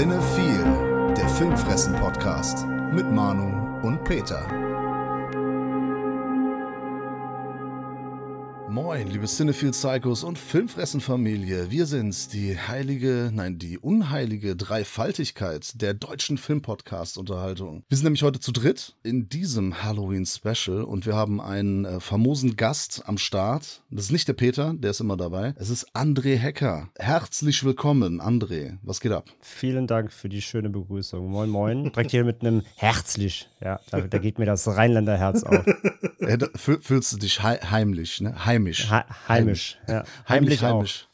Cinephile, der Filmfressen-Podcast mit Manu und Peter. Moin, liebe Cinephile Psychos und Filmfressen-Familie. Wir sind's, die heilige, nein, die unheilige Dreifaltigkeit der deutschen Filmpodcast-Unterhaltung. Wir sind nämlich heute zu dritt in diesem Halloween-Special und wir haben einen äh, famosen Gast am Start. Das ist nicht der Peter, der ist immer dabei. Es ist André Hecker. Herzlich willkommen, André. Was geht ab? Vielen Dank für die schöne Begrüßung. Moin, moin. Direkt hier mit einem herzlich. Ja, da, da geht mir das Rheinländerherz auf. Äh, da fühl- fühlst du dich hei- heimlich, ne? Heimisch. He heimisch. Ja. Heimlich, Heimlich auch. heimisch.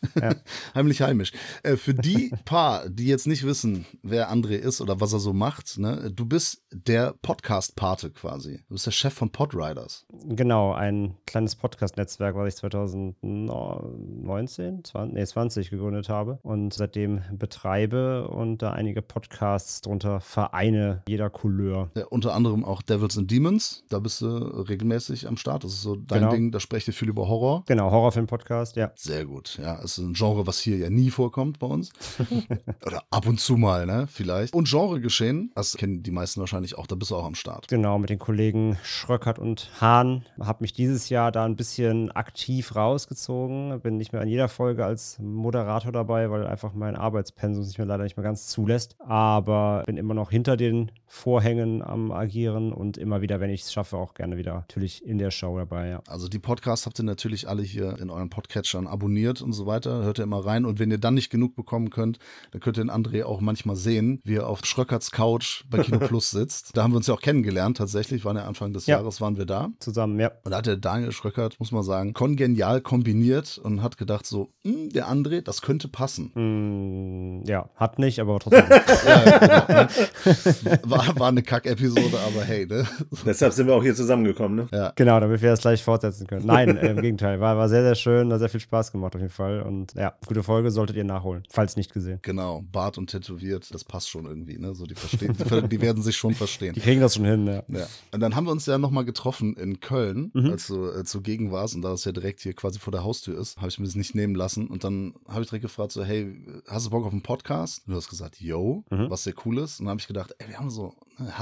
heimlich, heimisch. Äh, für die paar, die jetzt nicht wissen, wer André ist oder was er so macht, ne? du bist der Podcast-Pate quasi. Du bist der Chef von Podriders. Genau, ein kleines Podcast-Netzwerk, was ich 2019, 20, nee, 20 gegründet habe und seitdem betreibe und da einige Podcasts drunter vereine jeder Couleur. Äh, unter anderem auch Devils and Demons. Da bist du regelmäßig am Start. Das ist so dein Genau. Ding. Da sprecht ihr viel über Horror. Genau, Horrorfilm-Podcast, ja. Sehr gut. Ja, es ist ein Genre, was hier ja nie vorkommt bei uns. Oder ab und zu mal, ne? Vielleicht. Und Genregeschehen, das kennen die meisten wahrscheinlich auch, da bist du auch am Start. Genau, mit den Kollegen Schröckert und Hahn. Habe mich dieses Jahr da ein bisschen aktiv rausgezogen. Bin nicht mehr an jeder Folge als Moderator dabei, weil einfach mein Arbeitspensum sich mir leider nicht mehr ganz zulässt. Aber bin immer noch hinter den Vorhängen am Agieren und immer wieder, wenn ich es schaffe, auch gerne wieder natürlich in der Show dabei. Ja. Also die Podcasts habt ihr natürlich alle hier in euren Podcatchern abonniert und so weiter. Hört ihr immer rein. Und wenn ihr dann nicht genug bekommen könnt, dann könnt ihr den André auch manchmal sehen, wie er auf Schröckerts Couch bei Kino Plus sitzt. Da haben wir uns ja auch kennengelernt tatsächlich. Waren ja Anfang des Ja. Jahres waren wir da. Zusammen, ja. Und da hat der Daniel Schröckert, muss man sagen, kongenial kombiniert und hat gedacht so, "Hm, der André, das könnte passen. Mm, ja, hat nicht, aber trotzdem. Ja, genau, ne? war, war eine Kack-Episode, aber hey, ne? Deshalb sind wir auch hier zusammengekommen, ne? Genau, damit wir das gleich fortsetzen können. Nein, äh, im Gegenteil. War, war sehr, sehr schön, hat sehr viel Spaß gemacht auf jeden Fall. Und ja, gute Folge solltet ihr nachholen, falls nicht gesehen. Genau, Bart und tätowiert, das passt schon irgendwie, ne? So, die verstehen, die, werden sich schon verstehen. Die kriegen das schon hin, ja. Ja. Und dann haben wir uns ja nochmal getroffen in Köln, Mhm. als du äh, zugegen warst und da es ja direkt hier quasi vor der Haustür ist, habe ich mir das nicht nehmen lassen. Und dann habe ich direkt gefragt, so, hey, hast du Bock auf einen Podcast? Und du hast gesagt, yo, Mhm. was sehr cool ist. Und dann habe ich gedacht, ey, wir haben so ne,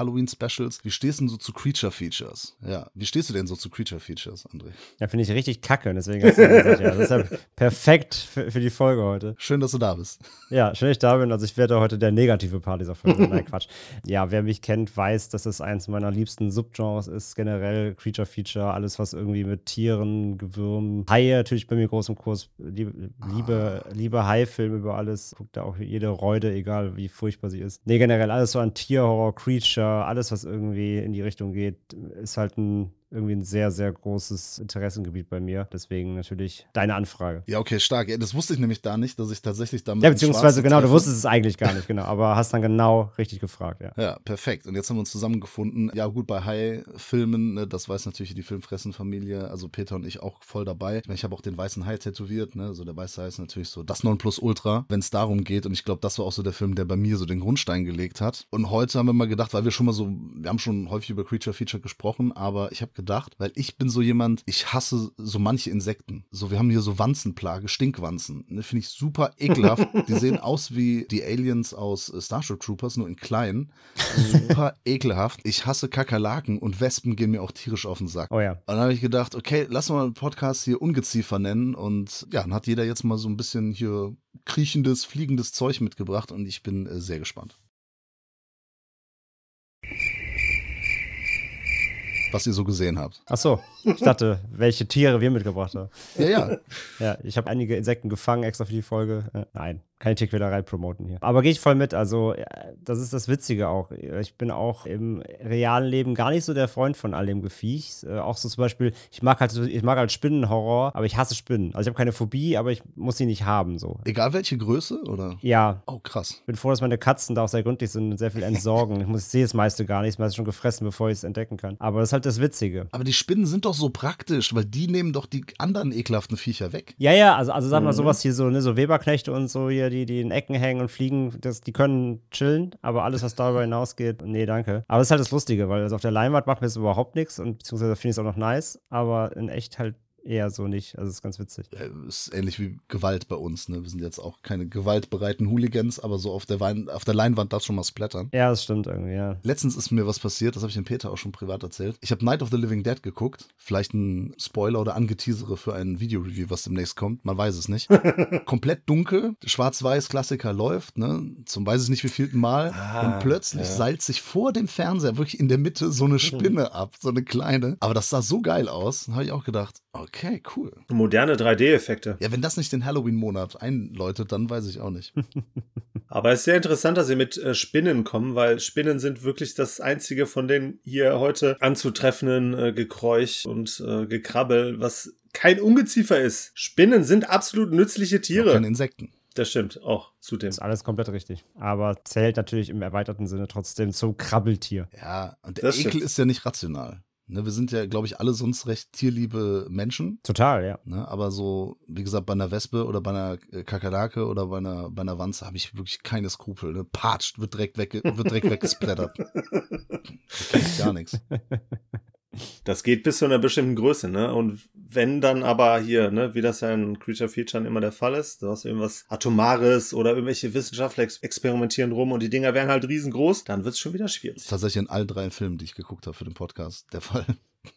Halloween-Specials. Wie stehst du denn so zu Creature-Features? Ja, wie stehst du denn so zu Creature-Features, André? Ja, finde ich richtig kacke. und Deswegen hast du ja gesagt, ja, deshalb perfekt für, für die Folge heute. Schön, dass du da bist. Ja, schön, dass ich da bin. Also ich werde heute der negative Part dieser Folge. Nein, Quatsch. Ja, wer mich kennt, weiß, dass es eins meiner liebsten Subgenres ist. Generell Creature Feature, alles was irgendwie mit Tieren, Gewürmen, Haie natürlich bei mir groß im Kurs. Liebe, liebe, liebe Haifilme über alles. Guckt da auch jede Reude, egal wie furchtbar sie ist. Nee, generell alles so an Tierhorror, Creature, alles was irgendwie in die Richtung geht, ist halt ein irgendwie ein sehr, sehr großes Interessengebiet bei mir. Deswegen natürlich deine Anfrage. Ja, okay, stark. Das wusste ich nämlich da nicht, dass ich tatsächlich damit. Ja, beziehungsweise genau, du wusstest es eigentlich gar nicht, genau, aber hast dann genau richtig gefragt, ja. Ja, perfekt. Und jetzt haben wir uns zusammengefunden. Ja, gut, bei Hai-Filmen, ne, das weiß natürlich die Filmfressen-Familie, also Peter und ich auch voll dabei. Ich, meine, ich habe auch den weißen Hai tätowiert, ne? So der weiße Hai ist natürlich so das Nonplusultra, wenn es darum geht. Und ich glaube, das war auch so der Film, der bei mir so den Grundstein gelegt hat. Und heute haben wir mal gedacht, weil wir schon mal so, wir haben schon häufig über Creature Feature gesprochen, aber ich habe gedacht, weil ich bin so jemand, ich hasse so manche Insekten. So, wir haben hier so Wanzenplage, Stinkwanzen. Ne, Finde ich super ekelhaft. die sehen aus wie die Aliens aus äh, Starship Troopers, nur in klein. Super ekelhaft. Ich hasse Kakerlaken und Wespen gehen mir auch tierisch auf den Sack. Oh ja. Und dann habe ich gedacht, okay, lass mal einen Podcast hier Ungeziefer nennen. Und ja, dann hat jeder jetzt mal so ein bisschen hier kriechendes, fliegendes Zeug mitgebracht und ich bin äh, sehr gespannt. Was ihr so gesehen habt. Ach so, ich dachte, welche Tiere wir mitgebracht haben. Ja, ja. Ja, ich habe einige Insekten gefangen extra für die Folge. Äh, nein, keine Tierquälerei promoten hier. Aber gehe ich voll mit. Also, ja, das ist das Witzige auch. Ich bin auch im realen Leben gar nicht so der Freund von all dem Gefiech. Äh, auch so zum Beispiel, ich mag halt, ich mag halt Spinnenhorror, aber ich hasse Spinnen. Also, ich habe keine Phobie, aber ich muss sie nicht haben. So. Egal welche Größe, oder? Ja, Oh, krass. bin froh, dass meine Katzen da auch sehr gründlich sind und sehr viel entsorgen. Ich, muss, ich sehe das meiste gar nicht, das meiste schon gefressen, bevor ich es entdecken kann. Aber das ist halt das Witzige. Aber die Spinnen sind doch so praktisch, weil die nehmen doch die anderen ekelhaften Viecher weg. Ja, ja, also, also sag mal sowas hier so, ne, so Weberknechte und so hier, die, die in Ecken hängen und fliegen, das, die können chillen, aber alles, was darüber hinausgeht, nee, danke. Aber das ist halt das Lustige, weil also auf der Leinwand macht mir das überhaupt nichts und beziehungsweise finde ich es auch noch nice, aber in echt halt eher so nicht. Also ist ganz witzig. Ja, ist ähnlich wie Gewalt bei uns. Ne? Wir sind jetzt auch keine gewaltbereiten Hooligans, aber so auf der, Wein auf der Leinwand darf schon mal splattern. Ja, das stimmt irgendwie, ja. Letztens ist mir was passiert, das habe ich dem Peter auch schon privat erzählt. Ich habe Night of the Living Dead geguckt. Vielleicht ein Spoiler oder Angeteasere für ein Video-Review, was demnächst kommt. Man weiß es nicht. Komplett dunkel, schwarz-weiß Klassiker läuft, ne? Zum weiß ich nicht wie vielten Mal. Ah, und plötzlich ja. seilt sich vor dem Fernseher wirklich in der Mitte so eine Spinne ab, so eine kleine. Aber das sah so geil aus. habe ich auch gedacht, okay, cool. Moderne 3D-Effekte. Ja, wenn das nicht den Halloween-Monat einläutet, dann weiß ich auch nicht. Aber es ist sehr interessant, dass sie mit äh, Spinnen kommen, weil Spinnen sind wirklich das einzige von den hier heute anzutreffenden äh, Gekräuch und äh, Gekrabbel, was kein Ungeziefer ist. Spinnen sind absolut nützliche Tiere. keine Insekten. Das stimmt, auch zudem. Das ist alles komplett richtig. Aber zählt natürlich im erweiterten Sinne trotzdem zum Krabbeltier. Ja, und der das Ekel stimmt. ist ja nicht rational. Ne, wir sind ja, glaube ich, alle sonst recht tierliebe Menschen. Total, ja. Ne, aber so, wie gesagt, bei einer Wespe oder bei einer äh, Kakerlake oder bei einer, bei einer Wanze habe ich wirklich keine Skrupel. Ne? Patscht, wird direkt, weg, wird direkt weggesplattert. da gar nichts. Das geht bis zu einer bestimmten Größe, ne? Und wenn dann aber hier, ne, wie das ja in Creature Feature immer der Fall ist, du hast irgendwas Atomares oder irgendwelche Wissenschaftler experimentieren rum und die Dinger werden halt riesengroß, dann wird es schon wieder schwierig. Das ist tatsächlich in all drei Filmen, die ich geguckt habe für den Podcast, der Fall.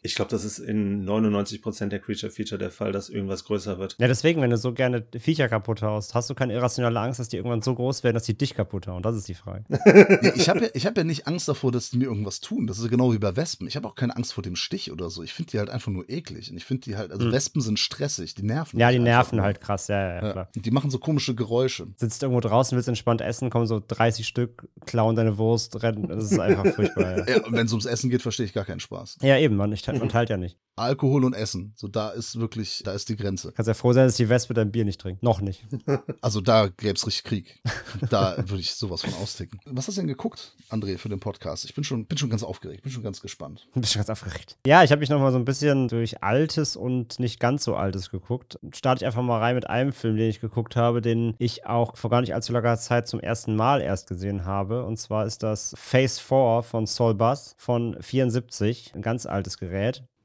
Ich glaube, das ist in 99% der Creature-Feature der Fall, dass irgendwas größer wird. Ja, deswegen, wenn du so gerne Viecher kaputt haust, hast du keine irrationale Angst, dass die irgendwann so groß werden, dass die dich kaputt hauen? Das ist die Frage. ich habe ja, hab ja nicht Angst davor, dass die mir irgendwas tun. Das ist genau wie bei Wespen. Ich habe auch keine Angst vor dem Stich oder so. Ich finde die halt einfach nur eklig. Und ich finde die halt, also mhm. Wespen sind stressig, die nerven. Ja, die nerven halt krass, ja, ja, klar. Ja, die machen so komische Geräusche. Sitzt irgendwo draußen, willst entspannt essen, kommen so 30 Stück, klauen deine Wurst, rennen. Das ist einfach furchtbar. Ja, ja und wenn es ums Essen geht, verstehe ich gar keinen Spaß. Ja, eben, man, ich, man teilt ja nicht. Alkohol und Essen. So, da ist wirklich, da ist die Grenze. Kannst ja froh sein, dass die Wespe dein Bier nicht trinkt. Noch nicht. Also da gäbe es richtig Krieg. Da würde ich sowas von austicken. Was hast du denn geguckt, André, für den Podcast? Ich bin schon, bin schon ganz aufgeregt, bin schon ganz gespannt. Bist schon ganz aufgeregt. Ja, ich habe mich nochmal so ein bisschen durch Altes und nicht ganz so Altes geguckt. Starte ich einfach mal rein mit einem Film, den ich geguckt habe, den ich auch vor gar nicht allzu langer Zeit zum ersten Mal erst gesehen habe. Und zwar ist das Phase 4 von Saul Bass von 74. Ein ganz altes Gerät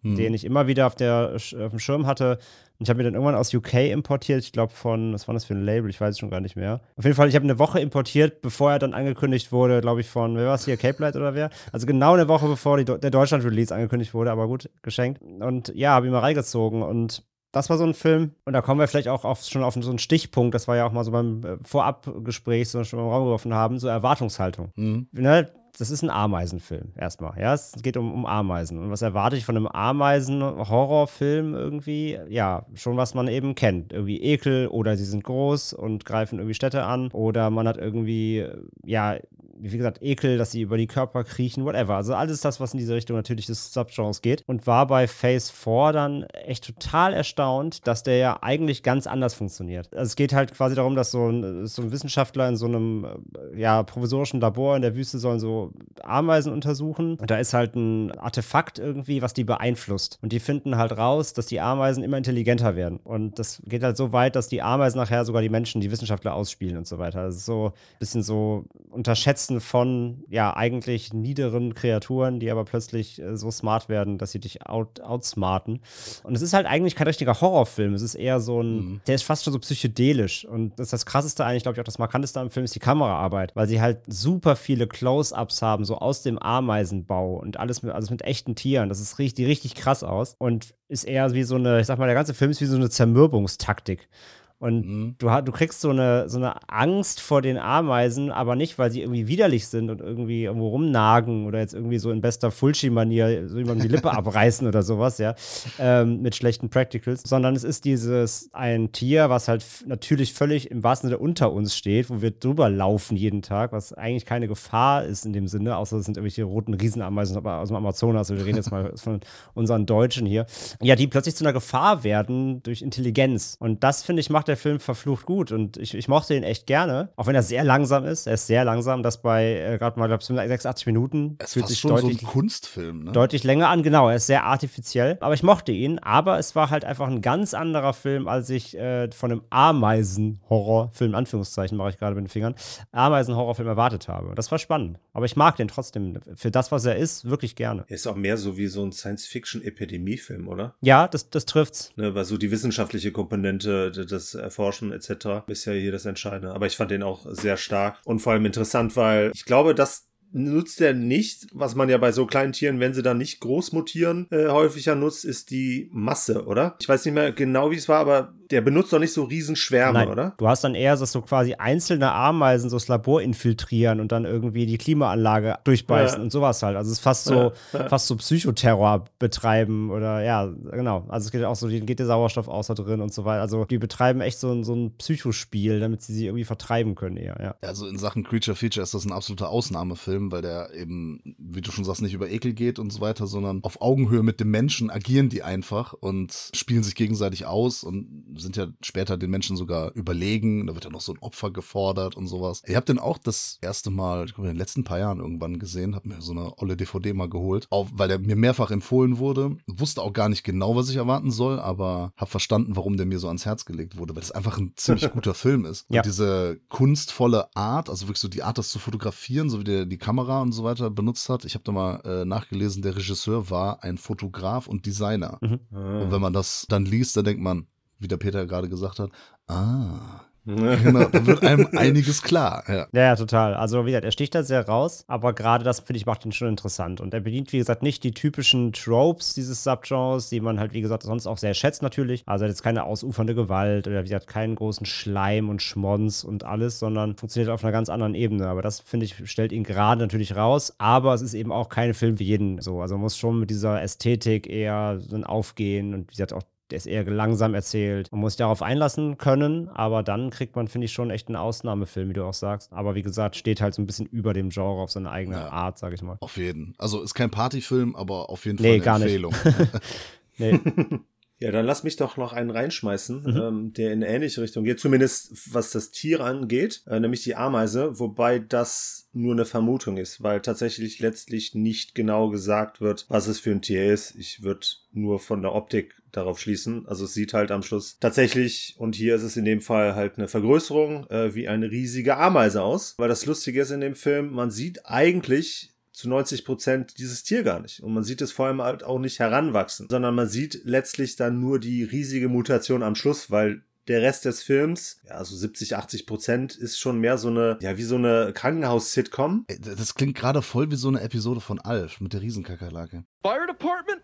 hm. den ich immer wieder auf, der, auf dem Schirm hatte. Und ich habe mir dann irgendwann aus UK importiert. Ich glaube von, was war das für ein Label? Ich weiß es schon gar nicht mehr. Auf jeden Fall, ich habe eine Woche importiert, bevor er dann angekündigt wurde, glaube ich, von, wer war es hier, Cape Light oder wer? Also genau eine Woche bevor die, der Deutschland-Release angekündigt wurde, aber gut, geschenkt. Und ja, habe ihn mal reingezogen und das war so ein Film. Und da kommen wir vielleicht auch auf, schon auf so einen Stichpunkt, das war ja auch mal so beim äh, Vorabgespräch, so schon mal im Raum geworfen haben, so Erwartungshaltung. Mhm. Ne? Das ist ein Ameisenfilm erstmal. Ja, es geht um, um Ameisen. Und was erwarte ich von einem Ameisen-Horrorfilm irgendwie? Ja, schon was man eben kennt. Irgendwie Ekel oder sie sind groß und greifen irgendwie Städte an. Oder man hat irgendwie, ja, wie gesagt, Ekel, dass sie über die Körper kriechen, whatever. Also alles das, was in diese Richtung natürlich des Subgenres geht. Und war bei Phase 4 dann echt total erstaunt, dass der ja eigentlich ganz anders funktioniert. Also es geht halt quasi darum, dass so ein, so ein Wissenschaftler in so einem ja, provisorischen Labor in der Wüste sollen so Ameisen untersuchen. Und da ist halt ein Artefakt irgendwie, was die beeinflusst. Und die finden halt raus, dass die Ameisen immer intelligenter werden. Und das geht halt so weit, dass die Ameisen nachher sogar die Menschen, die Wissenschaftler ausspielen und so weiter. Das ist so ein bisschen so unterschätzen Wesen von ja eigentlich niederen Kreaturen, die aber plötzlich äh, so smart werden, dass sie dich out, outsmarten. Und es ist halt eigentlich kein richtiger Horrorfilm. Es ist eher so ein, mhm. der ist fast schon so psychedelisch. Und das ist das krasseste eigentlich, glaube ich, auch das markanteste am Film ist die Kameraarbeit, weil sie halt super viele Close-ups haben, so aus dem Ameisenbau und alles mit, alles mit echten Tieren. Das ist richtig, richtig krass aus. Und ist eher wie so eine, ich sag mal, der ganze Film ist wie so eine Zermürbungstaktik. Und mhm. du, du kriegst so eine, so eine Angst vor den Ameisen, aber nicht, weil sie irgendwie widerlich sind und irgendwie irgendwo rumnagen oder jetzt irgendwie so in bester Fulci-Manier so jemandem die Lippe abreißen oder sowas, ja, ähm, mit schlechten Practicals, sondern es ist dieses ein Tier, was halt natürlich völlig im wahrsten Sinne unter uns steht, wo wir drüber laufen jeden Tag, was eigentlich keine Gefahr ist in dem Sinne, außer es sind irgendwelche roten Riesenameisen aus dem Amazonas, also wir reden jetzt mal von unseren Deutschen hier, ja, die plötzlich zu einer Gefahr werden durch Intelligenz. Und das, finde ich, macht er der Film verflucht gut und ich, ich mochte ihn echt gerne. Auch wenn er sehr langsam ist. Er ist sehr langsam, das bei äh, gerade mal, glaube ich, 86 Minuten. Es fühlt sich schon deutlich, so ein Kunstfilm, ne? Deutlich länger an, genau. Er ist sehr artifiziell. Aber ich mochte ihn. Aber es war halt einfach ein ganz anderer Film, als ich äh, von einem Ameisen-Horrorfilm, Anführungszeichen mache ich gerade mit den Fingern, Ameisen-Horrorfilm erwartet habe. Das war spannend. Aber ich mag den trotzdem für das, was er ist, wirklich gerne. Er ist auch mehr so wie so ein Science-Fiction-Epidemie-Film, oder? Ja, das, das trifft's. Ne, weil so die wissenschaftliche Komponente, das Erforschen etc. ist ja hier das Entscheidende. Aber ich fand den auch sehr stark und vor allem interessant, weil ich glaube, dass nutzt er nicht, was man ja bei so kleinen Tieren, wenn sie dann nicht groß mutieren, äh, häufiger nutzt, ist die Masse, oder? Ich weiß nicht mehr genau, wie es war, aber der benutzt doch nicht so Riesenschwärme, Nein, oder? Du hast dann eher so, so quasi einzelne Ameisen so das Labor infiltrieren und dann irgendwie die Klimaanlage durchbeißen ja. und sowas halt. Also es ist fast so, ja, fast so Psychoterror betreiben oder ja, genau. Also es geht auch so, geht der Sauerstoff außer drin und so weiter. Also die betreiben echt so ein, so ein Psychospiel, damit sie sie irgendwie vertreiben können eher, ja. Also in Sachen Creature Feature ist das ein absoluter Ausnahmefilm, weil der eben, wie du schon sagst, nicht über Ekel geht und so weiter, sondern auf Augenhöhe mit dem Menschen agieren die einfach und spielen sich gegenseitig aus und sind ja später den Menschen sogar überlegen. Da wird ja noch so ein Opfer gefordert und sowas. Ich habe den auch das erste Mal, ich glaube, in den letzten paar Jahren irgendwann gesehen, habe mir so eine olle DVD mal geholt, auch, weil der mir mehrfach empfohlen wurde. Wusste auch gar nicht genau, was ich erwarten soll, aber habe verstanden, warum der mir so ans Herz gelegt wurde, weil das einfach ein ziemlich guter Film ist. Ja. Und diese kunstvolle Art, also wirklich so die Art, das zu fotografieren, so wie der die Kamera und so weiter benutzt hat. Ich habe da mal äh, nachgelesen, der Regisseur war ein Fotograf und Designer. Mhm. Und wenn man das dann liest, dann denkt man, wie der Peter gerade gesagt hat, ah, genau, da wird einem einiges klar. Ja. ja. ja, total. Also, wie gesagt, er sticht da sehr raus, aber gerade das, finde ich, macht ihn schon interessant. Und er bedient, wie gesagt, nicht die typischen Tropes dieses Subgenres, die man halt, wie gesagt, sonst auch sehr schätzt, natürlich. Also, jetzt keine ausufernde Gewalt oder, wie gesagt, keinen großen Schleim und Schmons und alles, sondern funktioniert auf einer ganz anderen Ebene. Aber das, finde ich, stellt ihn gerade natürlich raus. Aber es ist eben auch kein Film für jeden so. Also, man muss schon mit dieser Ästhetik eher so aufgehen und, wie gesagt, auch der ist eher langsam erzählt. Man muss sich darauf einlassen können, aber dann kriegt man, finde ich, schon echt einen Ausnahmefilm, wie du auch sagst. Aber wie gesagt, steht halt so ein bisschen über dem Genre auf seine eigene ja, Art, sage ich mal. Auf jeden. Also ist kein Partyfilm, aber auf jeden Fall nee, eine gar Empfehlung. nee. Ja, dann lass mich doch noch einen reinschmeißen, mhm. ähm, der in eine ähnliche Richtung geht, zumindest was das Tier angeht, äh, nämlich die Ameise, wobei das nur eine Vermutung ist, weil tatsächlich letztlich nicht genau gesagt wird, was es für ein Tier ist. Ich würde nur von der Optik darauf schließen. Also es sieht halt am Schluss tatsächlich, und hier ist es in dem Fall halt eine Vergrößerung, äh, wie eine riesige Ameise aus. Weil das Lustige ist in dem Film, man sieht eigentlich zu 90 Prozent dieses Tier gar nicht. Und man sieht es vor allem halt auch nicht heranwachsen, sondern man sieht letztlich dann nur die riesige Mutation am Schluss, weil der Rest des Films, ja, so 70, 80 Prozent, ist schon mehr so eine, ja, wie so eine Krankenhaus-Sitcom. Das klingt gerade voll wie so eine Episode von Alf mit der Riesenkakerlake. Fire Department?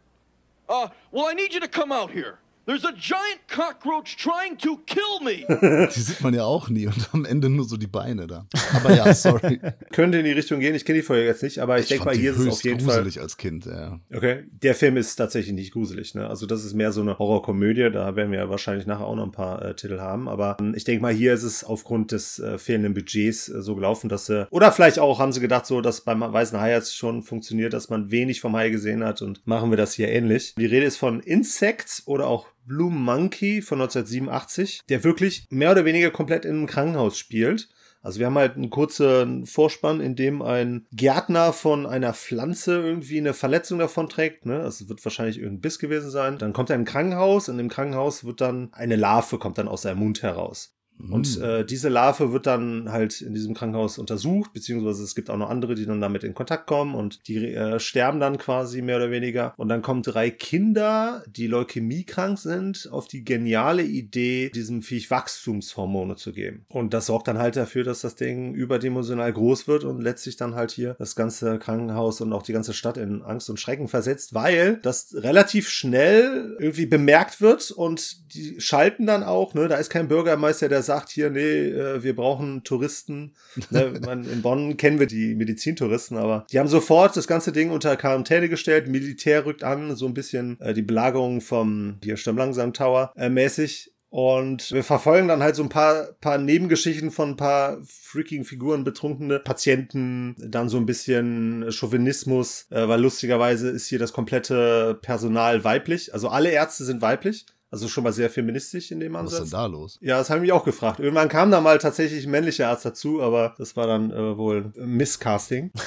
Uh, well, I need you to come out here. There's a giant cockroach trying to kill me. die sieht man ja auch nie und am Ende nur so die Beine da. Aber ja, sorry. Könnte in die Richtung gehen. Ich kenne die Folge jetzt nicht, aber ich, ich denke mal, hier ist es auf jeden Fall. gruselig als Kind, ja. Okay. Der Film ist tatsächlich nicht gruselig, ne? Also, das ist mehr so eine Horrorkomödie. Da werden wir wahrscheinlich nachher auch noch ein paar äh, Titel haben. Aber ähm, ich denke mal, hier ist es aufgrund des äh, fehlenden Budgets äh, so gelaufen, dass sie, oder vielleicht auch haben sie gedacht, so, dass beim Weißen Hai jetzt schon funktioniert, dass man wenig vom Hai gesehen hat und machen wir das hier ähnlich. Die Rede ist von Insects oder auch Blue Monkey von 1987, der wirklich mehr oder weniger komplett in einem Krankenhaus spielt. Also wir haben halt einen kurzen Vorspann, in dem ein Gärtner von einer Pflanze irgendwie eine Verletzung davon trägt. Ne? Also wird wahrscheinlich irgendein Biss gewesen sein. Dann kommt er ein Krankenhaus und im Krankenhaus wird dann eine Larve kommt dann aus seinem Mund heraus. Und hm. äh, diese Larve wird dann halt in diesem Krankenhaus untersucht, beziehungsweise es gibt auch noch andere, die dann damit in Kontakt kommen und die äh, sterben dann quasi mehr oder weniger. Und dann kommen drei Kinder, die leukämiekrank sind, auf die geniale Idee, diesem Viech Wachstumshormone zu geben. Und das sorgt dann halt dafür, dass das Ding überdimensional groß wird und letztlich dann halt hier das ganze Krankenhaus und auch die ganze Stadt in Angst und Schrecken versetzt, weil das relativ schnell irgendwie bemerkt wird und die schalten dann auch, ne, da ist kein Bürgermeister, der sagt hier, nee, äh, wir brauchen Touristen. Ne, man, in Bonn kennen wir die Medizintouristen, aber die haben sofort das ganze Ding unter Quarantäne gestellt. Militär rückt an, so ein bisschen äh, die Belagerung vom hier Sturm langsam Tower äh, mäßig. Und wir verfolgen dann halt so ein paar, paar Nebengeschichten von ein paar freaking Figuren, betrunkene Patienten, dann so ein bisschen Chauvinismus, äh, weil lustigerweise ist hier das komplette Personal weiblich. Also alle Ärzte sind weiblich. Also schon mal sehr feministisch in dem Was Ansatz. ist denn da los? Ja, das habe ich mich auch gefragt. Irgendwann kam da mal tatsächlich ein männlicher Arzt dazu, aber das war dann äh, wohl Misscasting.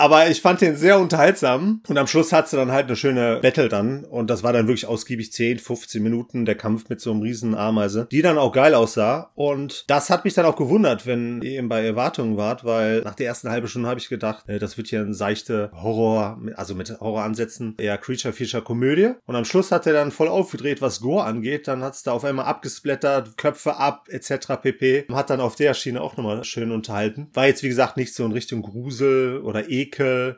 Aber ich fand den sehr unterhaltsam. Und am Schluss hat dann halt eine schöne Battle dann. Und das war dann wirklich ausgiebig 10, 15 Minuten der Kampf mit so einem riesen Ameise, die dann auch geil aussah. Und das hat mich dann auch gewundert, wenn ihr eben bei Erwartungen wart, weil nach der ersten halben Stunde habe ich gedacht, äh, das wird hier ein seichte Horror, also mit Horroransätzen, eher Creature-Feature-Komödie. Und am Schluss hat er dann voll aufgedreht, was Gore angeht. Dann hat es da auf einmal abgesplattert, Köpfe ab, etc. pp. Hat dann auf der Schiene auch nochmal schön unterhalten. War jetzt, wie gesagt, nicht so in Richtung Grusel oder Ekel.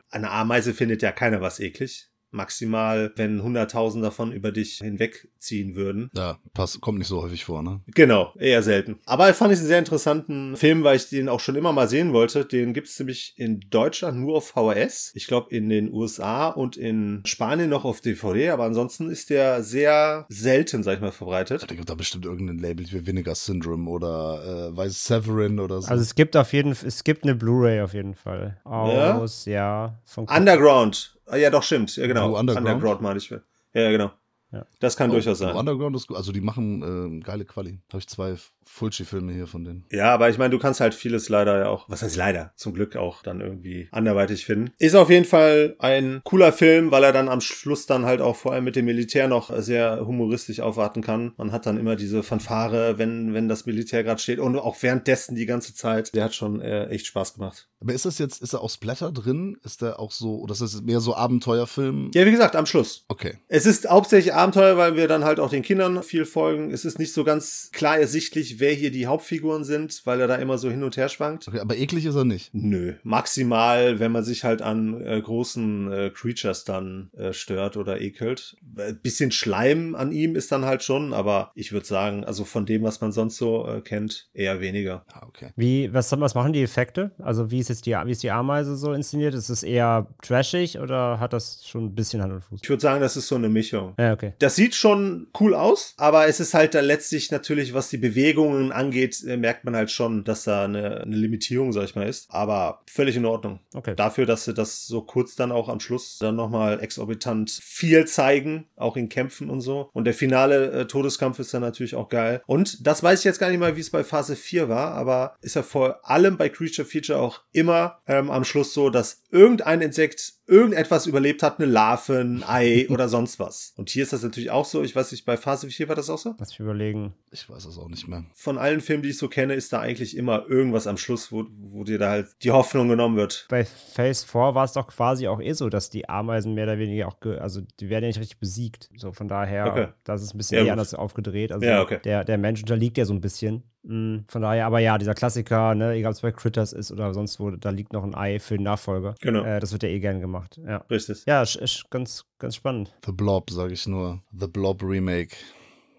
Eine Ameise findet ja keiner was eklig. Maximal, wenn hunderttausend davon über dich hinwegziehen würden. Ja, passt, kommt nicht so häufig vor, ne? Genau, eher selten. Aber fand ich einen sehr interessanten Film, weil ich den auch schon immer mal sehen wollte. Den gibt es nämlich in Deutschland nur auf VHS. Ich glaube in den USA und in Spanien noch auf DVD, aber ansonsten ist der sehr selten, sag ich mal, verbreitet. Da gibt da bestimmt irgendein Label wie Vinegar Syndrome oder äh, weiß Severin oder so. Also es gibt auf jeden Fall, es gibt eine Blu-ray auf jeden Fall. Aus, ja, ja von Underground. Ah, ja, doch, stimmt. Ja, genau. Blue Underground? Underground meine ich. Ja, genau. Ja. Das kann Oh, durchaus sein. Underground ist gut. Also die machen äh, geile Quali. Habe ich zwei Fulci-Filme hier von denen. Ja, aber ich meine, du kannst halt vieles leider ja auch, was heißt leider, zum Glück auch dann irgendwie anderweitig finden. Ist auf jeden Fall ein cooler Film, weil er dann am Schluss dann halt auch vor allem mit dem Militär noch sehr humoristisch aufwarten kann. Man hat dann immer diese Fanfare, wenn, wenn das Militär gerade steht und auch währenddessen die ganze Zeit. Der hat schon äh, echt Spaß gemacht. Aber ist das jetzt, ist da auch Splatter drin? Ist der auch so, oder ist das mehr so Abenteuerfilm? Ja, wie gesagt, am Schluss. Okay. Es ist hauptsächlich Abenteuer, weil wir dann halt auch den Kindern viel folgen. Es ist nicht so ganz klar ersichtlich, wer hier die Hauptfiguren sind, weil er da immer so hin und her schwankt. Okay, aber eklig ist er nicht. Nö, maximal, wenn man sich halt an äh, großen äh, Creatures dann äh, stört oder ekelt. Ein bisschen Schleim an ihm ist dann halt schon, aber ich würde sagen, also von dem, was man sonst so äh, kennt, eher weniger. Ah, okay. Wie, was, was machen die Effekte? Also wie ist jetzt die, wie ist die Ameise so inszeniert? Ist es eher trashig oder hat das schon ein bisschen Hand und Fuß? Ich würde sagen, das ist so eine Mischung. Ja, okay. Das sieht schon cool aus, aber es ist halt da letztlich natürlich, was die Bewegungen angeht, äh, merkt man halt schon, dass da eine, eine Limitierung, sag ich mal, ist. Aber völlig in Ordnung. Okay. Dafür, dass sie das so kurz dann auch am Schluss dann nochmal exorbitant viel zeigen, auch in Kämpfen und so. Und der finale äh, Todeskampf ist dann natürlich auch geil. Und das weiß ich jetzt gar nicht mal, wie es bei Phase 4 war, aber ist ja vor allem bei Creature Feature auch immer ähm, am Schluss so, dass irgendein Insekt irgendetwas überlebt hat, eine Larve, ein Ei oder sonst was. Und hier ist das natürlich auch so. Ich weiß nicht, bei Phase 4 war das auch so? Lass mich überlegen. Ich weiß es auch nicht mehr. Von allen Filmen, die ich so kenne, ist da eigentlich immer irgendwas am Schluss, wo, wo dir da halt die Hoffnung genommen wird. Bei Phase 4 war es doch quasi auch eh so, dass die Ameisen mehr oder weniger auch, also die werden ja nicht richtig besiegt. So von daher, Okay. das ist ein bisschen Ja, gut. anders aufgedreht. Also Ja, okay. der, der Mensch unterliegt ja so ein bisschen. Mm, Von daher, aber ja, dieser Klassiker, ne, egal ob es bei Critters ist oder sonst wo, da liegt noch ein Ei für den Nachfolger. Genau. Äh, das wird ja eh gern gemacht. Ja. Richtig. Ja, ist, ist ganz, ganz spannend. The Blob, sage ich nur. The Blob Remake.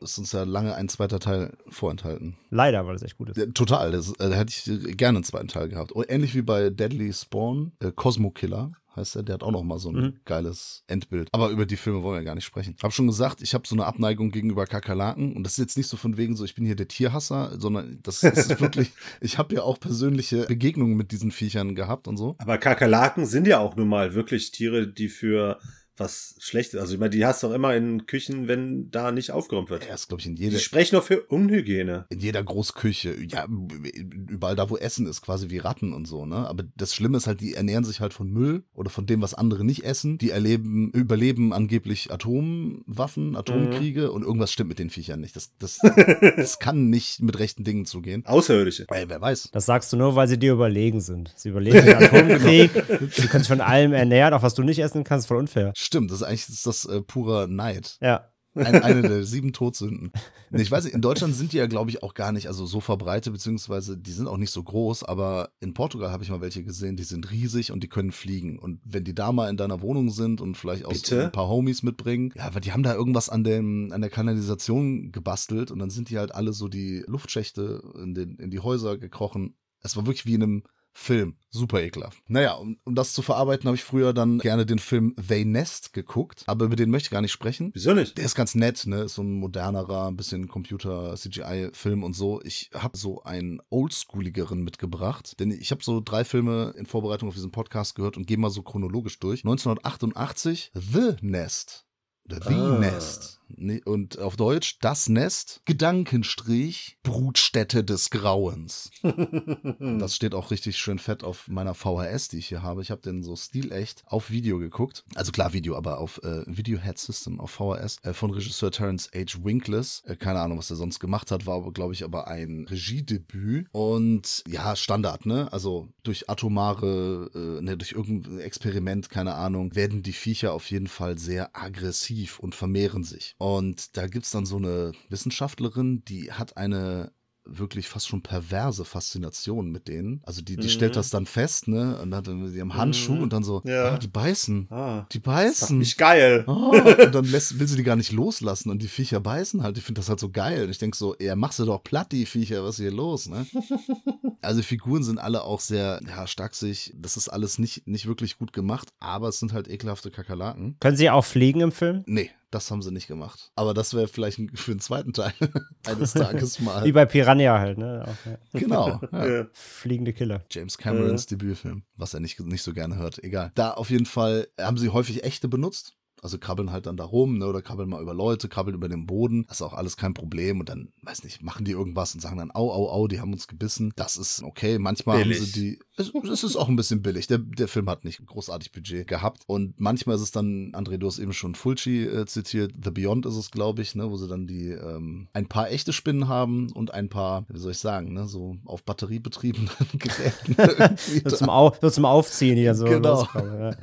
Ist uns ja lange ein zweiter Teil vorenthalten. Leider, weil es echt gut ist. Ja, total, das, äh, da hätte ich gerne einen zweiten Teil gehabt. Und ähnlich wie bei Deadly Spawn, äh, Cosmo Killer heißt er, der hat auch noch mal so ein Mhm. geiles Endbild. Aber über die Filme wollen wir gar nicht sprechen. Hab schon gesagt, ich habe so eine Abneigung gegenüber Kakerlaken und das ist jetzt nicht so von wegen so, ich bin hier der Tierhasser, sondern das ist wirklich, ich habe ja auch persönliche Begegnungen mit diesen Viechern gehabt und so. Aber Kakerlaken sind ja auch nun mal wirklich Tiere, die für was Schlechtes, also ich meine, die hast du auch immer in Küchen, wenn da nicht aufgeräumt wird. Er ist, glaube ich, in Die jeder, sprechen doch für Unhygiene. in jeder Großküche, ja, überall da, wo Essen ist, quasi wie Ratten und so, ne? Aber das Schlimme ist halt, die ernähren sich halt von Müll oder von dem, was andere nicht essen. Die erleben, überleben angeblich Atomwaffen, Atomkriege und irgendwas stimmt mit den Viechern nicht. Das, das, das kann nicht mit rechten Dingen zugehen. Außerirdische. Ey, wer weiß. Das sagst du nur, weil sie dir überlegen sind. Sie überlegen den Atomkrieg. du kannst dich von allem ernähren, auch was du nicht essen kannst, voll unfair. Stimmt, das ist eigentlich ist das äh, purer Neid. Ja. Ein, eine der sieben Todsünden. Nee, ich weiß nicht, in Deutschland sind die ja, glaube ich, auch gar nicht also so verbreitet, beziehungsweise die sind auch nicht so groß, aber in Portugal habe ich mal welche gesehen, die sind riesig und die können fliegen. Und wenn die da mal in deiner Wohnung sind und vielleicht auch ein paar Homies mitbringen, ja, aber die haben da irgendwas an, dem, an der Kanalisation gebastelt und dann sind die halt alle so die Luftschächte in, den, in die Häuser gekrochen. Es war wirklich wie in einem Film. Super ekelhaft. Naja, um, um das zu verarbeiten, habe ich früher dann gerne den Film They Nest geguckt, aber über den möchte ich gar nicht sprechen. Wieso nicht? Der ist ganz nett, ne? Ist so ein modernerer, ein bisschen Computer-CGI-Film und so. Ich habe so einen oldschooligeren mitgebracht, denn ich habe so drei Filme in Vorbereitung auf diesen Podcast gehört und gehe mal so chronologisch durch. 1988, The Nest. Oder The Ah. Nest. Und auf Deutsch das Nest, Gedankenstrich, Brutstätte des Grauens. Das steht auch richtig schön fett auf meiner VHS, die ich hier habe. Ich habe den so stilecht auf Video geguckt. Also klar Video, aber auf äh, Video Head System, auf VHS, äh, von Regisseur Terence H. Winkless. Äh, keine Ahnung, was er sonst gemacht hat, war aber, glaube ich, aber ein Regiedebüt. Und ja, Standard, ne? Also durch atomare, äh, ne, durch irgendein Experiment, keine Ahnung, werden die Viecher auf jeden Fall sehr aggressiv und vermehren sich. Und da gibt's dann so eine Wissenschaftlerin, die hat eine wirklich fast schon perverse Faszination mit denen. Also die, die Mhm. stellt das dann fest, ne? Und hat dann mit ihrem Handschuh Mhm. und dann so, Ja. ah, die beißen. ah, Die beißen. mich geil. Oh, und dann lässt, will sie die gar nicht loslassen und die Viecher beißen halt. Ich finde das halt so geil. Und ich denke so, ja, mach sie doch platt, die Viecher, was ist hier los, ne? Also die Figuren sind alle auch sehr, ja, starksig. Das ist alles nicht, nicht wirklich gut gemacht, aber es sind halt ekelhafte Kakerlaken. Können sie auch fliegen im Film? Nee, das haben sie nicht gemacht. Aber das wäre vielleicht für den zweiten Teil eines Tages Wie mal. bei Piranha halt, ne? Auch, ja. Genau. Ja. Ja. Fliegende Killer. James Camerons Debütfilm, was er nicht, nicht so gerne hört. Egal. Da auf jeden Fall haben sie häufig echte benutzt. Also krabbeln halt dann da rum, ne, oder krabbeln mal über Leute, krabbeln über den Boden. Das ist auch alles kein Problem. Und dann, weiß nicht, machen die irgendwas und sagen dann, au, au, au, die haben uns gebissen. Das ist okay. Manchmal Billig. haben sie die. Es, es ist auch ein bisschen billig. Der, der Film hat nicht großartig Budget gehabt. Und manchmal ist es dann, André, du hast eben schon Fulci äh, zitiert, The Beyond ist es, glaube ich, ne, wo sie dann die ähm, ein paar echte Spinnen haben und ein paar, wie soll ich sagen, ne, so auf Batterie betriebenen Geräten. So zum, Au so zum Aufziehen hier so. Genau. loskommen, ja.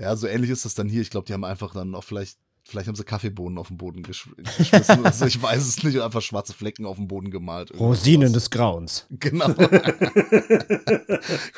Ja, so ähnlich ist das dann hier. Ich glaube, die haben einfach dann auch vielleicht, vielleicht haben sie Kaffeebohnen auf den Boden gesch geschmissen. oder so. ich weiß es nicht. Einfach schwarze Flecken auf den Boden gemalt. Rosinen sowas. des Grauens. Genau.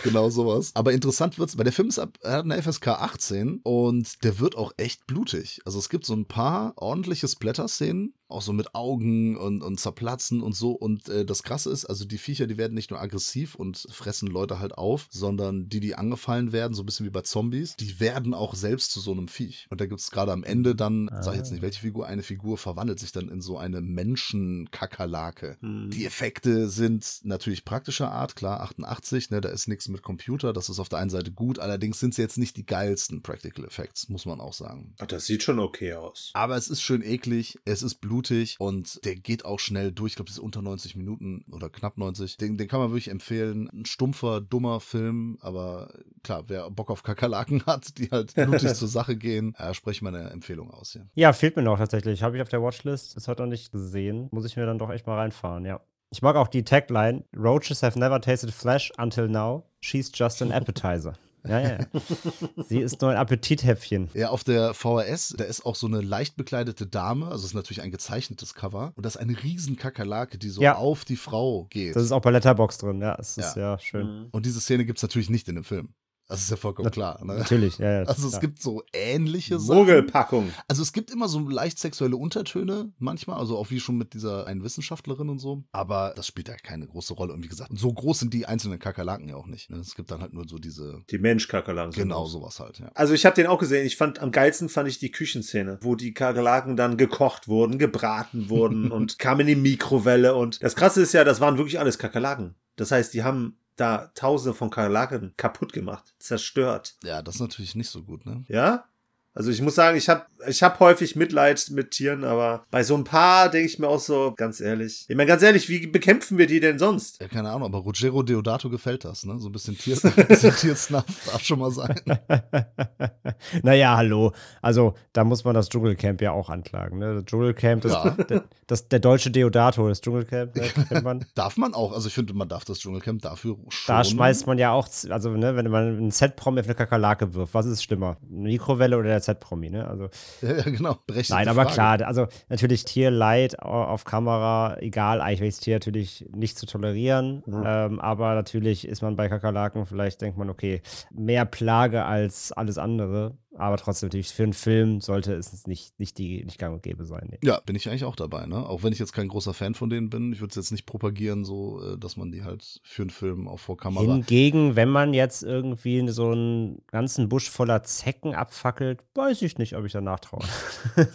genau sowas. Aber interessant wird's, weil der Film ist ab, er hat eine FSK 18 und der wird auch echt blutig. Also es gibt so ein paar ordentliche Splatter-Szenen, auch so mit Augen und, und zerplatzen und so. Und äh, das Krasse ist, also die Viecher, die werden nicht nur aggressiv und fressen Leute halt auf, sondern die, die angefallen werden, so ein bisschen wie bei Zombies, die werden auch selbst zu so einem Viech. Und da gibt's gerade am Ende dann, sag ich jetzt nicht welche Figur, eine Figur verwandelt sich dann in so eine Menschenkakerlake. Hm. Die Effekte sind natürlich praktischer Art, klar, 88, ne, da ist nichts mit Computer, das ist auf der einen Seite gut, allerdings sind sie jetzt nicht die geilsten Practical Effects, muss man auch sagen. Ach, das sieht schon okay aus. Aber es ist schön eklig, es ist blutig und der geht auch schnell durch. Ich glaube, das ist unter 90 Minuten oder knapp 90. Den, den kann man wirklich empfehlen. Ein stumpfer, dummer Film, aber klar, wer Bock auf Kakerlaken hat, die halt blutig zur Sache gehen, äh, spreche ich meine Empfehlung aus hier. Ja, fehlt mir noch tatsächlich. Habe ich auf der Watchlist. Ist heute noch nicht gesehen. Muss ich mir dann doch echt mal reinfahren, ja. Ich mag auch die Tagline: Roaches have never tasted flesh until now. She's just an appetizer. Ja, ja. ja. Sie ist nur ein Appetithäppchen. Ja, auf der VHS, da ist auch so eine leicht bekleidete Dame, also es ist natürlich ein gezeichnetes Cover, und das ist eine riesen Kakerlake, die so Ja. auf die Frau geht. Das ist auch bei Letterbox drin, ja. Das ist ja, schön. Hm. und diese Szene gibt es natürlich nicht in dem Film. Das ist ja vollkommen klar. Ne? Natürlich, ja, ja. Also es klar. gibt so ähnliche Sachen. Mogelpackung. Also es gibt immer so leicht sexuelle Untertöne manchmal, also auch wie schon mit dieser einen Wissenschaftlerin und so. Aber das spielt ja keine große Rolle. Und wie gesagt, so groß sind die einzelnen Kakerlaken ja auch nicht. ne? Es gibt dann halt nur so diese, Die Menschkakerlaken. sind genau sowas halt. Ja. Also ich habe den auch gesehen. Ich fand am geilsten fand ich die Küchenszene, wo die Kakerlaken dann gekocht wurden, gebraten wurden und kamen in die Mikrowelle. Und das Krasse ist ja, das waren wirklich alles Kakerlaken. Das heißt, die haben da Tausende von Kakerlaken kaputt gemacht, zerstört. ja, das ist natürlich nicht so gut, ne? Ja? Also ich muss sagen, ich habe ich hab häufig Mitleid mit Tieren, aber bei so ein paar denke ich mir auch so, ganz ehrlich. Ich meine, ganz ehrlich, wie bekämpfen wir die denn sonst? Ja, keine Ahnung, aber Ruggero Deodato gefällt das, ne? So ein bisschen, Tier, ein bisschen Tiersnuff darf schon mal sein. naja, hallo. Also, da muss man das Dschungelcamp ja auch anklagen. Ne? Das Dschungelcamp, das, Ja. der, das, der deutsche Deodato, das Dschungelcamp, ne, kennt man. Darf man auch, also ich finde, man darf das Dschungelcamp dafür schon. Da schmeißt man ja auch, z- also ne, wenn man einen Z-Promi auf eine Kakerlake wirft, was ist schlimmer? Eine Mikrowelle oder der Z-Promi, ne? Also, Ja, genau. Nein, aber Frage. klar, also natürlich Tierleid au- auf Kamera, egal, eigentlich welches Tier natürlich nicht zu tolerieren. Ähm, aber natürlich ist man bei Kakerlaken, vielleicht denkt man, okay, mehr Plage als alles andere. Aber trotzdem natürlich für einen Film sollte es nicht, nicht, die, nicht gang und gäbe sein. Nee. Ja, bin ich eigentlich auch dabei, ne? Auch wenn ich jetzt kein großer Fan von denen bin. Ich würde es jetzt nicht propagieren, so, äh, dass man die halt für einen Film auch vor Kamera. Hingegen, wenn man jetzt irgendwie so einen ganzen Busch voller Zecken abfackelt, weiß ich nicht, ob ich danach traue.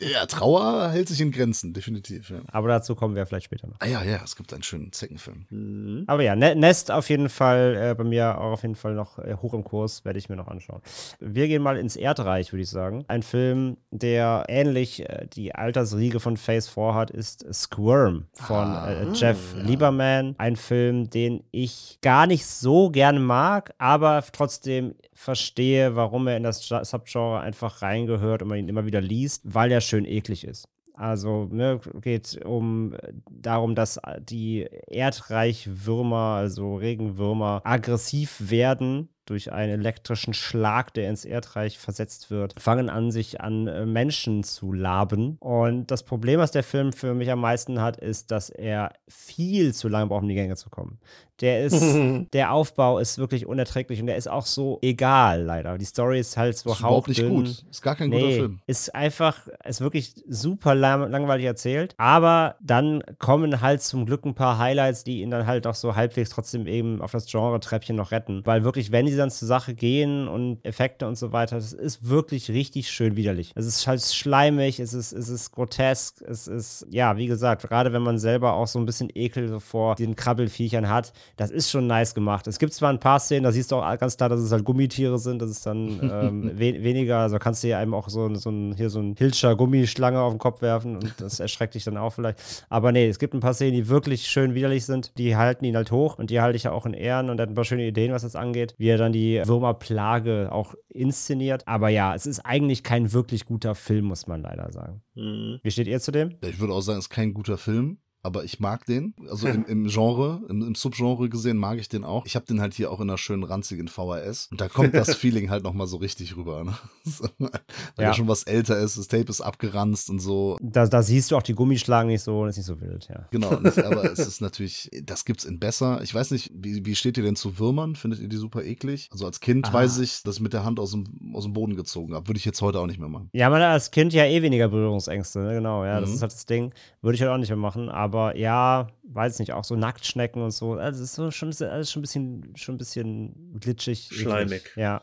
Ja, Trauer hält sich in Grenzen, definitiv. Ja. Aber dazu kommen wir vielleicht später noch. Ah ja, ja, es gibt einen schönen Zeckenfilm. Mhm. Aber ja, Ne- Nest auf jeden Fall, äh, bei mir auch auf jeden Fall noch äh, hoch im Kurs, werde ich mir noch anschauen. Wir gehen mal ins Erdreich, würde ich sagen. Ein Film, der ähnlich äh, die Altersriege von Phase 4 hat, ist Squirm von äh, Jeff Lieberman. Ein Film, den ich gar nicht so gerne mag, aber trotzdem verstehe, warum er in das Subgenre einfach reingehört und man ihn immer wieder liest, weil er schön eklig ist. Also ne, geht um äh, darum, dass äh, die Erdreichwürmer, also Regenwürmer, aggressiv werden durch einen elektrischen Schlag, der ins Erdreich versetzt wird, fangen an, sich an äh, Menschen zu laben. Und das Problem, was der Film für mich am meisten hat, ist, dass er viel zu lange braucht, um die Gänge zu kommen. Der ist, der Aufbau ist wirklich unerträglich und der ist auch so egal, leider. Die Story ist halt so ist überhaupt nicht gut. Ist gar kein nee, guter Film. Ist einfach, ist wirklich super lang, langweilig erzählt. Aber dann kommen halt zum Glück ein paar Highlights, die ihn dann halt auch so halbwegs trotzdem eben auf das Genre-Treppchen noch retten. Weil wirklich, wenn die dann zur Sache gehen und Effekte und so weiter, das ist wirklich richtig schön widerlich. Es ist halt schleimig, es ist, es ist grotesk, es ist, ja, wie gesagt, gerade wenn man selber auch so ein bisschen Ekel vor den Krabbelfiechern hat, das ist schon nice gemacht. Es gibt zwar ein paar Szenen, da siehst du auch ganz klar, dass es halt Gummitiere sind, das ist dann ähm, we weniger, also kannst du ja einem auch so, so ein, hier so ein Hilscher Gummischlange auf den Kopf werfen und das erschreckt dich dann auch vielleicht. Aber nee, es gibt ein paar Szenen, die wirklich schön widerlich sind, die halten ihn halt hoch und die halte ich ja auch in Ehren und er hat ein paar schöne Ideen, was das angeht, wie er dann die Würmerplage auch inszeniert. Aber ja, es ist eigentlich kein wirklich guter Film, muss man leider sagen. Mhm. Wie steht ihr zu dem? Ich würde auch sagen, es ist kein guter Film aber ich mag den. Also im, im Genre, im, im, Subgenre gesehen mag ich den auch. Ich habe den halt hier auch in einer schönen ranzigen VHS und da kommt das Feeling halt nochmal so richtig rüber. Ne? Weil ja. er schon was älter ist, das Tape ist abgeranzt und so. Da, da siehst du auch die Gummischlagen nicht so, das ist nicht so wild, ja. Genau, das, aber es ist natürlich, das gibt's in besser. Ich weiß nicht, wie, wie steht ihr denn zu Würmern? Findet ihr die super eklig? Also als Kind ah. weiß ich, dass ich mit der Hand aus dem, aus dem Boden gezogen habe. Würde ich jetzt heute auch nicht mehr machen. Ja, man hat als Kind ja eh weniger Berührungsängste, ne? genau, ja, mhm. das ist halt das Ding. Würde ich halt auch nicht mehr machen, aber aber ja, weiß nicht, auch so Nacktschnecken und so. Also es ist so schon, alles schon ein bisschen, schon ein bisschen glitschig. Schleimig. Ja.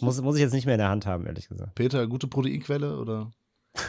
muss, muss ich jetzt nicht mehr in der Hand haben, ehrlich gesagt. Peter, gute Proteinquelle oder?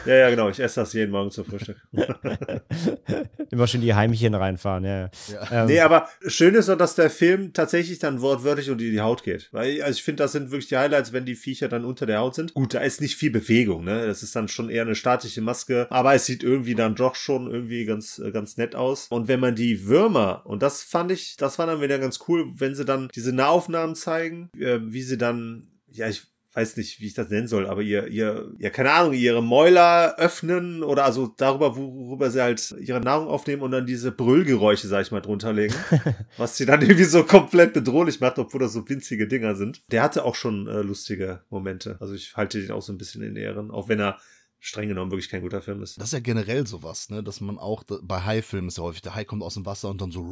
Ja, ja, genau. Ich esse das jeden Morgen zum Frühstück. Immer schön die Heimchen reinfahren, ja. ja. Ähm. Nee, aber schön ist doch, dass der Film tatsächlich dann wortwörtlich unter die Haut geht. Weil, also ich finde, das sind wirklich die Highlights, wenn die Viecher dann unter der Haut sind. Gut, da ist nicht viel Bewegung, ne? Das ist dann schon eher eine statische Maske. Aber es sieht irgendwie dann doch schon irgendwie ganz, äh, ganz nett aus. Und wenn man die Würmer, und das fand ich, das war dann wieder ganz cool, wenn sie dann diese Nahaufnahmen zeigen, äh, wie sie dann ja, ich weiß nicht, wie ich das nennen soll, aber ihr, ihr, ja, keine Ahnung, ihre Mäuler öffnen oder also darüber, worüber sie halt ihre Nahrung aufnehmen und dann diese Brüllgeräusche, sag ich mal, drunter legen. was sie dann irgendwie so komplett bedrohlich macht, obwohl das so winzige Dinger sind. Der hatte auch schon äh, lustige Momente. Also ich halte den auch so ein bisschen in Ehren, auch wenn er streng genommen wirklich kein guter Film ist. Das ist ja generell sowas, ne, dass man auch bei Hai-Filmen ist ja häufig, der Hai kommt aus dem Wasser und dann so.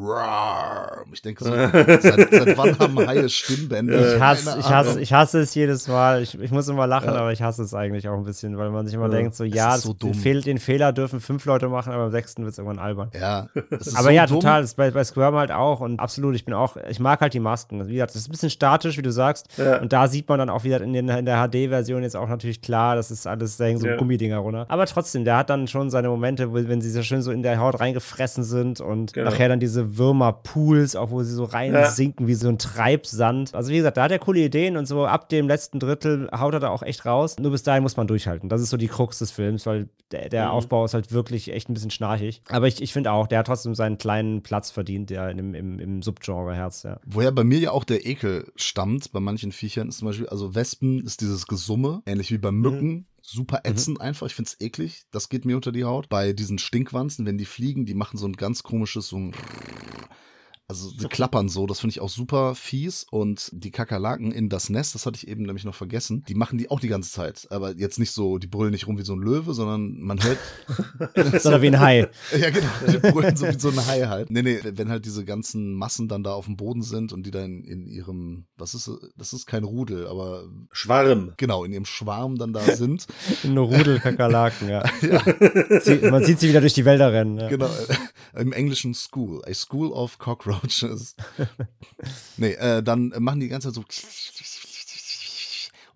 Ich denke so, seit, seit, wann haben Haie Stimmbänder? Ich hasse, ich, hasse, ich hasse es jedes Mal. Ich, ich muss immer lachen, ja. aber ich hasse es eigentlich auch ein bisschen, weil man sich immer ja. denkt, so ja, so den, Fehl, den, Fehler dürfen fünf Leute machen, aber beim sechsten wird es irgendwann albern. Ja. aber so ja, dumm. total. Das ist bei, bei Squirm halt auch und absolut, ich bin auch, ich mag halt die Masken. Wie gesagt, das ist ein bisschen statisch, wie du sagst. Ja. Und da sieht man dann auch wieder in, den, in der HD-Version jetzt auch natürlich klar, das ist alles, da hängen so Gummidinger runter. Aber trotzdem, der hat dann schon seine Momente, wo, wenn sie so schön so in der Haut reingefressen sind und genau. nachher dann diese Würmerpools, auch wo sie so reinsinken ja. wie so ein Treibsand. Also wie gesagt, da hat er coole Ideen und so ab dem letzten Drittel haut er da auch echt raus. Nur bis dahin muss man durchhalten. Das ist so die Krux des Films, weil der, der mhm. Aufbau ist halt wirklich echt ein bisschen schnarchig. Aber ich, ich finde auch, der hat trotzdem seinen kleinen Platz verdient, der im, im, im Subgenre-Herz, ja. Woher bei mir ja auch der Ekel stammt, bei manchen Viechern ist zum Beispiel, also Wespen ist dieses Gesumme, ähnlich wie bei Mücken. Mhm super mhm. ätzend mhm. einfach. Ich finde es eklig. Das geht mir unter die Haut. Bei diesen Stinkwanzen, wenn die fliegen, die machen so ein ganz komisches, so ein also die klappern so, das finde ich auch super fies. Und die Kakerlaken in das Nest, das hatte ich eben nämlich noch vergessen, die machen die auch die ganze Zeit. Aber jetzt nicht so, die brüllen nicht rum wie so ein Löwe, sondern man hört. sondern wie ein Hai. ja, genau. Die brüllen so wie so ein Hai halt. Nee, nee, wenn halt diese ganzen Massen dann da auf dem Boden sind und die dann in ihrem, was ist, das ist kein Rudel, aber. Schwarm. Genau, in ihrem Schwarm dann da sind. In Rudel Kakerlaken, ja. ja. Sie, man sieht sie wieder durch die Wälder rennen. Ja. Genau. Im Englischen School. A School of Cockroaches. Roaches. nee, äh, dann machen die die ganze Zeit so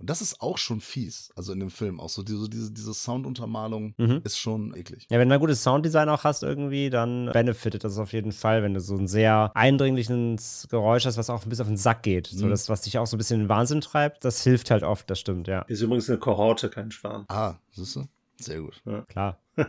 Und das ist auch schon fies. Also in dem Film auch so diese, diese, diese Sounduntermalung Mhm. ist schon eklig. Ja, wenn du ein gutes Sounddesign auch hast irgendwie, dann benefitet das auf jeden Fall, wenn du so ein sehr eindringliches Geräusch hast, was auch ein bisschen auf den Sack geht. So Mhm. das, was dich auch so ein bisschen in den Wahnsinn treibt, das hilft halt oft, das stimmt, ja. Ist übrigens eine Kohorte, kein Schwarm. Ah, siehst du? Sehr gut. Klar.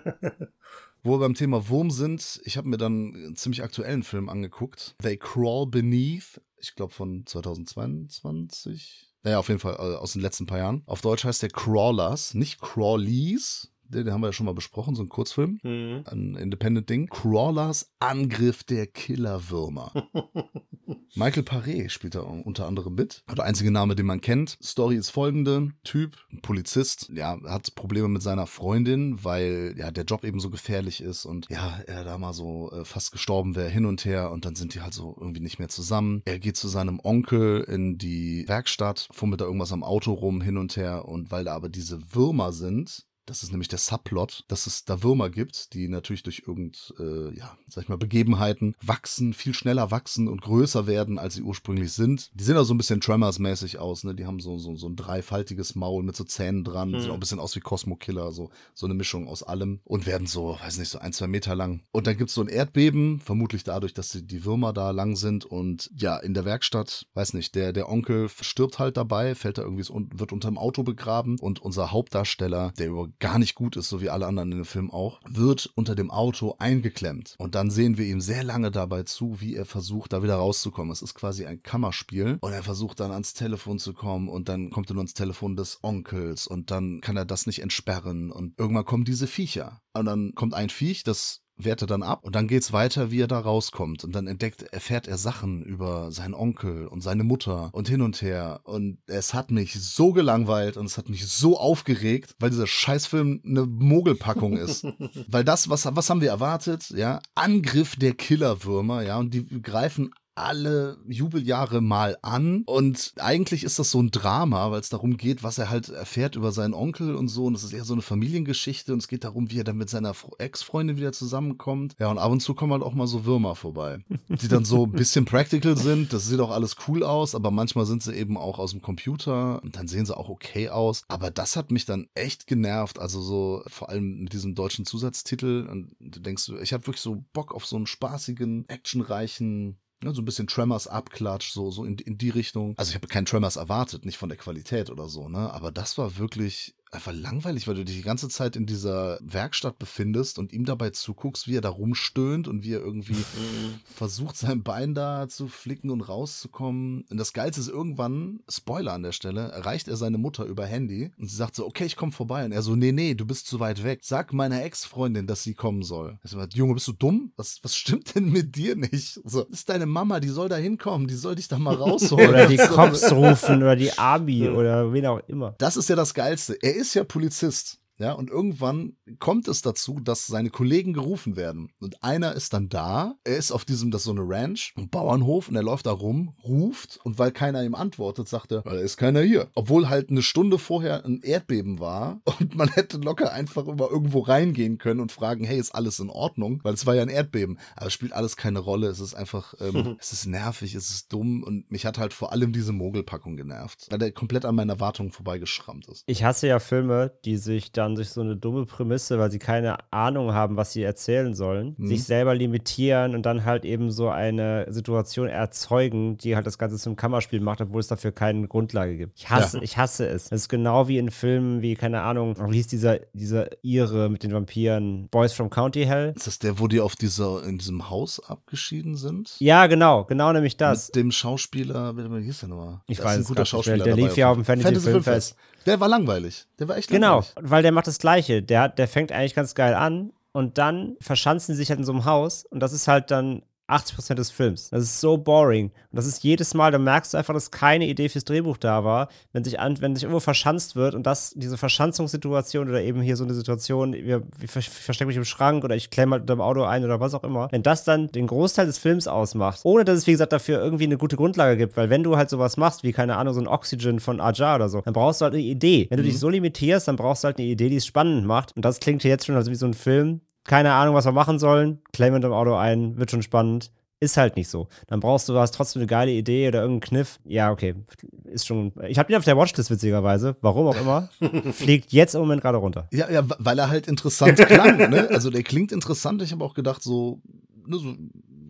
Wo wir beim Thema Wurm sind, ich habe mir dann einen ziemlich aktuellen Film angeguckt. They Crawl Beneath, ich glaube von 2022. Naja, auf jeden Fall äh, aus den letzten paar Jahren. Auf Deutsch heißt der Crawlers, nicht Crawlies. Den, haben wir ja schon mal besprochen, so ein Kurzfilm. Mhm. Ein Independent-Ding. Crawlers Angriff der Killerwürmer. Michael Paré spielt da unter anderem mit. Der einzige Name, den man kennt. Story ist folgende. Typ, ein Polizist, ja, hat Probleme mit seiner Freundin, weil ja der Job eben so gefährlich ist und ja, er da mal so äh, fast gestorben wäre hin und her und dann sind die halt so irgendwie nicht mehr zusammen. Er geht zu seinem Onkel in die Werkstatt, fummelt da irgendwas am Auto rum hin und her und weil da aber diese Würmer sind, das ist nämlich der Subplot, dass es da Würmer gibt, die natürlich durch irgend, äh, ja, sag ich mal, Begebenheiten wachsen, viel schneller wachsen und größer werden, als sie ursprünglich sind. Die sehen auch so ein bisschen Tremors-mäßig aus, ne? Die haben so, so, so ein dreifaltiges Maul mit so Zähnen dran, Mhm. sehen auch ein bisschen aus wie Cosmo Killer, so, so eine Mischung aus allem und werden so, weiß nicht, so ein, zwei Meter lang. Und dann gibt's so ein Erdbeben, vermutlich dadurch, dass die, die Würmer da lang sind und ja, in der Werkstatt, weiß nicht, der, der Onkel stirbt halt dabei, fällt da irgendwie so und wird unterm Auto begraben und unser Hauptdarsteller, der über gar nicht gut ist, so wie alle anderen in dem Film auch, wird unter dem Auto eingeklemmt. Und dann sehen wir ihm sehr lange dabei zu, wie er versucht, da wieder rauszukommen. Es ist quasi ein Kammerspiel und er versucht dann ans Telefon zu kommen und dann kommt er nur ans Telefon des Onkels und dann kann er das nicht entsperren und irgendwann kommen diese Viecher. Und dann kommt ein Viech, das wehrt er dann ab und dann geht's weiter, wie er da rauskommt und dann entdeckt, erfährt er Sachen über seinen Onkel und seine Mutter und hin und her und es hat mich so gelangweilt und es hat mich so aufgeregt, weil dieser Scheißfilm eine Mogelpackung ist. weil das, was, was haben wir erwartet? Ja, Angriff der Killerwürmer, ja, und die greifen alle Jubeljahre mal an. Und eigentlich ist das so ein Drama, weil es darum geht, was er halt erfährt über seinen Onkel und so. Und es ist eher so eine Familiengeschichte und es geht darum, wie er dann mit seiner Ex-Freundin wieder zusammenkommt. Ja, und ab und zu kommen halt auch mal so Würmer vorbei, die dann so ein bisschen practical sind. Das sieht auch alles cool aus, aber manchmal sind sie eben auch aus dem Computer und dann sehen sie auch okay aus. Aber das hat mich dann echt genervt. Also so vor allem mit diesem deutschen Zusatztitel. Und du denkst, ich habe wirklich so Bock auf so einen spaßigen, actionreichen ja, so ein bisschen Tremors Abklatsch, so, so in, in die Richtung. Also ich habe keinen Tremors erwartet, nicht von der Qualität oder so, ne? Aber das war wirklich einfach langweilig, weil du dich die ganze Zeit in dieser Werkstatt befindest und ihm dabei zuguckst, wie er da rumstöhnt und wie er irgendwie Mhm. versucht, sein Bein da zu flicken und rauszukommen. Und das Geilste ist irgendwann, Spoiler an der Stelle, erreicht er seine Mutter über Handy und sie sagt so, okay, ich komme vorbei. Und er so, nee, nee, du bist zu weit weg. Sag meiner Ex-Freundin, dass sie kommen soll. Ich so, Junge, bist du dumm? Was, was stimmt denn mit dir nicht? So, das ist deine Mama, die soll da hinkommen, die soll dich da mal rausholen. Oder die. Cops rufen oder die Abi oder wen auch immer. Das ist ja das Geilste. Er ist ja Polizist. Ja, und irgendwann kommt es dazu, dass seine Kollegen gerufen werden. Und einer ist dann da. Er ist auf diesem, das ist so eine Ranch, ein Bauernhof, und er läuft da rum, ruft. Und weil keiner ihm antwortet, sagt er, "Ja, da ist keiner hier. Obwohl halt eine Stunde vorher ein Erdbeben war und man hätte locker einfach immer irgendwo reingehen können und fragen, hey, ist alles in Ordnung? Weil es war ja ein Erdbeben. Aber es spielt alles keine Rolle. Es ist einfach, ähm, es ist nervig, es ist dumm. Und mich hat halt vor allem diese Mogelpackung genervt. Weil der komplett an meinen Erwartungen vorbeigeschrammt ist. Ich hasse ja Filme, die sich dann durch so eine dumme Prämisse, weil sie keine Ahnung haben, was sie erzählen sollen, Mhm. sich selber limitieren und dann halt eben so eine Situation erzeugen, die halt das Ganze zum Kammerspiel macht, obwohl es dafür keine Grundlage gibt. Ich hasse, Ja. ich hasse es. Es ist genau wie in Filmen wie, keine Ahnung, wie hieß dieser, dieser Ire mit den Vampiren, Boys from County Hell? Ist das der, wo die auf dieser, in diesem Haus abgeschieden sind? Ja, genau, genau nämlich das. Mit dem Schauspieler, wie hieß der nochmal? Ich Da weiß ist ein guter. Schauspieler Der lief ja auf dem Fantasy Filmfest. Der war langweilig. Der war echt Genau, langweilig. weil der macht das Gleiche. Der, der fängt eigentlich ganz geil an und dann verschanzen sie sich halt in so einem Haus und das ist halt dann 80% des Films. Das ist so boring. Und das ist jedes Mal, da merkst du einfach, dass keine Idee fürs Drehbuch da war, wenn sich, an, wenn sich irgendwo verschanzt wird und das, diese Verschanzungssituation oder eben hier so eine Situation, wir, ich ver- verstecke mich im Schrank oder ich klemme halt unter dem Auto ein oder was auch immer, wenn das dann den Großteil des Films ausmacht, ohne dass es, wie gesagt, dafür irgendwie eine gute Grundlage gibt, weil wenn du halt sowas machst, wie, keine Ahnung, so ein Oxygen von Aja oder so, dann brauchst du halt eine Idee. Wenn du dich so limitierst, dann brauchst du halt eine Idee, die es spannend macht. Und das klingt hier jetzt schon also wie so ein Film. Keine Ahnung, was wir machen sollen. Claim mit dem Auto ein, wird schon spannend. Ist halt nicht so. Dann brauchst du, du hast trotzdem eine geile Idee oder irgendeinen Kniff. Ja, okay, ist schon. Ich habe ihn auf der Watchlist witzigerweise, warum auch immer, fliegt jetzt im Moment gerade runter. Ja, ja, weil er halt interessant klang. ne? Also der klingt interessant. Ich habe auch gedacht so, ne, so,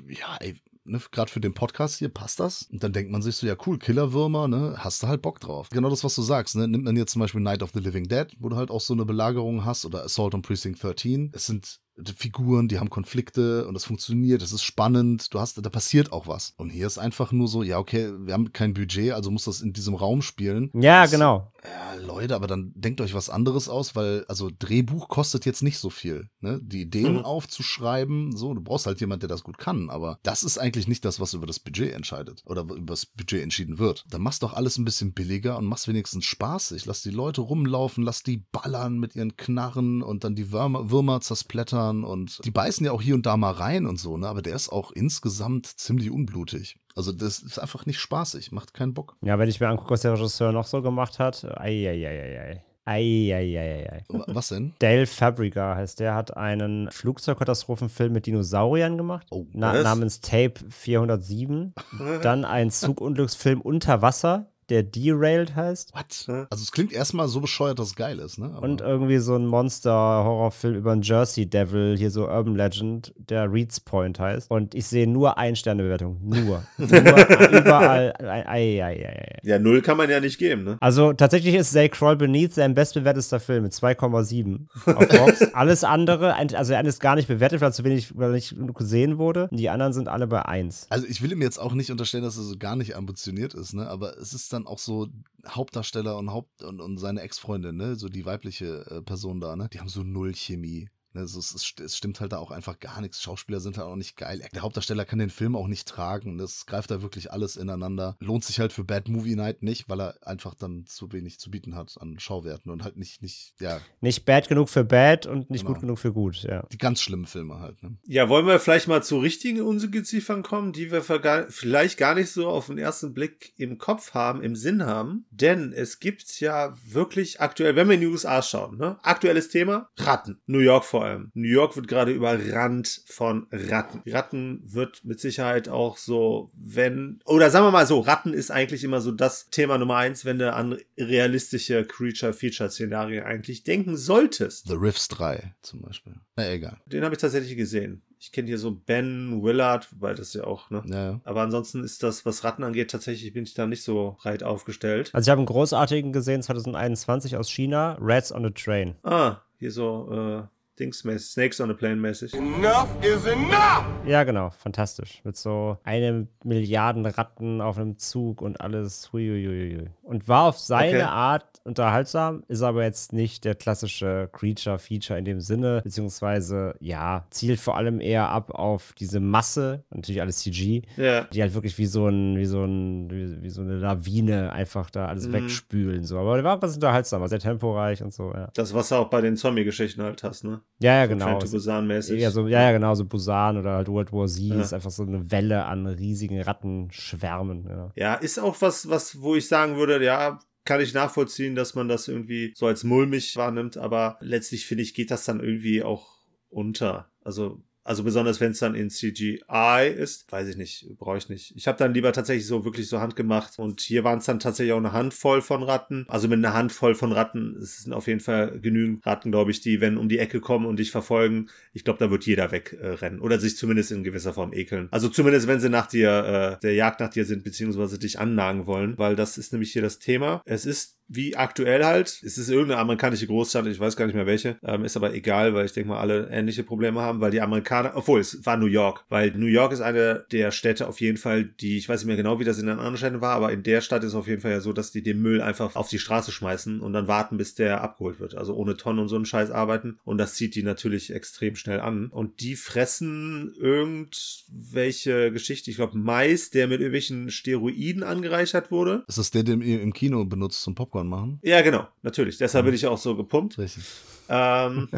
ja, ey, ne, gerade für den Podcast hier passt das. Und dann denkt man sich so, ja cool, Killerwürmer, ne, hast du halt Bock drauf. Genau das, was du sagst, ne, nimmt man jetzt zum Beispiel Night of the Living Dead, wo du halt auch so eine Belagerung hast oder Assault on Precinct 13. Es sind Figuren, die haben Konflikte und das funktioniert, es ist spannend, du hast, da passiert auch was. Und hier ist einfach nur so, ja, okay, wir haben kein Budget, also muss das in diesem Raum spielen. Ja, das, genau. Ja, Leute, aber dann denkt euch was anderes aus, weil, also Drehbuch kostet jetzt nicht so viel, ne? Die Ideen mhm. aufzuschreiben, so, du brauchst halt jemand, der das gut kann, aber das ist eigentlich nicht das, was über das Budget entscheidet oder über das Budget entschieden wird. Dann machst doch alles ein bisschen billiger und machst wenigstens spaßig. Lass die Leute rumlaufen, lass die ballern mit ihren Knarren und dann die Würmer, Würmer zersplättern und die beißen ja auch hier und da mal rein und so, ne? Aber der ist auch insgesamt ziemlich unblutig. Also das ist einfach nicht spaßig, macht keinen Bock. Ja, wenn ich mir angucke, was der Regisseur noch so gemacht hat, eieieiei. Eieieiei. Was denn? Dale Fabrica heißt der, hat einen Flugzeugkatastrophenfilm mit Dinosauriern gemacht, oh, na, namens Tape 407. Dann einen Zugunglücksfilm Unter Wasser, der Derailed heißt. What? Also es klingt erstmal so bescheuert, dass es geil ist, ne? Aber und irgendwie so ein Monster-Horrorfilm über einen Jersey Devil, hier so Urban Legend, der Reeds Point heißt. Und ich sehe nur Ein-Sterne-Bewertung. Nur. nur überall. Ei, ei, ei, ja, null kann man ja nicht geben, ne? Also tatsächlich ist Zay Crawl Beneath sein bestbewertester Film mit 2,7 auf Box. Alles andere, also er ist gar nicht bewertet, weil zu wenig, weil nicht gesehen wurde. Die anderen sind alle bei 1. Also ich will ihm jetzt auch nicht unterstellen, dass er so gar nicht ambitioniert ist, ne? Aber es ist dann dann auch so Hauptdarsteller und Haupt und, und seine Ex-Freundin, ne, so die weibliche äh, Person da, ne, die haben so null Chemie. Also es, ist, es, stimmt halt da auch einfach gar nichts. Schauspieler sind halt auch nicht geil. Der Hauptdarsteller kann den Film auch nicht tragen. Das greift da wirklich alles ineinander. Lohnt sich halt für Bad Movie Night nicht, weil er einfach dann zu wenig zu bieten hat an Schauwerten und halt nicht, nicht, ja. Nicht bad genug für bad und nicht genau. gut genug für gut, ja. Die ganz schlimmen Filme halt, ne? Ja, wollen wir vielleicht mal zu richtigen Ungeziefern kommen, die wir vielleicht gar nicht so auf den ersten Blick im Kopf haben, im Sinn haben. Denn es gibt ja wirklich aktuell, wenn wir in die USA schauen, ne? Aktuelles Thema, Ratten. New York vor allem. New York wird gerade überrannt von Ratten. Ratten wird mit Sicherheit auch so, wenn, oder sagen wir mal so, Ratten ist eigentlich immer so das Thema Nummer eins, wenn du an realistische Creature-Feature-Szenarien eigentlich denken solltest. The Rifts 3 zum Beispiel. Na, egal. Den habe ich tatsächlich gesehen. Ich kenne hier so Ben Willard, wobei das ja auch, ne? Ja. Aber ansonsten ist das, was Ratten angeht, tatsächlich bin ich da nicht so breit aufgestellt. Also ich habe einen großartigen gesehen, 2021 aus China, Rats on a Train. Ah, hier so, äh, Dings Snakes on a Plane mäßig. Enough is enough! Ja, genau, fantastisch. Mit so eine Milliarden Ratten auf einem Zug und alles. Huiuiui. Und war auf seine okay. Art unterhaltsam, ist aber jetzt nicht der klassische Creature-Feature in dem Sinne, beziehungsweise, ja, zielt vor allem eher ab auf diese Masse, natürlich alles CG, ja. die halt wirklich wie so ein, wie so ein, wie, wie so eine Lawine einfach da alles mhm. wegspülen. So. Aber der war ganz unterhaltsam, war sehr temporeich und so, ja. Das, was du auch bei den Zombie-Geschichten halt hast, ne? Ja, ja, so genau. Busan-mäßig. Ja, so, ja, ja, genau, so Busan oder halt World War Z ja. ist einfach so eine Welle an riesigen Rattenschwärmen. Ja. ja, ist auch was, was, wo ich sagen würde, ja, kann ich nachvollziehen, dass man das irgendwie so als mulmig wahrnimmt, aber letztlich finde ich, geht das dann irgendwie auch unter. Also also besonders wenn es dann in CGI ist, weiß ich nicht, brauche ich nicht. Ich habe dann lieber tatsächlich so wirklich so handgemacht und hier waren es dann tatsächlich auch eine Handvoll von Ratten. Also mit einer Handvoll von Ratten, es sind auf jeden Fall genügend Ratten, glaube ich, die, wenn um die Ecke kommen und dich verfolgen, ich glaube, da wird jeder wegrennen äh, oder sich zumindest in gewisser Form ekeln. Also zumindest, wenn sie nach dir, äh, der Jagd nach dir sind, beziehungsweise dich annagen wollen, weil das ist nämlich hier das Thema. Es ist wie aktuell halt. Es ist irgendeine amerikanische Großstadt, ich weiß gar nicht mehr welche. Ähm, ist aber egal, weil ich denke mal, alle ähnliche Probleme haben, weil die Amerikaner, obwohl es war New York, weil New York ist eine der Städte auf jeden Fall, die, ich weiß nicht mehr genau, wie das in den anderen Städten war, aber in der Stadt ist es auf jeden Fall ja so, dass die den Müll einfach auf die Straße schmeißen und dann warten, bis der abgeholt wird. Also ohne Tonnen und so einen Scheiß arbeiten. Und das zieht die natürlich extrem schnell an. Und die fressen irgendwelche Geschichte, ich glaube Mais, der mit irgendwelchen Steroiden angereichert wurde. Ist das der, den ihr im Kino benutzt zum Popcorn? Popcorn machen. Ja, genau, natürlich. Deshalb bin ich auch so gepumpt. Richtig. Ähm,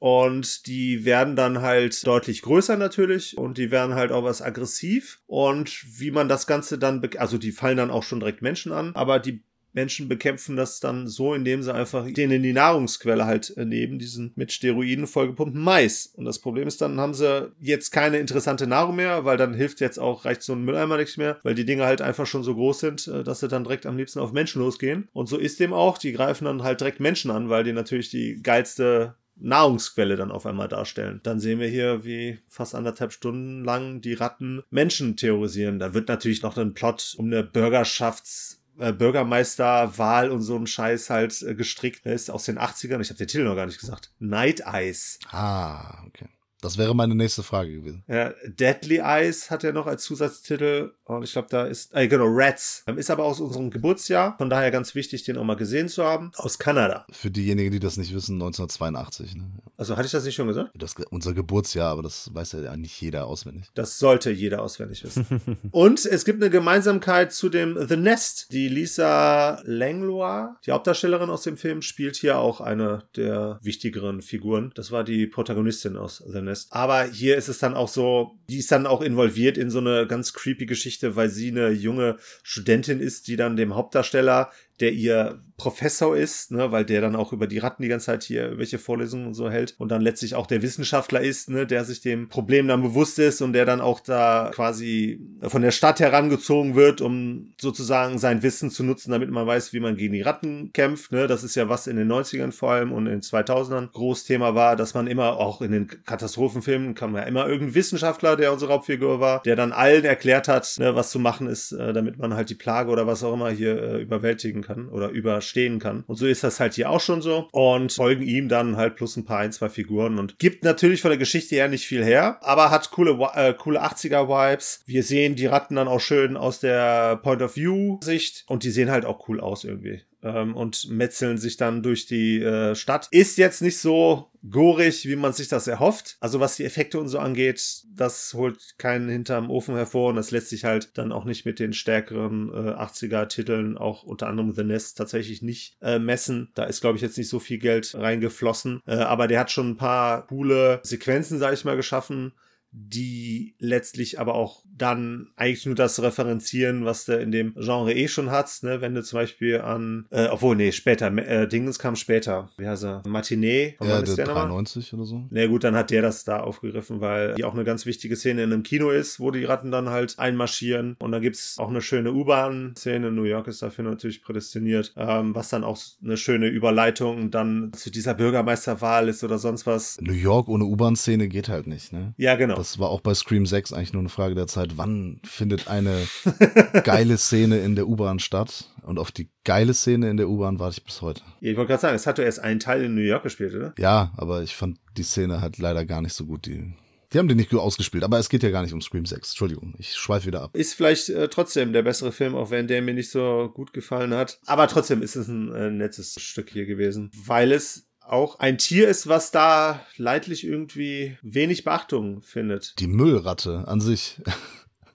und die werden dann halt deutlich größer natürlich und die werden halt auch was aggressiv. Und wie man das Ganze dann, also die fallen dann auch schon direkt Menschen an, aber die Menschen bekämpfen das dann so, indem sie einfach denen die Nahrungsquelle halt äh, nehmen, diesen mit Steroiden vollgepumpten Mais. Und das Problem ist, dann haben sie jetzt keine interessante Nahrung mehr, weil dann hilft jetzt auch, reicht so ein Mülleimer nichts mehr, weil die Dinge halt einfach schon so groß sind, äh, dass sie dann direkt am liebsten auf Menschen losgehen. Und so ist dem auch. Die greifen dann halt direkt Menschen an, weil die natürlich die geilste Nahrungsquelle dann auf einmal darstellen. Dann sehen wir hier, wie fast anderthalb Stunden lang die Ratten Menschen terrorisieren. Da wird natürlich noch ein Plot um eine Bürgerschafts- äh, Bürgermeisterwahl und so ein Scheiß halt äh, gestrickt. Der ist aus den 80ern. Ich habe den Titel noch gar nicht gesagt. Night Eyes. Ah, okay. Das wäre meine nächste Frage gewesen. Ja, Deadly Eyes hat er noch als Zusatztitel. Und ich glaube, da ist, äh, genau, Rats. Ist aber aus unserem Geburtsjahr. Von daher ganz wichtig, den auch mal gesehen zu haben. Aus Kanada. Für diejenigen, die das nicht wissen, 1982. Ne? Also hatte ich das nicht schon gesagt? Das, unser Geburtsjahr, aber das weiß ja nicht jeder auswendig. Das sollte jeder auswendig wissen. Und es gibt eine Gemeinsamkeit zu dem The Nest. Die Lisa Langlois, die Hauptdarstellerin aus dem Film, spielt hier auch eine der wichtigeren Figuren. Das war die Protagonistin aus The Nest. Aber hier ist es dann auch so, die ist dann auch involviert in so eine ganz creepy Geschichte, weil sie eine junge Studentin ist, die dann dem Hauptdarsteller der ihr Professor ist, ne, weil der dann auch über die Ratten die ganze Zeit hier welche Vorlesungen und so hält und dann letztlich auch der Wissenschaftler ist, ne, der sich dem Problem dann bewusst ist und der dann auch da quasi von der Stadt herangezogen wird, um sozusagen sein Wissen zu nutzen, damit man weiß, wie man gegen die Ratten kämpft, ne, das ist ja was in den 90ern vor allem und in den 2000ern Großthema war, dass man immer auch in den Katastrophenfilmen kam ja immer irgendein Wissenschaftler, der unsere Hauptfigur war, der dann allen erklärt hat, ne, was zu machen ist, äh, damit man halt die Plage oder was auch immer hier äh, überwältigen kann oder überstehen kann. Und so ist das halt hier auch schon so. Und folgen ihm dann halt plus ein paar, ein, zwei Figuren und gibt natürlich von der Geschichte her nicht viel her, aber hat coole, äh, coole 80er-Vibes. Wir sehen die Ratten dann auch schön aus der Point-of-View-Sicht und die sehen halt auch cool aus irgendwie ähm, und metzeln sich dann durch die äh, Stadt. Ist jetzt nicht so gorig, wie man sich das erhofft. Also was die Effekte und so angeht, das holt keinen hinterm Ofen hervor und das lässt sich halt dann auch nicht mit den stärkeren äh, 80er-Titeln, auch unter anderem The Nest, tatsächlich nicht äh, messen. Da ist, glaube ich, jetzt nicht so viel Geld reingeflossen. Äh, aber der hat schon ein paar coole Sequenzen, sage ich mal, geschaffen die letztlich aber auch dann eigentlich nur das referenzieren, was du in dem Genre eh schon hast, ne? Wenn du zum Beispiel an, äh, obwohl, nee, später, äh, Dingens kam später. Wie heißt er? Matinee? Ja, der, der 93 oder so. Na nee, gut, dann hat der das da aufgegriffen, weil die auch eine ganz wichtige Szene in einem Kino ist, wo die Ratten dann halt einmarschieren. Und da gibt's auch eine schöne U-Bahn-Szene. New York ist dafür natürlich prädestiniert, ähm, was dann auch eine schöne Überleitung dann zu dieser Bürgermeisterwahl ist oder sonst was. New York ohne U-Bahn-Szene geht halt nicht, ne? Ja, genau. Das war auch bei Scream 6 eigentlich nur eine Frage der Zeit, wann findet eine geile Szene in der U-Bahn statt? Und auf die geile Szene in der U-Bahn warte ich bis heute. Ich wollte gerade sagen, es hat doch erst einen Teil in New York gespielt, oder? Ja, aber ich fand die Szene halt leider gar nicht so gut. Die, die haben die nicht gut ausgespielt, aber es geht ja gar nicht um Scream 6. Entschuldigung, ich schweife wieder ab. Ist vielleicht äh, trotzdem der bessere Film, auch wenn der mir nicht so gut gefallen hat. Aber trotzdem ist es ein äh, nettes Stück hier gewesen, weil es auch ein Tier ist, was da leidlich irgendwie wenig Beachtung findet. Die Müllratte an sich.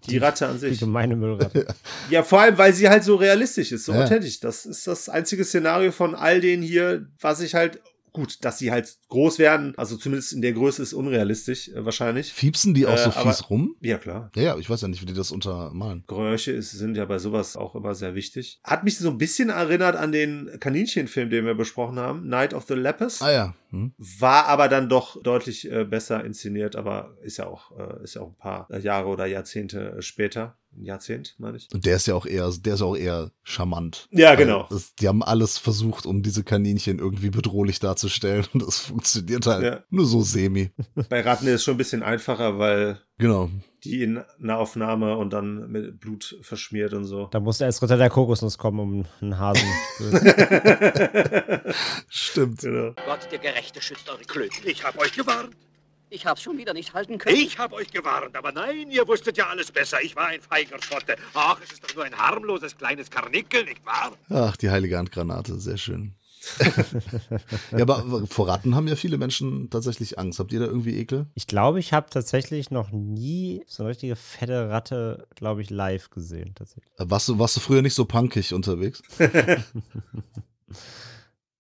Die Ratte an sich. Die gemeine Müllratte. Ja, vor allem, weil sie halt so realistisch ist, so ja. authentisch. Das ist das einzige Szenario von all denen hier, was ich halt Gut, dass sie halt groß werden, also zumindest in der Größe ist unrealistisch äh, wahrscheinlich. Fiepsen die auch so aber, fies rum? Ja, klar. Ja, ja, ich weiß ja nicht, wie die das untermalen. Geräusche ist, sind ja bei sowas auch immer sehr wichtig. Hat mich so ein bisschen erinnert an den Kaninchenfilm, den wir besprochen haben, Night of the Lepers. Ah ja. Hm. War aber dann doch deutlich äh, besser inszeniert, aber ist ja auch, äh, ist ja auch ein paar Jahre oder Jahrzehnte äh, später ein Jahrzehnt, meine ich. Und der ist ja auch eher, der ist auch eher charmant. Ja, genau. Also, das, die haben alles versucht, um diese Kaninchen irgendwie bedrohlich darzustellen und das funktioniert halt ja. nur so semi. Bei Ratten ist es schon ein bisschen einfacher, weil genau. die in Nahaufnahme und dann mit Blut verschmiert und so. Da musste erst runter der Kokosnuss kommen, um einen Hasen. Stimmt. Genau. Gott, der Gerechte schützt eure Klöten. Ich hab euch gewarnt. Ich hab's schon wieder nicht halten können. Ich hab euch gewarnt, aber nein, ihr wusstet ja alles besser. Ich war ein feiger Schotte. Ach, es ist doch nur ein harmloses kleines Karnickel, nicht wahr? Ach, die heilige Handgranate, sehr schön. ja, aber vor Ratten haben ja viele Menschen tatsächlich Angst. Habt ihr da irgendwie Ekel? Ich glaube, ich habe tatsächlich noch nie so eine richtige fette Ratte, glaube ich, live gesehen. Tatsächlich. Warst du, warst du früher nicht so punkig unterwegs?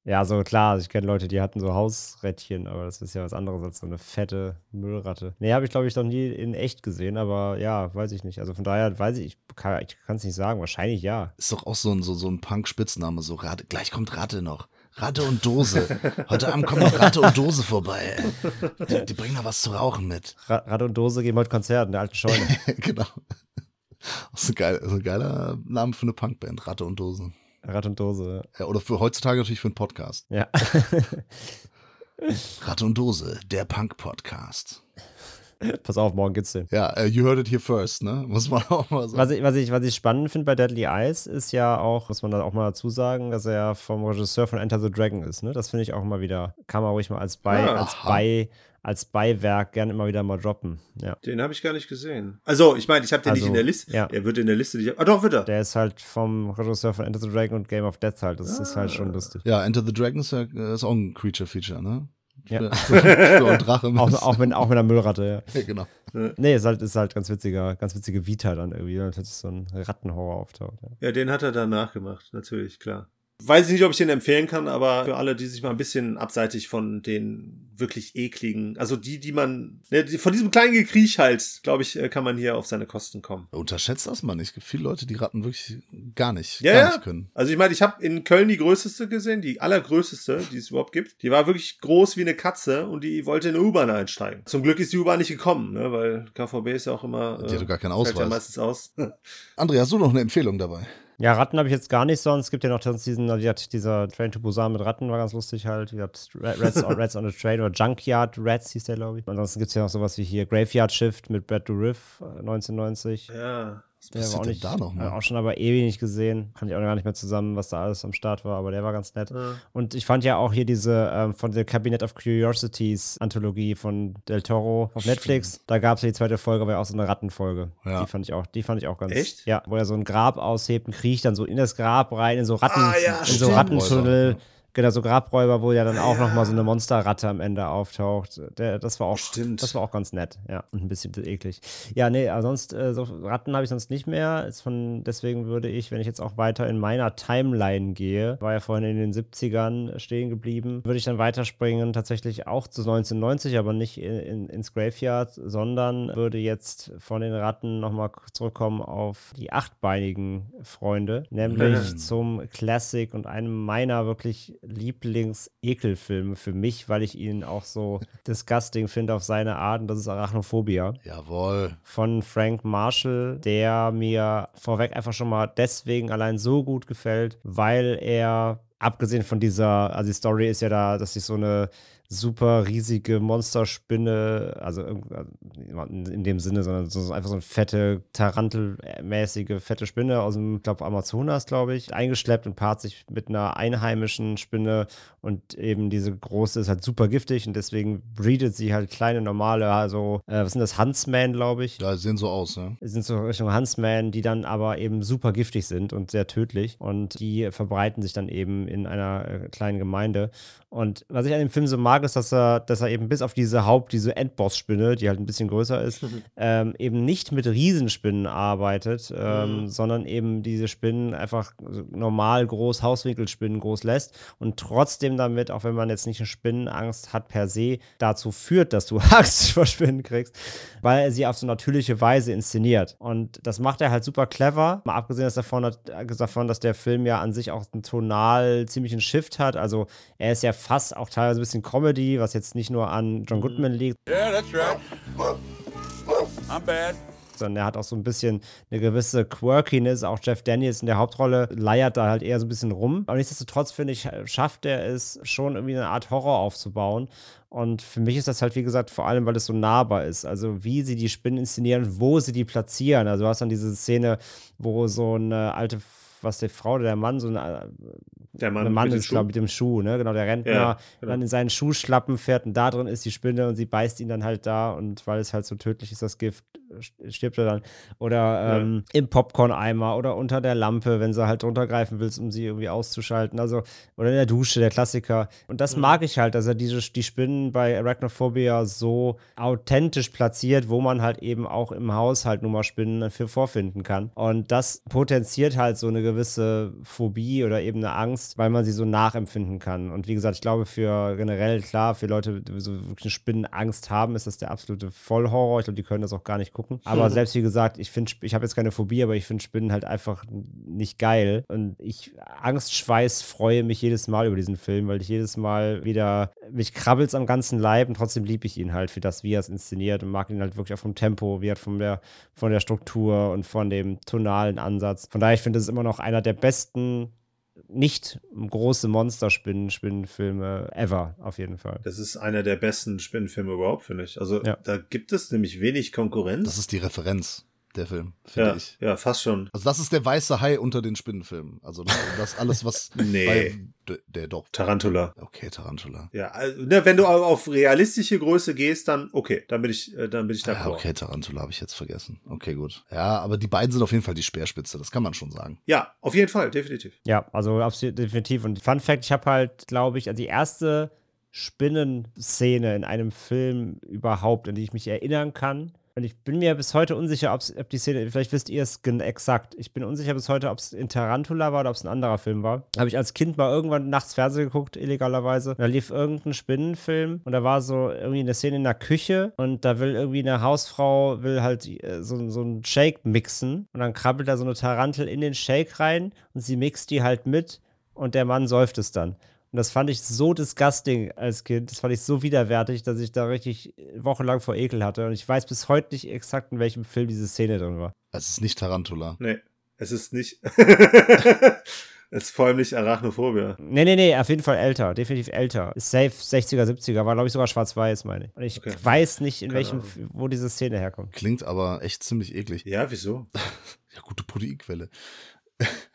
Ja, so klar, ich kenne Leute, die hatten so Hausrättchen, aber das ist ja was anderes als so eine fette Müllratte. Nee, habe ich glaube ich noch nie in echt gesehen, aber ja, weiß ich nicht. Also von daher weiß ich, ich kann es nicht sagen, wahrscheinlich ja. Ist doch auch so ein, so, so ein Punk-Spitzname, so Ratte, gleich kommt Ratte noch. Ratte und Dose. Heute Abend kommen noch Ratte und Dose vorbei. Die, die bringen da was zu rauchen mit. Ra Ratte und Dose geben heute Konzert in der alten Scheune. genau. Das ist ein, geil, also ein geiler Name für eine Punkband, Ratte und Dose. Ratte und Dose. Ja, oder für heutzutage natürlich für einen Podcast. Ja. Ratte und Dose, der Punk-Podcast. Pass auf, morgen gibt's den. Ja, uh, you heard it here first, ne? Muss man auch mal sagen. Was ich, was ich, was ich spannend finde bei Deadly Eyes ist ja auch, muss man da auch mal dazu sagen, dass er vom Regisseur von Enter the Dragon ist, ne? Das finde ich auch immer wieder, kann man ruhig mal als bei, Ah, als bei, als Beiwerk gern immer wieder mal droppen. Ja. Den habe ich gar nicht gesehen. Also, ich meine, ich habe den Also, nicht in der Liste. ja. Er wird in der Liste nicht. Ah, doch, wird er. Der ist halt vom Regisseur von Enter the Dragon und Game of Death halt. Das ist halt Ah. schon lustig. Ja, Enter the Dragon ist, ja, ist auch ein Creature-Feature, ne? Ja. Für Drache. Auch, auch, mit, auch mit einer Müllratte, ja. ja, genau. Nee, ist halt, ist halt ganz witziger, ganz witzige Vita dann irgendwie, wenn plötzlich so ein Rattenhorror auftaucht. Ja. Ja, den hat er danach gemacht, natürlich, klar. Weiß ich nicht, ob ich den empfehlen kann, aber für alle, die sich mal ein bisschen abseitig von den wirklich ekligen, also die, die man, ne, von diesem kleinen Gekriech halt, glaube ich, äh, kann man hier auf seine Kosten kommen. Unterschätzt das mal nicht. Es gibt viele Leute, die Ratten wirklich gar nicht, Ja, gar ja. nicht können. Also ich meine, ich habe in Köln die größte gesehen, die allergrößte, die es überhaupt gibt. Die war wirklich groß wie eine Katze und die wollte in eine U-Bahn einsteigen. Zum Glück ist die U-Bahn nicht gekommen, ne, weil KVB ist ja auch immer. Die hat doch gar keinen fällt Ja Ausweis. meistens aus. André, hast du noch eine Empfehlung dabei? Ja, Ratten habe ich jetzt gar nicht sonst. Es gibt ja noch sonst diesen, also die hat- dieser Train to Busan mit Ratten war ganz lustig halt. Hat Ra- Rats, on, Rats on a Train oder Junkyard Rats hieß der, glaube ich. Ansonsten gibt es ja noch sowas wie hier Graveyard Shift mit Brad Dourif äh, 1990. ja. Der passiert war auch nicht, da noch mal? auch schon aber ewig nicht gesehen. Kann ich auch gar nicht mehr zusammen, was da alles am Start war, aber der war ganz nett. Ja. Und ich fand ja auch hier diese ähm, von der Cabinet of Curiosities Anthologie von Del Toro auf Netflix. Da gab es ja die zweite Folge, war ja auch so eine Rattenfolge. Ja. Die fand ich auch, die fand ich auch ganz. Echt? Ja, wo er so ein Grab aushebt und kriecht dann so in das Grab rein, in so Ratten, Ah, in so stimmt. Rattentunnel. Genau, so Grabräuber, wo ja dann auch noch mal so eine Monsterratte am Ende auftaucht. Der, das war auch, Stimmt. das war auch ganz nett, ja, und ein bisschen eklig. Ja, nee, aber sonst äh, so Ratten habe ich sonst nicht mehr. Ist von, deswegen würde ich, wenn ich jetzt auch weiter in meiner Timeline gehe, war ja vorhin in den 70ern stehen geblieben, würde ich dann weiterspringen, tatsächlich auch zu 1990, aber nicht in, in, ins Graveyard, sondern würde jetzt von den Ratten nochmal zurückkommen auf die achtbeinigen Freunde, nämlich Mhm. zum Classic und einem meiner wirklich Lieblings-Ekelfilme für mich, weil ich ihn auch so disgusting finde auf seine Art und das ist Arachnophobia Jawohl. von Frank Marshall, der mir vorweg einfach schon mal deswegen allein so gut gefällt, weil er, abgesehen von dieser, also die Story ist ja da, dass sich so eine super riesige Monsterspinne, also also in dem Sinne, sondern so einfach so eine fette, tarantelmäßige fette Spinne aus dem, glaube, Amazonas, glaube ich, eingeschleppt und paart sich mit einer einheimischen Spinne und eben diese große ist halt super giftig und deswegen breedet sie halt kleine, normale, also, äh, was sind das, Huntsman, glaube ich. Ja, sehen so aus, ne? sind so Richtung Huntsman, die dann aber eben super giftig sind und sehr tödlich. Und die verbreiten sich dann eben in einer äh, kleinen Gemeinde. Und was ich an dem Film so mag, ist, dass er, dass er eben bis auf diese Haupt-, diese Endboss-Spinne, die halt ein bisschen größer ist, ähm, eben nicht mit Riesenspinnen arbeitet, ähm, sondern eben diese Spinnen einfach normal groß, Hauswinkelspinnen groß lässt und trotzdem damit, auch wenn man jetzt nicht eine Spinnenangst hat per se, dazu führt, dass du Angst vor Spinnen kriegst, weil er sie auf so natürliche Weise inszeniert. Und das macht er halt super clever. Mal abgesehen davon, davon, dass der Film ja an sich auch einen tonal ziemlichen Shift hat. Also er ist ja fast auch teilweise ein bisschen Comedy, was jetzt nicht nur an John Goodman liegt, Yeah, that's right. I'm bad. sondern er hat auch so ein bisschen eine gewisse Quirkiness. Auch Jeff Daniels in der Hauptrolle leiert da halt eher so ein bisschen rum. Aber nichtsdestotrotz, finde ich, schafft er es schon irgendwie eine Art Horror aufzubauen. Und für mich ist das halt, wie gesagt, vor allem, weil es so nahbar ist. Also, wie sie die Spinnen inszenieren, wo sie die platzieren. Also, du hast dann diese Szene, wo so eine alte, was die Frau oder der Mann, so eine Der Mann, der Mann ist, glaube ich, mit dem Schuh, ne? Genau, der Rentner Ja, genau. dann in seinen Schuhschlappen fährt und da drin ist die Spinne und sie beißt ihn dann halt da und weil es halt so tödlich ist, das Gift, stirbt er dann. Oder ähm, im Popcorn-Eimer oder unter der Lampe, wenn sie halt drunter greifen willst, um sie irgendwie auszuschalten. Also, oder in der Dusche, der Klassiker. Und das mag ich halt, dass er diese, die Spinnen bei Arachnophobia so authentisch platziert, wo man halt eben auch im Haushalt nur mal Spinnen dafür vorfinden kann. Und das potenziert halt so eine gewisse Phobie oder eben eine Angst, weil man sie so nachempfinden kann. Und wie gesagt, ich glaube, für generell, klar, für Leute, die so wirklich eine Spinnenangst haben, ist das der absolute Vollhorror. Ich glaube, die können das auch gar nicht gucken. Aber selbst wie gesagt, ich finde, ich habe jetzt keine Phobie, aber ich finde Spinnen halt einfach nicht geil. Und ich, Angst, Schweiß, freue mich jedes Mal über diesen Film, weil ich jedes Mal wieder, mich krabbelt am ganzen Leib und trotzdem liebe ich ihn halt für das, wie er es inszeniert und mag ihn halt wirklich auch vom Tempo, wie er von der, von der Struktur und von dem tonalen Ansatz. Von daher, ich finde, es ist immer noch einer der besten nicht große Monster-Spinnenfilme ever, auf jeden Fall. Das ist einer der besten Spinnenfilme überhaupt, finde ich. Also Ja. da gibt es nämlich wenig Konkurrenz. Das ist die Referenz, der Film, finde ja, ich. ja, fast schon. Also das ist der weiße Hai unter den Spinnenfilmen. Also das alles, was Nee. bei, der, doch. Tarantula. Okay, Tarantula. Ja, also, ne, wenn du au- auf realistische Größe gehst, dann okay, dann bin ich, äh, dann bin ich Ja, d'accord. okay, Tarantula habe ich jetzt vergessen. Okay, gut. Ja, aber die beiden sind auf jeden Fall die Speerspitze, das kann man schon sagen. Ja, auf jeden Fall, definitiv. Ja, also absolut definitiv. Und Fun Fact, ich habe halt, glaube ich, also die erste Spinnenszene in einem Film überhaupt, an die ich mich erinnern kann. Und ich bin mir bis heute unsicher, ob die Szene, vielleicht wisst ihr es exakt. Ich bin unsicher bis heute, ob es in Tarantula war oder ob es ein anderer Film war. Habe ich als Kind mal irgendwann nachts Fernsehen geguckt, illegalerweise. Da lief irgendein Spinnenfilm und da war so irgendwie eine Szene in der Küche und da will irgendwie eine Hausfrau, will halt äh, so, so einen Shake mixen und dann krabbelt da so eine Tarantel in den Shake rein und sie mixt die halt mit und der Mann säuft es dann. Und das fand ich so disgusting als Kind. Das fand ich so widerwärtig, dass ich da richtig wochenlang vor Ekel hatte. Und ich weiß bis heute nicht exakt, in welchem Film diese Szene drin war. Es ist nicht Tarantula. Nee, es ist nicht. es ist vor allem nicht Arachnophobia. Nee, nee, nee, auf jeden Fall älter. Definitiv älter. Ist safe 60er, 70er. War, glaube ich, sogar schwarz-weiß, meine ich. Und ich Okay. weiß nicht, in Keine welchem, Ahnung. wo diese Szene herkommt. Klingt aber echt ziemlich eklig. Ja, wieso? Ja, gute Proteinquelle.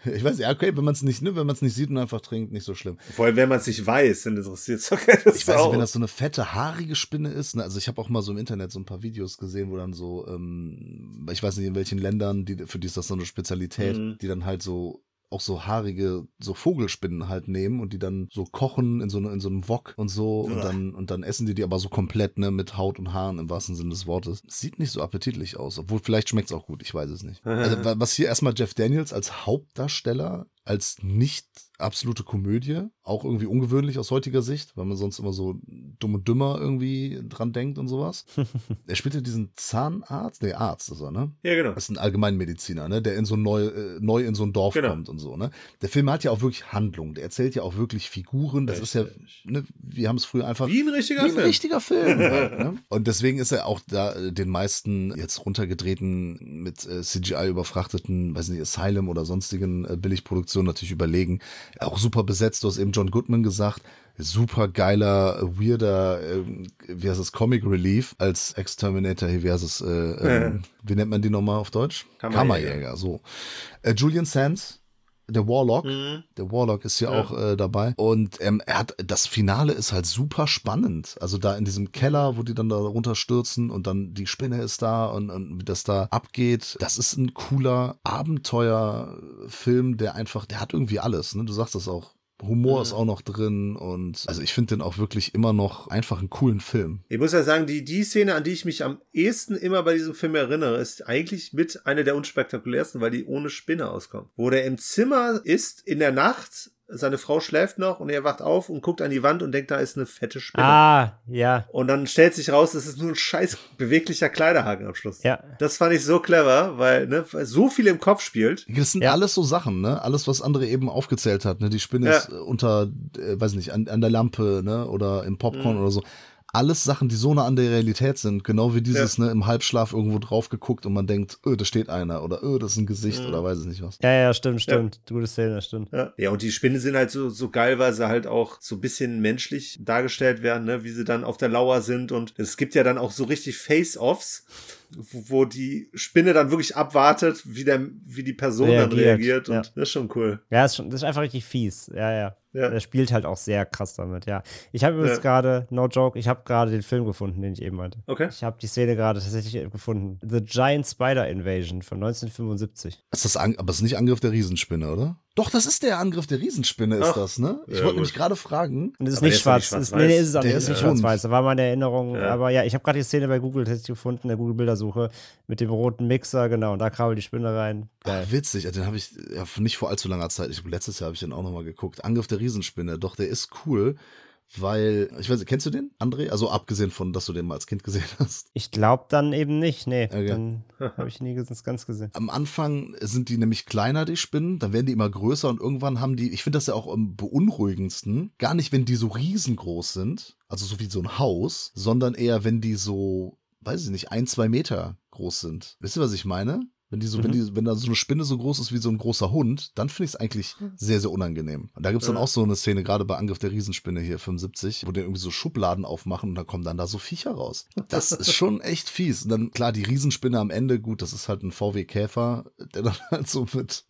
Ich weiß, ja, okay, wenn man es nicht, ne, wenn man es nicht sieht und einfach trinkt, nicht so schlimm. Vor allem, wenn man es nicht weiß, dann interessiert es doch keiner. Ich weiß nicht, wenn das so eine fette, haarige Spinne ist. Ne? Also ich habe auch mal so im Internet so ein paar Videos gesehen, wo dann so, ähm, ich weiß nicht, in welchen Ländern, die, für die ist das so eine Spezialität, Mhm. die dann halt so auch so haarige, so Vogelspinnen halt nehmen und die dann so kochen in so, ne- in so einem Wok und so und dann, und dann essen die die aber so komplett, ne, mit Haut und Haaren im wahrsten Sinne des Wortes. Sieht nicht so appetitlich aus, obwohl vielleicht schmeckt's auch gut, ich weiß es nicht. Also wa- was hier erstmal Jeff Daniels als Hauptdarsteller, als nicht absolute Komödie, auch irgendwie ungewöhnlich aus heutiger Sicht, weil man sonst immer so dumm und dümmer irgendwie dran denkt und sowas. er spielte diesen Zahnarzt, nee, Arzt ist er, ne? Ja, genau. Das ist ein Allgemeinmediziner, ne? Der in so ein neu, äh, neu in so ein Dorf Genau. kommt und so, ne? Der Film hat ja auch wirklich Handlung. Der erzählt ja auch wirklich Figuren. Das ist ja, Richtig. ne, wir haben es früher einfach Wie ein richtiger wie ein Film. richtiger Film. halt, ne? Und deswegen ist er auch da äh, den meisten jetzt runtergedrehten, mit äh, CGI überfrachteten, weiß nicht, Asylum oder sonstigen äh, Billigproduktionen natürlich überlegen. Auch super besetzt, du hast eben John Goodman gesagt. Super geiler, äh, weirder, äh, wie heißt es, Comic Relief als Exterminator, hier, wie heißt es, äh, ähm, wie nennt man die nochmal auf Deutsch? Kammerjäger. Kammerjäger, so. Äh, Julian Sands, der Warlock, Mhm. der Warlock ist hier Ja. auch äh, dabei. Und ähm, er hat, das Finale ist halt super spannend. Also da in diesem Keller, wo die dann da runterstürzen und dann die Spinne ist da und, und wie das da abgeht. Das ist ein cooler Abenteuerfilm, der einfach, der hat irgendwie alles. Ne? Du sagst das auch. Humor Mhm. ist auch noch drin und also ich finde den auch wirklich immer noch einfach einen coolen Film. Ich muss ja sagen, die, die Szene, an die ich mich am ehesten immer bei diesem Film erinnere, ist eigentlich mit einer der unspektakulärsten, weil die ohne Spinne auskommt. Wo der im Zimmer ist, in der Nacht, seine Frau schläft noch und er wacht auf und guckt an die Wand und denkt, da ist eine fette Spinne. Ah, ja. Und dann stellt sich raus, das ist nur ein scheiß beweglicher Kleiderhaken am Schluss. Ja. Das fand ich so clever, weil, ne, weil so viel im Kopf spielt. Das sind Ja. alles so Sachen, ne? Alles, was andere eben aufgezählt hat, ne? Die Spinne Ja. ist unter, äh, weiß nicht, an, an der Lampe, ne? Oder im Popcorn Mhm. oder so. Alles Sachen, die so nah an der Realität sind. Genau wie dieses, ne, im Halbschlaf irgendwo drauf geguckt und man denkt, öh, da steht einer oder öh, das ist ein Gesicht Mhm. oder weiß ich nicht was. Ja, ja, stimmt, stimmt. Gute Szene, stimmt. Ja. ja, und die Spinnen sind halt so, so geil, weil sie halt auch so ein bisschen menschlich dargestellt werden, ne? wie sie dann auf der Lauer sind. Und es gibt ja dann auch so richtig Face-Offs, wo die Spinne dann wirklich abwartet, wie, der, wie die Person dann Reagiert, reagiert. Und ja. das ist schon cool. Ja, ist schon, das ist einfach richtig fies. Ja, ja. Ja. Er spielt halt auch sehr krass damit, ja. Ich habe übrigens Ja. gerade, no joke, ich habe gerade den Film gefunden, den ich eben meinte. Okay. Ich habe die Szene gerade tatsächlich gefunden. The Giant Spider Invasion von 1975. Ist das An aber es ist nicht Angriff der Riesenspinne, oder? Doch, das ist der Angriff der Riesenspinne, ist Ach. das, ne? Ich Ja, wollte nämlich gerade fragen. Und es ist nicht ist schwarz. nicht ist, schwarz-weiß. nee, nee, ist es auch Der nicht, ist ist nicht schwarz-weiß. Da war meine Erinnerung. Ja. Aber ja, ich habe gerade die Szene bei Google tatsächlich gefunden, in der Google-Bildersuche, mit dem roten Mixer, genau. Und da krabbelt die Spinne rein. Geil. Ach, witzig, den habe ich ja, nicht vor allzu langer Zeit. Ich, letztes Jahr habe ich den auch nochmal geguckt. Angriff der Riesenspinne. Doch, der ist cool, weil, ich weiß nicht, kennst du den, André? Also abgesehen von, dass du den mal als Kind gesehen hast. Ich glaube dann eben nicht. Nee, Okay. dann habe ich nie ges- ganz gesehen. Am Anfang sind die nämlich kleiner, die Spinnen, dann werden die immer größer und irgendwann haben die, ich finde das ja auch am beunruhigendsten, gar nicht, wenn die so riesengroß sind, also so wie so ein Haus, sondern eher, wenn die so, weiß ich nicht, ein, zwei Meter groß sind. Wisst ihr, was ich meine? Wenn die so, wenn Mhm. die, wenn da so eine Spinne so groß ist wie so ein großer Hund, dann finde ich es eigentlich sehr, sehr unangenehm. Und da gibt es dann Ja. auch so eine Szene, gerade bei Angriff der Riesenspinne hier 75, wo die irgendwie so Schubladen aufmachen und da kommen dann da so Viecher raus. Das ist schon echt fies. Und dann, klar, die Riesenspinne am Ende, gut, das ist halt ein VW-Käfer, der dann halt so mit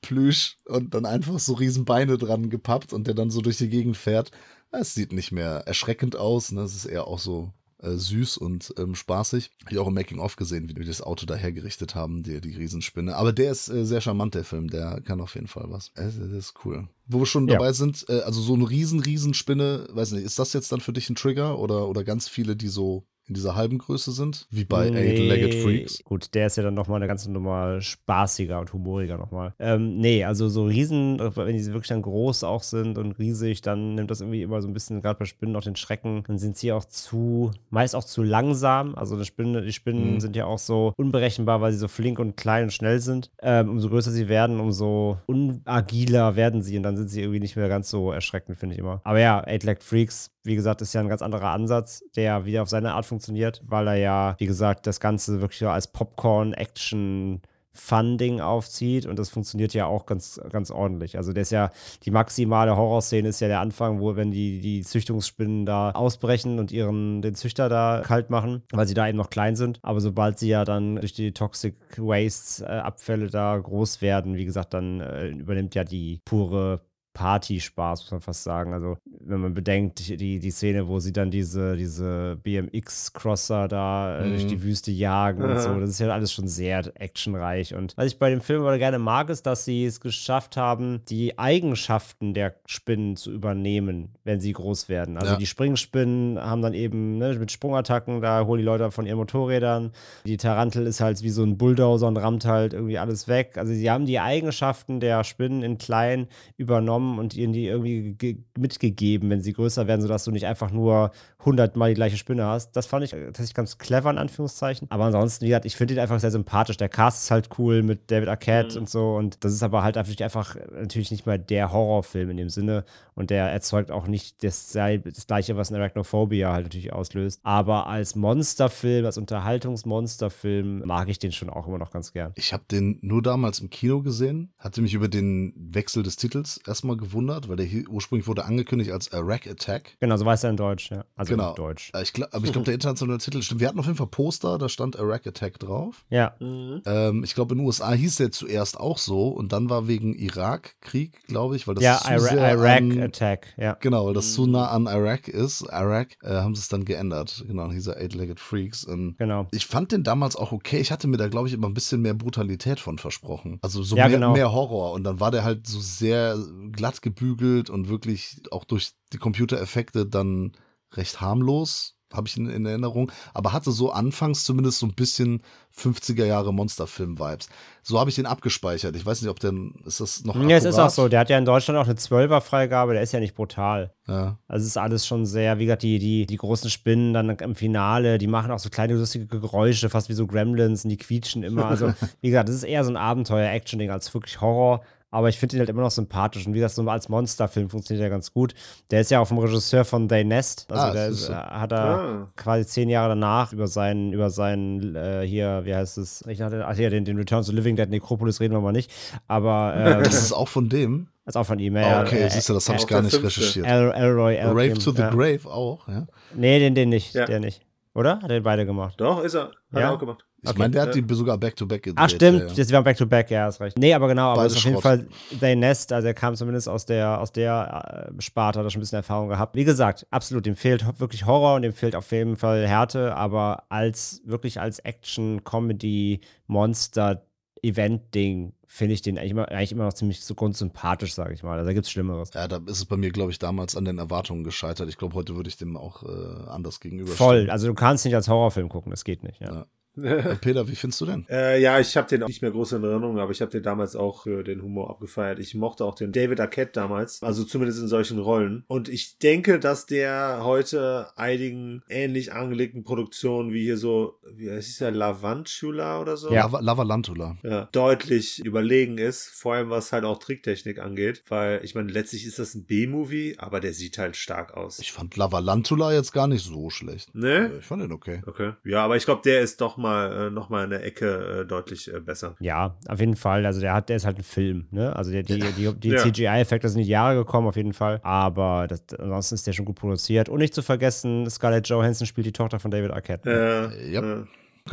Plüsch und dann einfach so Riesenbeine dran gepappt und der dann so durch die Gegend fährt. Es sieht nicht mehr erschreckend aus, ne? Es ist eher auch so äh, süß und ähm, spaßig. Hab ich auch im Making-of gesehen, wie die das Auto da hergerichtet haben, die, die Riesenspinne. Aber der ist äh, sehr charmant, der Film. Der kann auf jeden Fall was. Das ist cool. Wo wir schon Ja. dabei sind, äh, also so eine riesen, Riesenspinne, weiß nicht, ist das jetzt dann für dich ein Trigger oder, oder ganz viele, die so in dieser halben Größe sind? Wie bei Eight-Legged Freaks? Gut, der ist ja dann nochmal eine ganze Nummer spaßiger und humoriger nochmal. Ähm, nee, also so Riesen, wenn die wirklich dann groß auch sind und riesig, dann nimmt das irgendwie immer so ein bisschen, gerade bei Spinnen, auch den Schrecken. Dann sind sie auch zu, meist auch zu langsam. Also die, Spinne, die Spinnen Mhm. sind ja auch so unberechenbar, weil sie so flink und klein und schnell sind. Ähm, umso größer sie werden, umso unagiler werden sie und dann sind sie irgendwie nicht mehr ganz so erschreckend, finde ich immer. Aber ja, Eight-Legged Freaks, wie gesagt, ist ja ein ganz anderer Ansatz, der wieder auf seine Art funktioniert, weil er ja, wie gesagt, das Ganze wirklich als Popcorn-Action Funding aufzieht und das funktioniert ja auch ganz, ganz ordentlich. Also der ist ja, die maximale Horrorszene ist ja der Anfang, wo wenn die, die Züchtungsspinnen da ausbrechen und ihren, den Züchter da kalt machen, weil sie da eben noch klein sind. Aber sobald sie ja dann durch die Toxic Wastes äh, Abfälle da groß werden, wie gesagt, dann äh, übernimmt ja die pure Party-Spaß, muss man fast sagen. Also, wenn man bedenkt, die, die Szene, wo sie dann diese, diese BMX-Crosser da äh, durch Mhm. die Wüste jagen und so, das ist ja alles schon sehr actionreich. Und was ich bei dem Film aber gerne mag, ist, dass sie es geschafft haben, die Eigenschaften der Spinnen zu übernehmen, wenn sie groß werden. Also, Ja. die Springspinnen haben dann eben ne, mit Sprungattacken, da holen die Leute von ihren Motorrädern. Die Tarantel ist halt wie so ein Bulldozer und rammt halt irgendwie alles weg. Also, sie haben die Eigenschaften der Spinnen in klein übernommen und ihnen die irgendwie ge- mitgegeben, wenn sie größer werden, sodass du nicht einfach nur 100 Mal die gleiche Spinne hast. Das fand ich äh, tatsächlich ganz clever, in Anführungszeichen. Aber ansonsten, wie gesagt, ich finde ihn einfach sehr sympathisch. Der Cast ist halt cool mit David Arquette und so. Und das ist aber halt einfach, einfach natürlich nicht mal der Horrorfilm in dem Sinne. Und der erzeugt auch nicht das, das Gleiche, was ein Arachnophobia halt natürlich auslöst. Aber als Monsterfilm, als Unterhaltungsmonsterfilm mag ich den schon auch immer noch ganz gern. Ich habe den nur damals im Kino gesehen, hatte mich über den Wechsel des Titels erstmal gewundert, weil der hier ursprünglich wurde angekündigt als Iraq Attack. Genau, so weiß er in Deutsch, ja. Also Genau. in Deutsch. Äh, Ich glaub, aber ich glaube, der internationale Titel stimmt. Wir hatten auf jeden Fall Poster, da stand Iraq Attack drauf. Ja. Mhm. Ähm, ich glaube, in den USA hieß der zuerst auch so und dann war wegen Irakkrieg, glaube ich, weil das ja, zu Ira sehr Iraq an, Attack, ja. Genau, weil das Mhm. zu nah an Iraq ist, Iraq, äh, haben sie es dann geändert. Genau, dann hieß er Eight-Legged Freaks. Ähm, Genau. ich fand den damals auch okay. Ich hatte mir da, glaube ich, immer ein bisschen mehr Brutalität von versprochen. Also so Ja, mehr, genau. mehr Horror. Und dann war der halt so sehr glatt gebügelt und wirklich auch durch die Computereffekte dann recht harmlos, habe ich in, in Erinnerung. Aber hatte so anfangs zumindest so ein bisschen 50er Jahre Monsterfilm-Vibes. So habe ich den abgespeichert. Ich weiß nicht, ob der, ist das noch Ja, es ist auch akkurat? so. Der hat ja in Deutschland auch eine 12er-Freigabe, der ist ja nicht brutal. Ja. Also es ist alles schon sehr, wie gesagt, die, die, die großen Spinnen dann im Finale, die machen auch so kleine lustige Geräusche, fast wie so Gremlins und die quietschen immer. Also, wie gesagt, das ist eher so ein Abenteuer-Action-Ding als wirklich Horror. Aber ich finde ihn halt immer noch sympathisch. Und wie gesagt, so als Monsterfilm funktioniert er ganz gut. Der ist ja auch vom Regisseur von They Nest. Also Ah, der das ist, so. äh, hat er Ah. quasi zehn Jahre danach über seinen, über seinen, äh, hier, wie heißt es? Ich hatte, ach ja, den, den Return to Living Dead Necropolis reden wir mal nicht. Aber ähm, Das ist auch von dem. ist auch von ihm. Ja, okay, äh, siehst du, das habe auch ich gar nicht recherchiert. El Elroy Rave Elkim, to the ja. Grave auch, ja. Nee, den, den nicht, Ja. der nicht. Oder? Hat er beide gemacht? Doch, ist er. Hat Ja? er auch gemacht. Ich Okay. meine, der hat die sogar back-to-back gedreht. Ach stimmt, ja, ja. das war Back to Back, ja, ist recht. Nee, aber genau, aber Beides es ist auf jeden. Fall They Nest, also er kam zumindest aus der, aus der äh, Sparte, hat er schon ein bisschen Erfahrung gehabt. Wie gesagt, absolut, dem fehlt wirklich Horror und dem fehlt auf jeden Fall Härte, aber als, wirklich als Action, Comedy, Monster, Event-Ding finde ich den eigentlich immer, eigentlich immer noch ziemlich so grundsympathisch, sage ich mal. Also da gibt's Schlimmeres. Ja, da ist es bei mir, glaube ich, damals an den Erwartungen gescheitert. Ich glaube, heute würde ich dem auch äh, anders gegenüber. Voll, also du kannst nicht als Horrorfilm gucken, das geht nicht, ja. Ja. Äh, Peter, wie findest du denn? Äh, ja, ich habe den auch nicht mehr groß in Erinnerung, aber ich habe den damals auch für den Humor abgefeiert. Ich mochte auch den David Arquette damals, also zumindest in solchen Rollen. Und ich denke, dass der heute einigen ähnlich angelegten Produktionen wie hier so, wie heißt der, Lavantula oder so? Ja. Lava, Lavalantula. ja, deutlich überlegen ist, vor allem was halt auch Tricktechnik angeht, weil ich meine, letztlich ist das ein B-Movie, aber der sieht halt stark aus. Ich fand Lavalantula jetzt gar nicht so schlecht. ne? Ich fand den okay. Okay. Ja, aber ich glaube, der ist doch mal äh, noch mal eine Ecke äh, deutlich äh, besser. Ja, auf jeden Fall. Also der hat, der ist halt ein Film, ne? Also der, die, die, die Ja. CGI-Effekte sind in die Jahre gekommen, auf jeden Fall. Aber das, ansonsten ist der schon gut produziert. Und nicht zu vergessen, Scarlett Johansson spielt die Tochter von David Arquette. ne? Äh, Ja.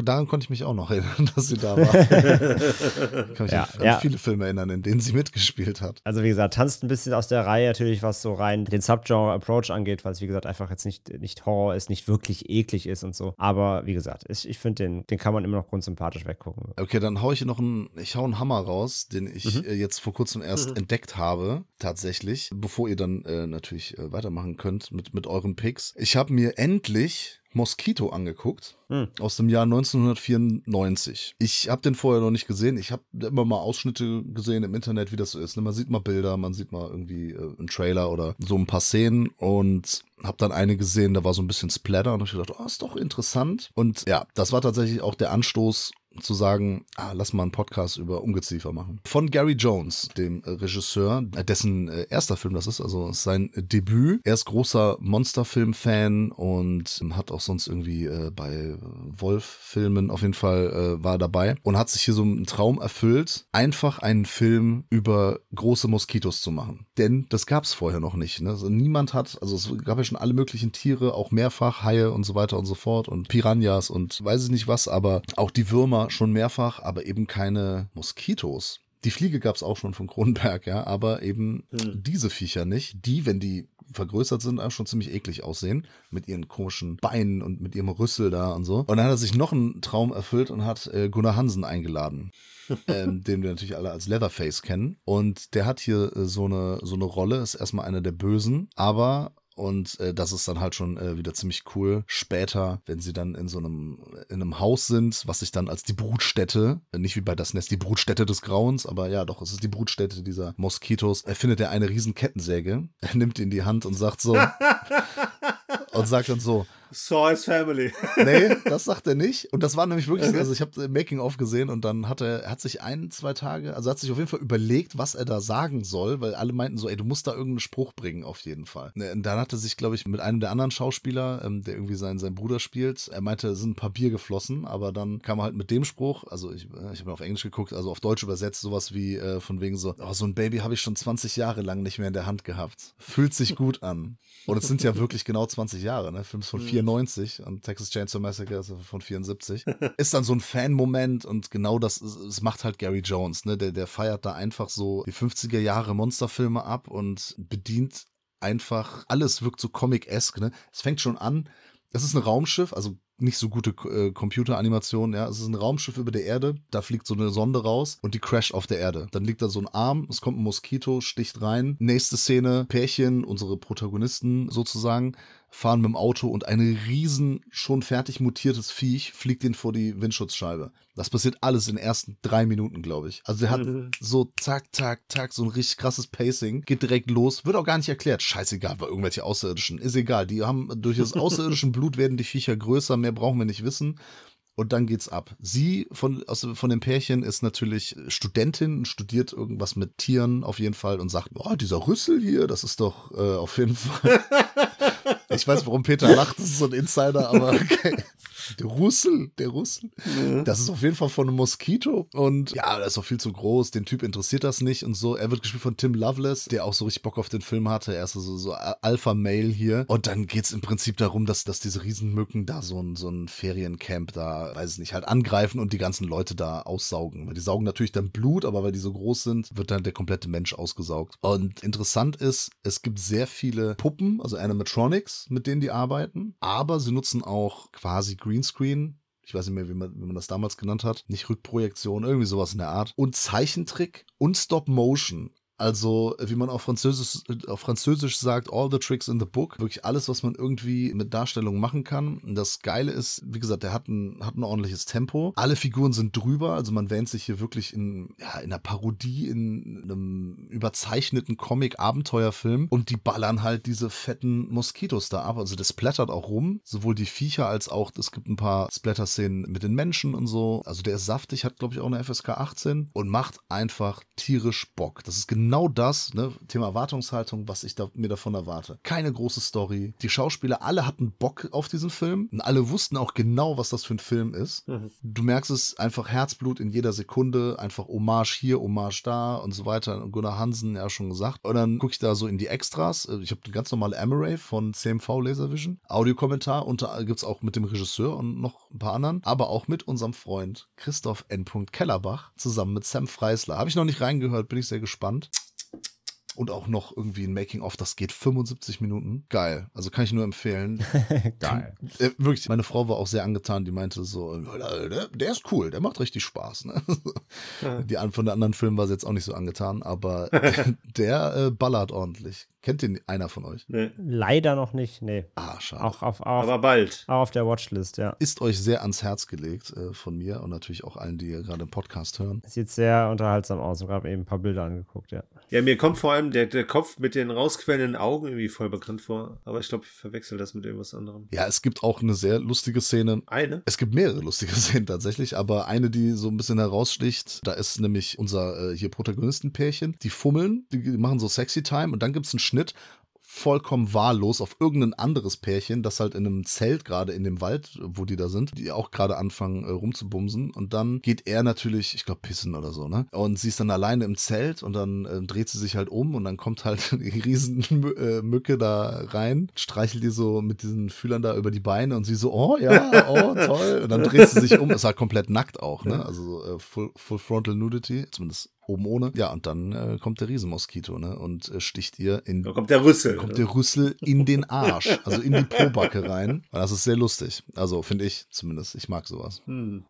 Daran konnte ich mich auch noch erinnern, dass sie da war. ich kann mich Ja, an, ja. viele Filme erinnern, in denen sie mitgespielt hat. Also wie gesagt, tanzt ein bisschen aus der Reihe natürlich, was so rein den Subgenre-Approach angeht, weil es wie gesagt einfach jetzt nicht, nicht Horror ist, nicht wirklich eklig ist und so. Aber wie gesagt, ich, ich finde, den, den kann man immer noch grundsympathisch weggucken. Okay, dann hau ich hier noch einen, ich hau einen Hammer raus, den ich Mhm. äh, jetzt vor kurzem erst entdeckt habe, tatsächlich, bevor ihr dann äh, natürlich äh, weitermachen könnt mit, mit euren Picks. Ich habe mir endlich Mosquito angeguckt. Hm. Aus dem Jahr 1994. Ich habe den vorher noch nicht gesehen. Ich habe immer mal Ausschnitte gesehen im Internet, wie das so ist. ne? Man sieht mal Bilder, man sieht mal irgendwie äh, einen Trailer oder so ein paar Szenen und habe dann eine gesehen, da war so ein bisschen Splatter und ich gedacht, oh, ist doch interessant. Und ja, das war tatsächlich auch der Anstoß zu sagen, ah, lass mal einen Podcast über Ungeziefer machen. Von Gary Jones, dem äh, Regisseur, äh, dessen äh, erster Film das ist, also sein Debüt. Er ist großer Monsterfilm-Fan und ähm, hat auch sonst irgendwie bei Wolf-Filmen auf jeden Fall war dabei und hat sich hier so einen Traum erfüllt, einfach einen Film über große Moskitos zu machen. Denn das gab es vorher noch nicht. Ne? Also niemand hat, also es gab ja schon alle möglichen Tiere, auch mehrfach, Haie und so weiter und so fort und Piranhas und weiß ich nicht was, aber auch die Würmer schon mehrfach, aber eben keine Moskitos. Die Fliege gab es auch schon von Kronberg, ja, aber eben Hm. diese Viecher nicht. Die, wenn die vergrößert sind, auch schon ziemlich eklig aussehen. Mit ihren komischen Beinen und mit ihrem Rüssel da und so. Und dann hat er sich noch einen Traum erfüllt und hat äh, Gunnar Hansen eingeladen. ähm, den wir natürlich alle als Leatherface kennen. Und der hat hier äh, so, eine, so eine Rolle, ist erstmal einer der Bösen, aber und äh, das ist dann halt schon äh, wieder ziemlich cool. Später, wenn sie dann in so einem, in einem Haus sind, was sich dann als die Brutstätte, äh, nicht wie bei das Nest, die Brutstätte des Grauens, aber ja, doch, es ist die Brutstätte dieser Moskitos, er findet er eine riesen Kettensäge, er nimmt die in die Hand und sagt so, und sagt dann so, Saw's Family. nee, das sagt er nicht. Und das war nämlich wirklich, also ich habe Making-of gesehen und dann hat er, er hat sich ein, zwei Tage, also hat sich auf jeden Fall überlegt, was er da sagen soll, weil alle meinten so, ey, du musst da irgendeinen Spruch bringen, auf jeden Fall. Ne, Und dann hat er sich, glaube ich, mit einem der anderen Schauspieler, ähm, der irgendwie seinen, seinen Bruder spielt, er meinte, es sind ein paar Bier geflossen, aber dann kam er halt mit dem Spruch, also ich, äh, ich habe auf Englisch geguckt, also auf Deutsch übersetzt, sowas wie äh, von wegen so, oh, so ein Baby habe ich schon 20 Jahre lang nicht mehr in der Hand gehabt. Fühlt sich gut an. Und es sind ja wirklich genau 20 Jahre, ne? Film ist von 94 und Texas Chainsaw Massacre ist von 74. ist dann so ein Fan-Moment und genau das, es macht halt Gary Jones, ne? Der, der feiert da einfach so die 50er Jahre Monsterfilme ab und bedient einfach, alles wirkt so comic-esque, ne? Es fängt schon an, es ist ein Raumschiff, also nicht so gute äh, Computeranimation, ja. Es ist ein Raumschiff über der Erde, da fliegt so eine Sonde raus und die crasht auf der Erde. Dann liegt da so ein Arm, es kommt ein Moskito, sticht rein. Nächste Szene, Pärchen, unsere Protagonisten sozusagen, fahren mit dem Auto und ein riesen, schon fertig mutiertes Viech fliegt ihnen vor die Windschutzscheibe. Das passiert alles in den ersten drei Minuten, glaube ich. Also der hat Mhm. so zack, zack, zack, so ein richtig krasses Pacing, geht direkt los, wird auch gar nicht erklärt. Scheißegal, bei irgendwelche Außerirdischen. Ist egal. Die haben, durch das außerirdischen Blut werden die Viecher größer, mehr brauchen wir nicht wissen. Und dann geht's ab. Sie von, aus, von dem Pärchen ist natürlich Studentin, studiert irgendwas mit Tieren auf jeden Fall und sagt, oh, dieser Rüssel hier, das ist doch äh, auf jeden Fall. ich weiß, warum Peter lacht, das ist so ein Insider, aber okay. Der Russel, der Russel. Das ist auf jeden Fall von einem Moskito. Und ja, der ist auch viel zu groß. Den Typ interessiert das nicht und so. Er wird gespielt von Tim Loveless, der auch so richtig Bock auf den Film hatte. Er ist so, so Alpha-Male hier. Und dann geht es im Prinzip darum, dass, dass diese Riesenmücken da so ein, so ein Feriencamp da, weiß ich nicht, halt angreifen und die ganzen Leute da aussaugen. Weil die saugen natürlich dann Blut, aber weil die so groß sind, wird dann der komplette Mensch ausgesaugt. Und interessant ist, es gibt sehr viele Puppen, also Animatronics, mit denen die arbeiten. Aber sie nutzen auch quasi Greenscreen ich weiß nicht mehr, wie man, wie man das damals genannt hat, nicht Rückprojektion, irgendwie sowas in der Art. Und Zeichentrick und Stop Motion. Also, wie man auf Französisch, auf Französisch sagt, all the tricks in the book. Wirklich alles, was man irgendwie mit Darstellungen machen kann. Das Geile ist, wie gesagt, der hat ein, hat ein ordentliches Tempo. Alle Figuren sind drüber. Also, man wähnt sich hier wirklich in, ja, in einer Parodie, in einem überzeichneten Comic-Abenteuerfilm. Und die ballern halt diese fetten Moskitos da ab. Also, das splattert auch rum. Sowohl die Viecher als auch, es gibt ein paar Splatter-Szenen mit den Menschen und so. Also, der ist saftig, hat, glaube ich, auch eine FSK 18 und macht einfach tierisch Bock. Das ist genau genau das, ne, Thema Erwartungshaltung, was ich da, mir davon erwarte. Keine große Story. Die Schauspieler, alle hatten Bock auf diesen Film und alle wussten auch genau, was das für ein Film ist. Mhm. Du merkst es einfach Herzblut in jeder Sekunde, einfach Hommage hier, Hommage da und so weiter. Gunnar Hansen, ja schon gesagt. Und dann gucke ich da so in die Extras. Ich habe eine ganz normale Amaray von CMV Laservision. Audiokommentar. Und da gibt es auch mit dem Regisseur und noch ein paar anderen, aber auch mit unserem Freund Christoph N. Kellerbach zusammen mit Sam Freisler. Habe ich noch nicht reingehört, bin ich sehr gespannt und auch noch irgendwie ein Making-of, das geht 75 Minuten. Geil. Also kann ich nur empfehlen. Geil. Äh, wirklich, meine Frau war auch sehr angetan, die meinte so, der, der ist cool, der macht richtig Spaß. Ne? Ja. Die von den anderen Filmen war sie jetzt auch nicht so angetan, aber der äh, ballert ordentlich. Kennt den einer von euch? Nee. Leider noch nicht, nee. Ah, schade. Auch auf, auf, Aber bald. Auch auf der Watchlist, ja. Ist euch sehr ans Herz gelegt äh, von mir und natürlich auch allen, die ihr gerade im Podcast hören. Sieht sehr unterhaltsam aus. Ich habe eben ein paar Bilder angeguckt, ja. Ja, mir kommt vor allem der, der Kopf mit den rausquellenden Augen irgendwie voll bekannt vor. Aber ich glaube, ich verwechsel das mit irgendwas anderem. Ja, es gibt auch eine sehr lustige Szene. Eine? Es gibt mehrere lustige Szenen tatsächlich, aber eine, die so ein bisschen heraussticht, da ist nämlich unser äh, hier Protagonistenpärchen. Die fummeln, die machen so Sexy Time und dann gibt es einen Schnitt vollkommen wahllos auf irgendein anderes Pärchen, das halt in einem Zelt gerade in dem Wald, wo die da sind, die auch gerade anfangen äh, rumzubumsen. Und dann geht er natürlich, ich glaube, pissen oder so, ne? Und sie ist dann alleine im Zelt und dann äh, dreht sie sich halt um und dann kommt halt eine riesen äh, Mücke da rein, streichelt die so mit diesen Fühlern da über die Beine und sie so, oh ja, oh toll. Und dann dreht sie sich um, ist halt komplett nackt auch, ne? Also äh, full, full Frontal Nudity, zumindest oben ohne. Ja, und dann äh, kommt der Riesenmoskito, ne? Und äh, sticht ihr in. Da kommt der Rüssel. Kommt der Rüssel in den Arsch, also in die Pobacke rein. Und das ist sehr lustig. Also finde ich zumindest. Ich mag sowas. Hm.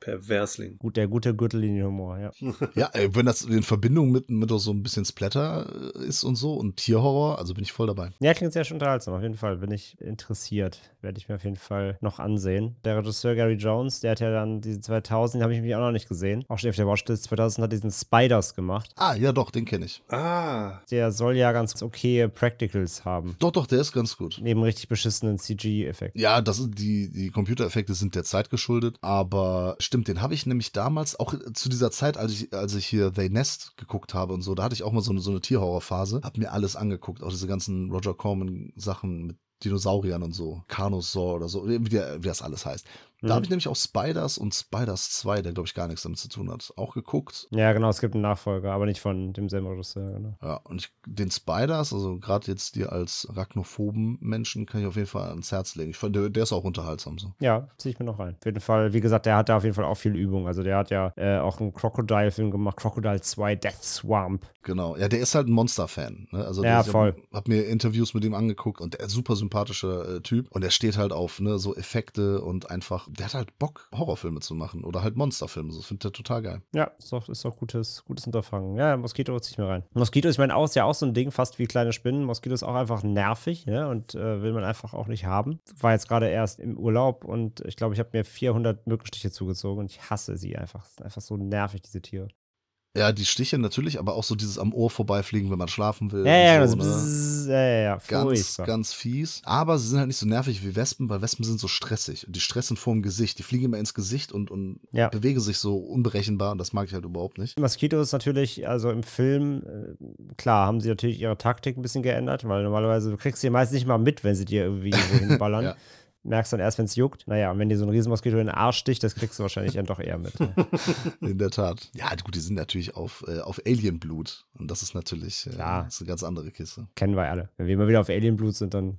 Perversling. Gut, der gute Gürtellinienhumor, ja. ja, wenn das in Verbindung mit, mit so ein bisschen Splatter äh, ist und so und Tierhorror, also bin ich voll dabei. Ja, klingt sehr schön unterhaltsam. Auf jeden Fall bin ich interessiert. Werde ich mir auf jeden Fall noch ansehen. Der Regisseur Gary Jones, der hat ja dann diese 2000, den habe ich mich auch noch nicht gesehen. Auch steht auf der Watchlist. 2000 hat diesen Spy Spiders gemacht. Ah, ja, doch, den kenne ich. Ah. Der soll ja ganz okay Practicals haben. Doch, doch, der ist ganz gut. Neben richtig beschissenen CG-Effekten. Ja, das sind die, die Computereffekte sind der Zeit geschuldet. Aber stimmt, den habe ich nämlich damals, auch zu dieser Zeit, als ich, als ich hier They Nest geguckt habe und so, da hatte ich auch mal so eine, so eine Tierhorrorphase. Hab mir alles angeguckt, auch diese ganzen Roger Corman-Sachen mit Dinosauriern und so. Carnosaur oder so, wie, der, wie das alles heißt. Da mhm. habe ich nämlich auch Spiders und Spiders 2, der glaube ich gar nichts damit zu tun hat, auch geguckt. Ja, genau, es gibt einen Nachfolger, aber nicht von demselben Regisseur, genau. Ja, und ich, den Spiders, also gerade jetzt dir als arachnophoben Menschen, kann ich auf jeden Fall ans Herz legen. Ich fand, der, der ist auch unterhaltsam so. Ja, ziehe ich mir noch rein. Auf jeden Fall, wie gesagt, der hat da auf jeden Fall auch viel Übung. Also der hat ja äh, auch einen Crocodile-Film gemacht, Crocodile 2, Death Swamp. Genau, ja, der ist halt ein Monster-Fan. Ne? Also ja, der, voll. Ich habe hab mir Interviews mit ihm angeguckt und der ist super sympathischer äh, Typ und er steht halt auf ne, so Effekte und einfach, der hat halt Bock, Horrorfilme zu machen oder halt Monsterfilme. Das finde ich total geil. Ja, ist doch, ist doch gutes, gutes Unterfangen. Ja, Moskito ziehe ich mir rein. Moskito, ich meine, auch ist ja auch so ein Ding, fast wie kleine Spinnen. Moskito ist auch einfach nervig ja, und äh, will man einfach auch nicht haben. War jetzt gerade erst im Urlaub und ich glaube, ich habe mir 400 Mückenstiche zugezogen und ich hasse sie einfach. Einfach so nervig, diese Tiere. Ja, die Stiche natürlich, aber auch so dieses am Ohr vorbeifliegen, wenn man schlafen will. Ja, ja, so, das ne? Ja, ja, ja. Ganz, ganz fies. Aber sie sind halt nicht so nervig wie Wespen, weil Wespen sind so stressig. Und die stressen vor dem Gesicht. Die fliegen immer ins Gesicht und, und ja. bewegen sich so unberechenbar. Und das mag ich halt überhaupt nicht. Moskito ist natürlich, also im Film, äh, klar, haben sie natürlich ihre Taktik ein bisschen geändert, weil normalerweise du kriegst sie meist nicht mal mit, wenn sie dir irgendwie so hinballern. ja. Merkst dann erst, wenn es juckt. Naja, und wenn dir so ein Riesenmoskito in den Arsch sticht, das kriegst du wahrscheinlich dann doch eher mit. In der Tat. Ja, gut, die sind natürlich auf, äh, auf Alienblut. Und das ist natürlich äh, Klar. das ist eine ganz andere Kiste. Kennen wir alle. Wenn wir mal wieder auf Alienblut sind, dann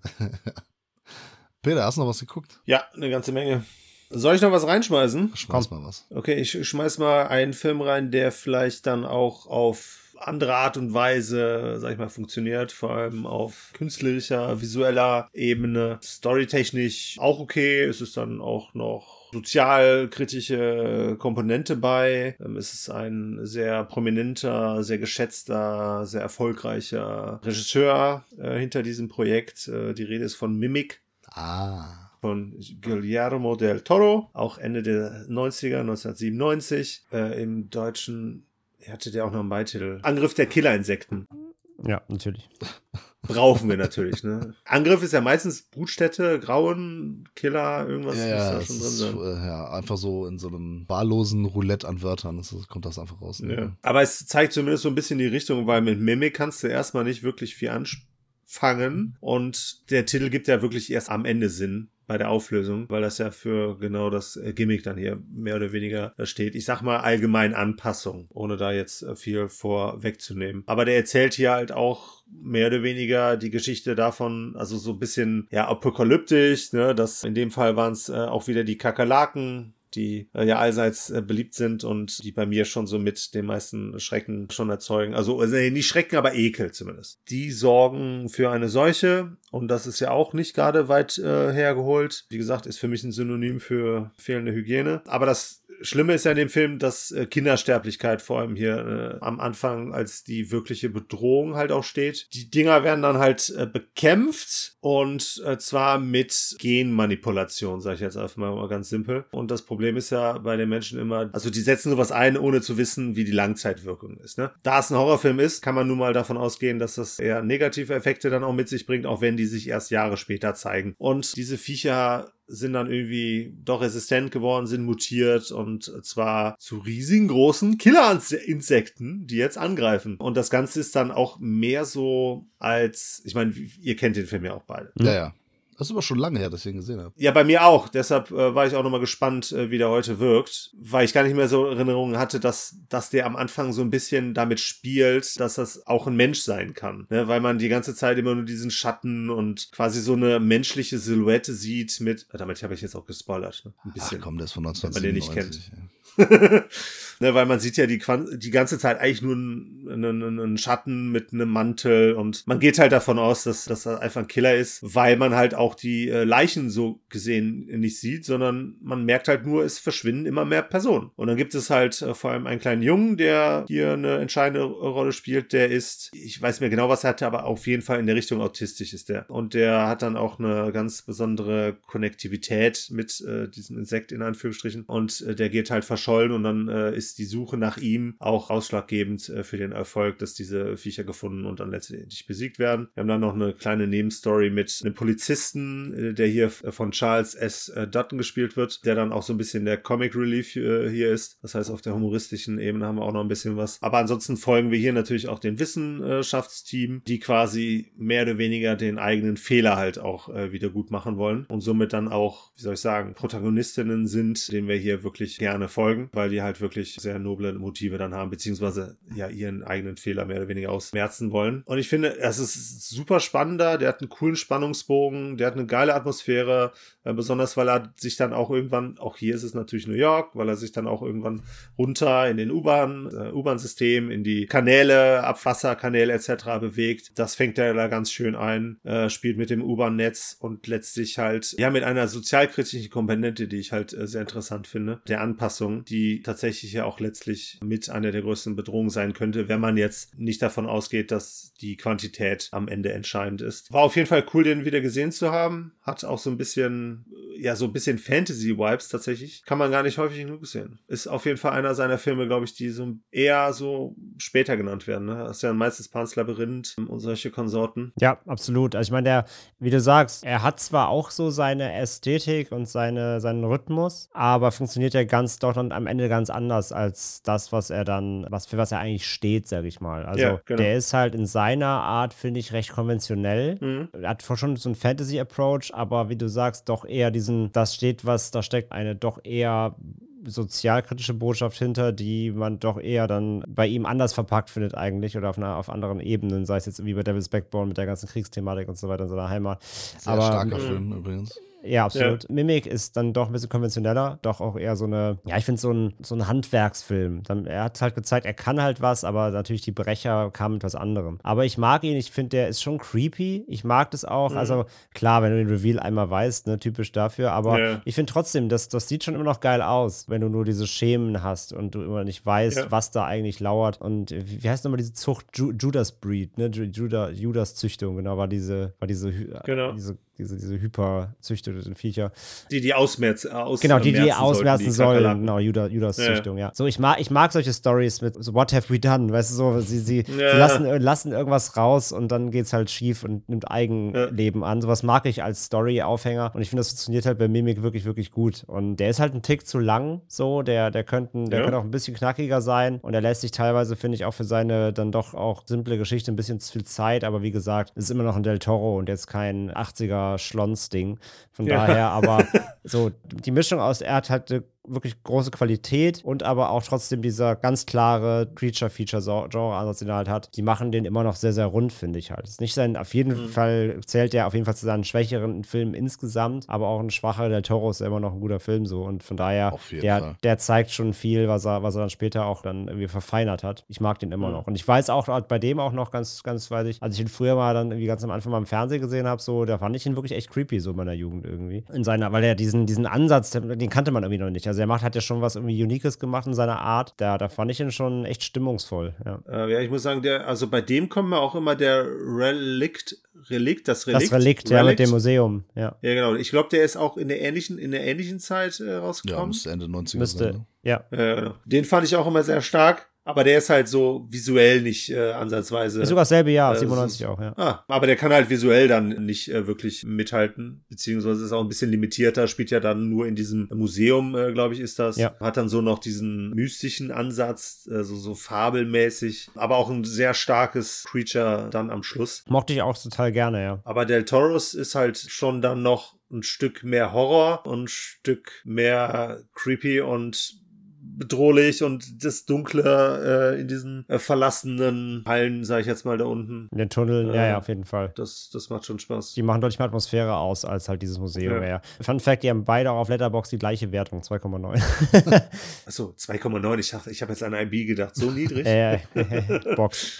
Peter, hast du noch was geguckt? Ja, eine ganze Menge. Soll ich noch was reinschmeißen? Schmeiß mal was. Okay, ich schmeiß mal einen Film rein, der vielleicht dann auch auf andere Art und Weise, sag ich mal, funktioniert, vor allem auf künstlerischer, visueller Ebene, storytechnisch auch okay. Es ist dann auch noch sozialkritische Komponente bei. Ähm, Es ist ein sehr prominenter, sehr geschätzter, sehr erfolgreicher Regisseur äh, hinter diesem Projekt. Äh, die Rede ist von Mimic Ah. von Guillermo del Toro, auch Ende der 90er, 1997. Äh, Im Deutschen hatte der auch noch einen Beititel. Angriff der Killerinsekten. ja, natürlich. Brauchen wir natürlich, ne? Angriff ist ja meistens Brutstätte, Grauen, Killer, irgendwas Ja, ja, da es schon drin ist, sein. äh, ja, einfach so in so einem wahllosen Roulette an Wörtern das kommt das einfach raus. ne? Ja. Aber es zeigt zumindest so ein bisschen die Richtung, weil mit Mimic kannst du erstmal nicht wirklich viel anfangen. Und der Titel gibt ja wirklich erst am Ende Sinn bei der Auflösung, weil das ja für genau das äh, Gimmick dann hier mehr oder weniger steht. Ich sag mal allgemein Anpassung, ohne da jetzt äh, viel vorwegzunehmen. Aber der erzählt hier halt auch mehr oder weniger die Geschichte davon, also so ein bisschen ja apokalyptisch, ne, das in dem Fall waren es äh, auch wieder die Kakerlaken, die äh, ja allseits äh, beliebt sind und die bei mir schon so mit den meisten Schrecken schon erzeugen. Also, nee, nicht Schrecken, aber Ekel zumindest. Die sorgen für eine Seuche und das ist ja auch nicht gerade weit äh, hergeholt. Wie gesagt, ist für mich ein Synonym für fehlende Hygiene. Aber das Schlimme ist ja in dem Film, dass äh, Kindersterblichkeit vor allem hier äh, am Anfang als die wirkliche Bedrohung halt auch steht. Die Dinger werden dann halt äh, bekämpft und äh, zwar mit Genmanipulation, sage ich jetzt einfach mal, ganz simpel. Und das Problem ist ja bei den Menschen immer, also die setzen sowas ein, ohne zu wissen, wie die Langzeitwirkung ist. Ne? Da es ein Horrorfilm ist, kann man nun mal davon ausgehen, dass das eher negative Effekte dann auch mit sich bringt, auch wenn die sich erst Jahre später zeigen. Und diese Viecher sind dann irgendwie doch resistent geworden, sind mutiert und zwar zu riesigen großen Killerinsekten, die jetzt angreifen. Und das Ganze ist dann auch mehr so als, ich meine, ihr kennt den Film ja auch beide. Ja, ja. Das ist aber schon lange her, dass ich ihn gesehen habe. Ja, bei mir auch. Deshalb äh, war ich auch nochmal gespannt, äh, wie der heute wirkt, weil ich gar nicht mehr so Erinnerungen hatte, dass, dass der am Anfang so ein bisschen damit spielt, dass das auch ein Mensch sein kann. Ne? Weil man die ganze Zeit immer nur diesen Schatten und quasi so eine menschliche Silhouette sieht mit, äh, damit habe ich jetzt auch gespoilert, ne? ein Ach bisschen. komm, der ist von Wenn man den nicht 1997. ja. ne, weil man sieht ja die, die ganze Zeit eigentlich nur einen, einen, einen Schatten mit einem Mantel und man geht halt davon aus, dass, dass das einfach ein Killer ist, weil man halt auch die äh, Leichen so gesehen nicht sieht, sondern man merkt halt nur, es verschwinden immer mehr Personen. Und dann gibt es halt äh, vor allem einen kleinen Jungen, der hier eine entscheidende Rolle spielt, der ist, ich weiß mehr genau, was er hatte, aber auf jeden Fall in der Richtung autistisch ist der. Und der hat dann auch eine ganz besondere Konnektivität mit äh, diesem Insekt in Anführungsstrichen und äh, der geht halt verschollen und dann äh, ist die Suche nach ihm auch ausschlaggebend äh, für den Erfolg, dass diese Viecher gefunden und dann letztendlich besiegt werden. Wir haben dann noch eine kleine Nebenstory mit einem Polizisten, äh, der hier f- von Charles S. äh, Dutton gespielt wird, der dann auch so ein bisschen der Comic Relief äh, hier ist. Das heißt, auf der humoristischen Ebene haben wir auch noch ein bisschen was. Aber ansonsten folgen wir hier natürlich auch dem Wissenschaftsteam, die quasi mehr oder weniger den eigenen Fehler halt auch äh, wieder gut machen wollen und somit dann auch, wie soll ich sagen, Protagonistinnen sind, denen wir hier wirklich gerne folgen, weil die halt wirklich sehr noble Motive dann haben, beziehungsweise ja ihren eigenen Fehler mehr oder weniger ausmerzen wollen. Und ich finde, es ist super spannender, der hat einen coolen Spannungsbogen, der hat eine geile Atmosphäre, äh, besonders weil er sich dann auch irgendwann, auch hier ist es natürlich New York, weil er sich dann auch irgendwann runter in den U-Bahn, äh, U-Bahn-System, in die Kanäle, Abwasserkanäle etc. bewegt. Das fängt er da ganz schön ein, äh, spielt mit dem U-Bahn-Netz und letztlich halt, ja, mit einer sozialkritischen Komponente, die ich halt sehr interessant finde, der Anpassung, die tatsächlich ja auch letztlich mit einer der größten Bedrohungen sein könnte, wenn man jetzt nicht davon ausgeht, dass die Quantität am Ende entscheidend ist. War auf jeden Fall cool, den wieder gesehen zu haben. Hat auch so ein bisschen, ja, so ein bisschen Fantasy-Vibes tatsächlich. Kann man gar nicht häufig genug sehen. Ist auf jeden Fall einer seiner Filme, glaube ich, die so eher so später genannt werden. Ne? Das ist ja meistens Pans Labyrinth und solche Konsorten. Ja, absolut. Also ich meine, der, wie du sagst, er hat zwar auch so seine Ästhetik und seine, seinen Rhythmus, aber funktioniert ja ganz doch dann am Ende ganz anders als das, was er dann, was für was er eigentlich steht, sag ich mal. Also Ja, genau. der ist halt in seiner Art, finde ich, recht konventionell. Mhm. Er hat schon so einen Fantasy-Approach, aber wie du sagst, doch eher diesen, das steht was, da steckt eine doch eher sozialkritische Botschaft hinter, die man doch eher dann bei ihm anders verpackt findet eigentlich oder auf, einer, auf anderen Ebenen, sei es jetzt wie bei Devil's Backbone mit der ganzen Kriegsthematik und so weiter in seiner Heimat. Sehr Aber- starker Mhm. Film übrigens. Ja, absolut. Mimic ist dann doch ein bisschen konventioneller, doch auch eher so eine, ja, ich finde so ein, so ein Handwerksfilm. Dann, er hat halt gezeigt, er kann halt was, aber natürlich die Brecher kamen mit was anderem. Aber ich mag ihn, ich finde, der ist schon creepy. Ich mag das auch. Mhm. Also klar, wenn du den Reveal einmal weißt, ne, typisch dafür, aber Ja. ich finde trotzdem, das, das sieht schon immer noch geil aus, wenn du nur diese Schemen hast und du immer nicht weißt, Ja. was da eigentlich lauert. Und äh, wie, wie heißt nochmal diese Zucht? Ju Judas Breed, ne? Ju- Juda, Judas Züchtung, genau, war diese, war diese, Genau. diese, diese, diese hyperzüchteten Viecher. Die, die ausmerz, aus, Genau, die, die merzen ausmerzen sollen. Kakerlaken. Genau, Judas, Judas Ja, ja. Züchtung, ja. So, ich mag, ich mag solche Stories mit so, what have we done? Weißt du, so, sie, sie, Ja. sie lassen, äh, lassen irgendwas raus und dann geht's halt schief und nimmt Eigenleben an. Sowas mag ich als Story-Aufhänger und ich finde, das funktioniert halt bei Mimik wirklich, wirklich gut. Und der ist halt ein Tick zu lang, so, der, der könnten, der Ja. könnte auch ein bisschen knackiger sein und er lässt sich teilweise, finde ich, auch für seine dann doch auch simple Geschichte ein bisschen zu viel Zeit, aber wie gesagt, es ist immer noch ein Del Toro und jetzt kein 80er Schlons-Ding. Von Ja. daher, aber so die Mischung aus, er hat halt eine wirklich große Qualität und aber auch trotzdem dieser ganz klare Creature-Feature-Genre-Ansatz, den er halt hat, die machen den immer noch sehr, sehr rund, finde ich halt. Ist nicht sein, auf jeden Mhm. Fall zählt er auf jeden Fall zu seinen schwächeren Filmen insgesamt, aber auch ein schwacher Del Toro ist immer noch ein guter Film so und von daher, der, der zeigt schon viel, was er, was er dann später auch dann irgendwie verfeinert hat. Ich mag den immer Mhm. noch. Und ich weiß auch bei dem auch noch ganz, ganz, weiß ich, als ich ihn früher mal dann irgendwie ganz am Anfang mal im Fernsehen gesehen habe, so, da fand ich ihn wirklich echt creepy, so in meiner Jugend irgendwie. In seiner, weil er diesen, diesen Ansatz, den den kannte man irgendwie noch nicht. Also er macht, hat ja schon was irgendwie Unikes gemacht in seiner Art. Da, da fand ich ihn schon echt stimmungsvoll, ja. Äh, ja, ich muss sagen, der, also bei dem kommt mir auch immer der Relikt, Relikt, das Relikt. Das Relikt, ja, mit dem Museum, ja. Ja, genau. Ich glaube, der ist auch in der ähnlichen, in der ähnlichen Zeit äh, Ja, rausgekommen. müsste Ende 90er sein. Müsste, Ne? ja. Ja, genau. Den fand ich auch immer sehr stark, aber der ist halt so visuell nicht äh, ansatzweise. Ist sogar dasselbe Jahr, Äh, 97 es ist- auch, ja. Ah, aber der kann halt visuell dann nicht äh, wirklich mithalten, beziehungsweise ist auch ein bisschen limitierter, spielt ja dann nur in diesem Museum, äh, glaube ich, ist das. Ja. Hat dann so noch diesen mystischen Ansatz, äh, so, so fabelmäßig, aber auch ein sehr starkes Creature dann am Schluss. Mochte ich auch total gerne, ja. Aber Del Toros ist halt schon dann noch ein Stück mehr Horror und ein Stück mehr creepy und bedrohlich und das Dunkle äh, in diesen äh, verlassenen Hallen, sage ich jetzt mal da unten. In den Tunneln, ja, Äh, ja, auf jeden Fall. Das, das macht schon Spaß. Die machen deutlich mehr Atmosphäre aus als halt dieses Museum. Ja. Ja. Ja. Fun Fact, die haben beide auch auf Letterbox die gleiche Wertung, 2,9. Achso, 2,9. Ich dachte, ich habe jetzt an IB gedacht. So niedrig? äh, Box.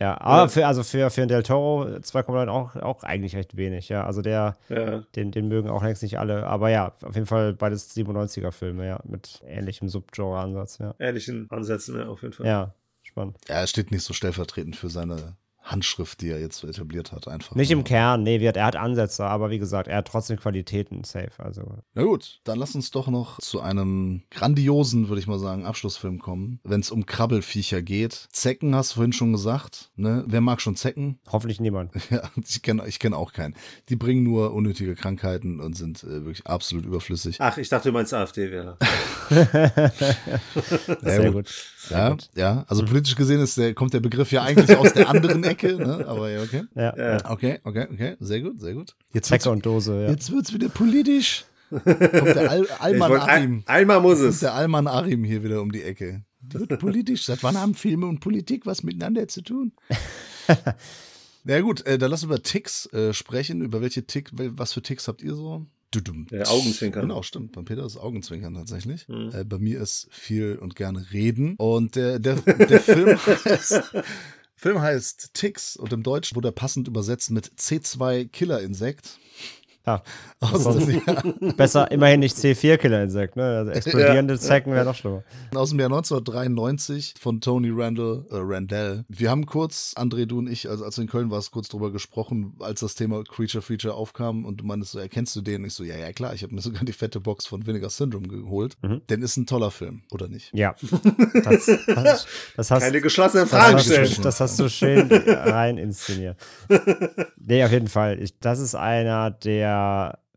Ja, aber für, also für, für einen Del Toro 2,9 auch, auch eigentlich recht wenig, ja. Also der, ja. den, den mögen auch längst nicht alle. Aber ja, auf jeden Fall beides 97er-Filme, ja, mit ähnlichem Subgenre-Ansatz, ja. Ehrlichen Ansätzen, ja, auf jeden Fall. Ja, spannend. Ja, er steht nicht so stellvertretend für seine Handschrift, die er jetzt so etabliert hat, einfach. Nicht im nur. Kern, nee, er hat Ansätze, aber wie gesagt, er hat trotzdem Qualitäten safe. Also Na gut, dann lass uns doch noch zu einem grandiosen, würde ich mal sagen, Abschlussfilm kommen, wenn es um Krabbelfiecher geht. Zecken hast du vorhin schon gesagt, ne? Wer mag schon Zecken? hoffentlich niemand. Ja, ich kenne ich kenn auch keinen. Die bringen nur unnötige Krankheiten und sind äh, wirklich absolut überflüssig. Ach, ich dachte, du meinst AfD-Wähler. Sehr gut. Sehr Ja, gut. ja, also politisch gesehen ist der, kommt der Begriff ja eigentlich aus der anderen Ecke, ne? aber ja, okay. Ja, Ja. Okay, okay, okay, sehr gut, sehr gut. Jetzt wird's, Zecke und Dose, ja. jetzt wird's wieder politisch. Kommt der Al Alman wollte- Arim. einmal muss es. der Alman Arim hier wieder um die Ecke. Die wird politisch. Seit wann haben Filme und Politik was miteinander zu tun? Na ja, gut, äh, dann lass über Ticks äh, sprechen. Über welche Tick, was für Ticks habt ihr so? Dudum. Ja, Augenzwinkern. Genau, stimmt. Bei Peter ist Augenzwinkern tatsächlich. Mhm. Äh, bei mir ist viel und gerne reden. Und der, der, der Film heißt. Film heißt Ticks und im Deutschen wurde er passend übersetzt mit C2 Killerinsekt. Ja. Aus Sonst- dem, Jahr, Besser immerhin nicht C4-Killer-Insekt, ne? Also explodierende Zecken wäre noch schlimmer. aus dem Jahr 1993 von Tony Randall, äh, Randall. Wir haben kurz, André, du und ich, also als du in Köln warst, kurz drüber gesprochen, als das Thema Creature Feature aufkam und du meintest so, erkennst du den? Ich so, ja, ja, klar, ich habe mir sogar die fette Box von Vinegar Syndrome geholt. Mhm. Denn ist ein toller Film, oder nicht? Ja. Das, das, das hast Keine Fragen hast, stellen. du, das hast du schön rein inszeniert. Nee, auf jeden Fall. Ich, das ist einer der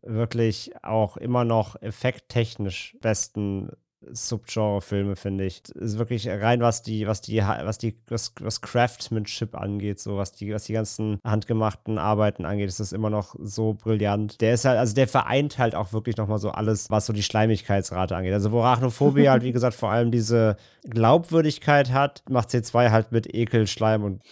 wirklich auch immer noch effekttechnisch besten Subgenre-Filme, finde ich. Ist wirklich rein, was die, was die, was die, was, was Craftsmanship angeht, so was die, was die ganzen handgemachten Arbeiten angeht, ist das immer noch so brillant. Der ist halt, also der vereint halt auch wirklich nochmal so alles, was so die Schleimigkeitsrate angeht. Also wo Arachnophobie halt, wie gesagt, vor allem diese Glaubwürdigkeit hat, macht C2 halt mit Ekel, Schleim und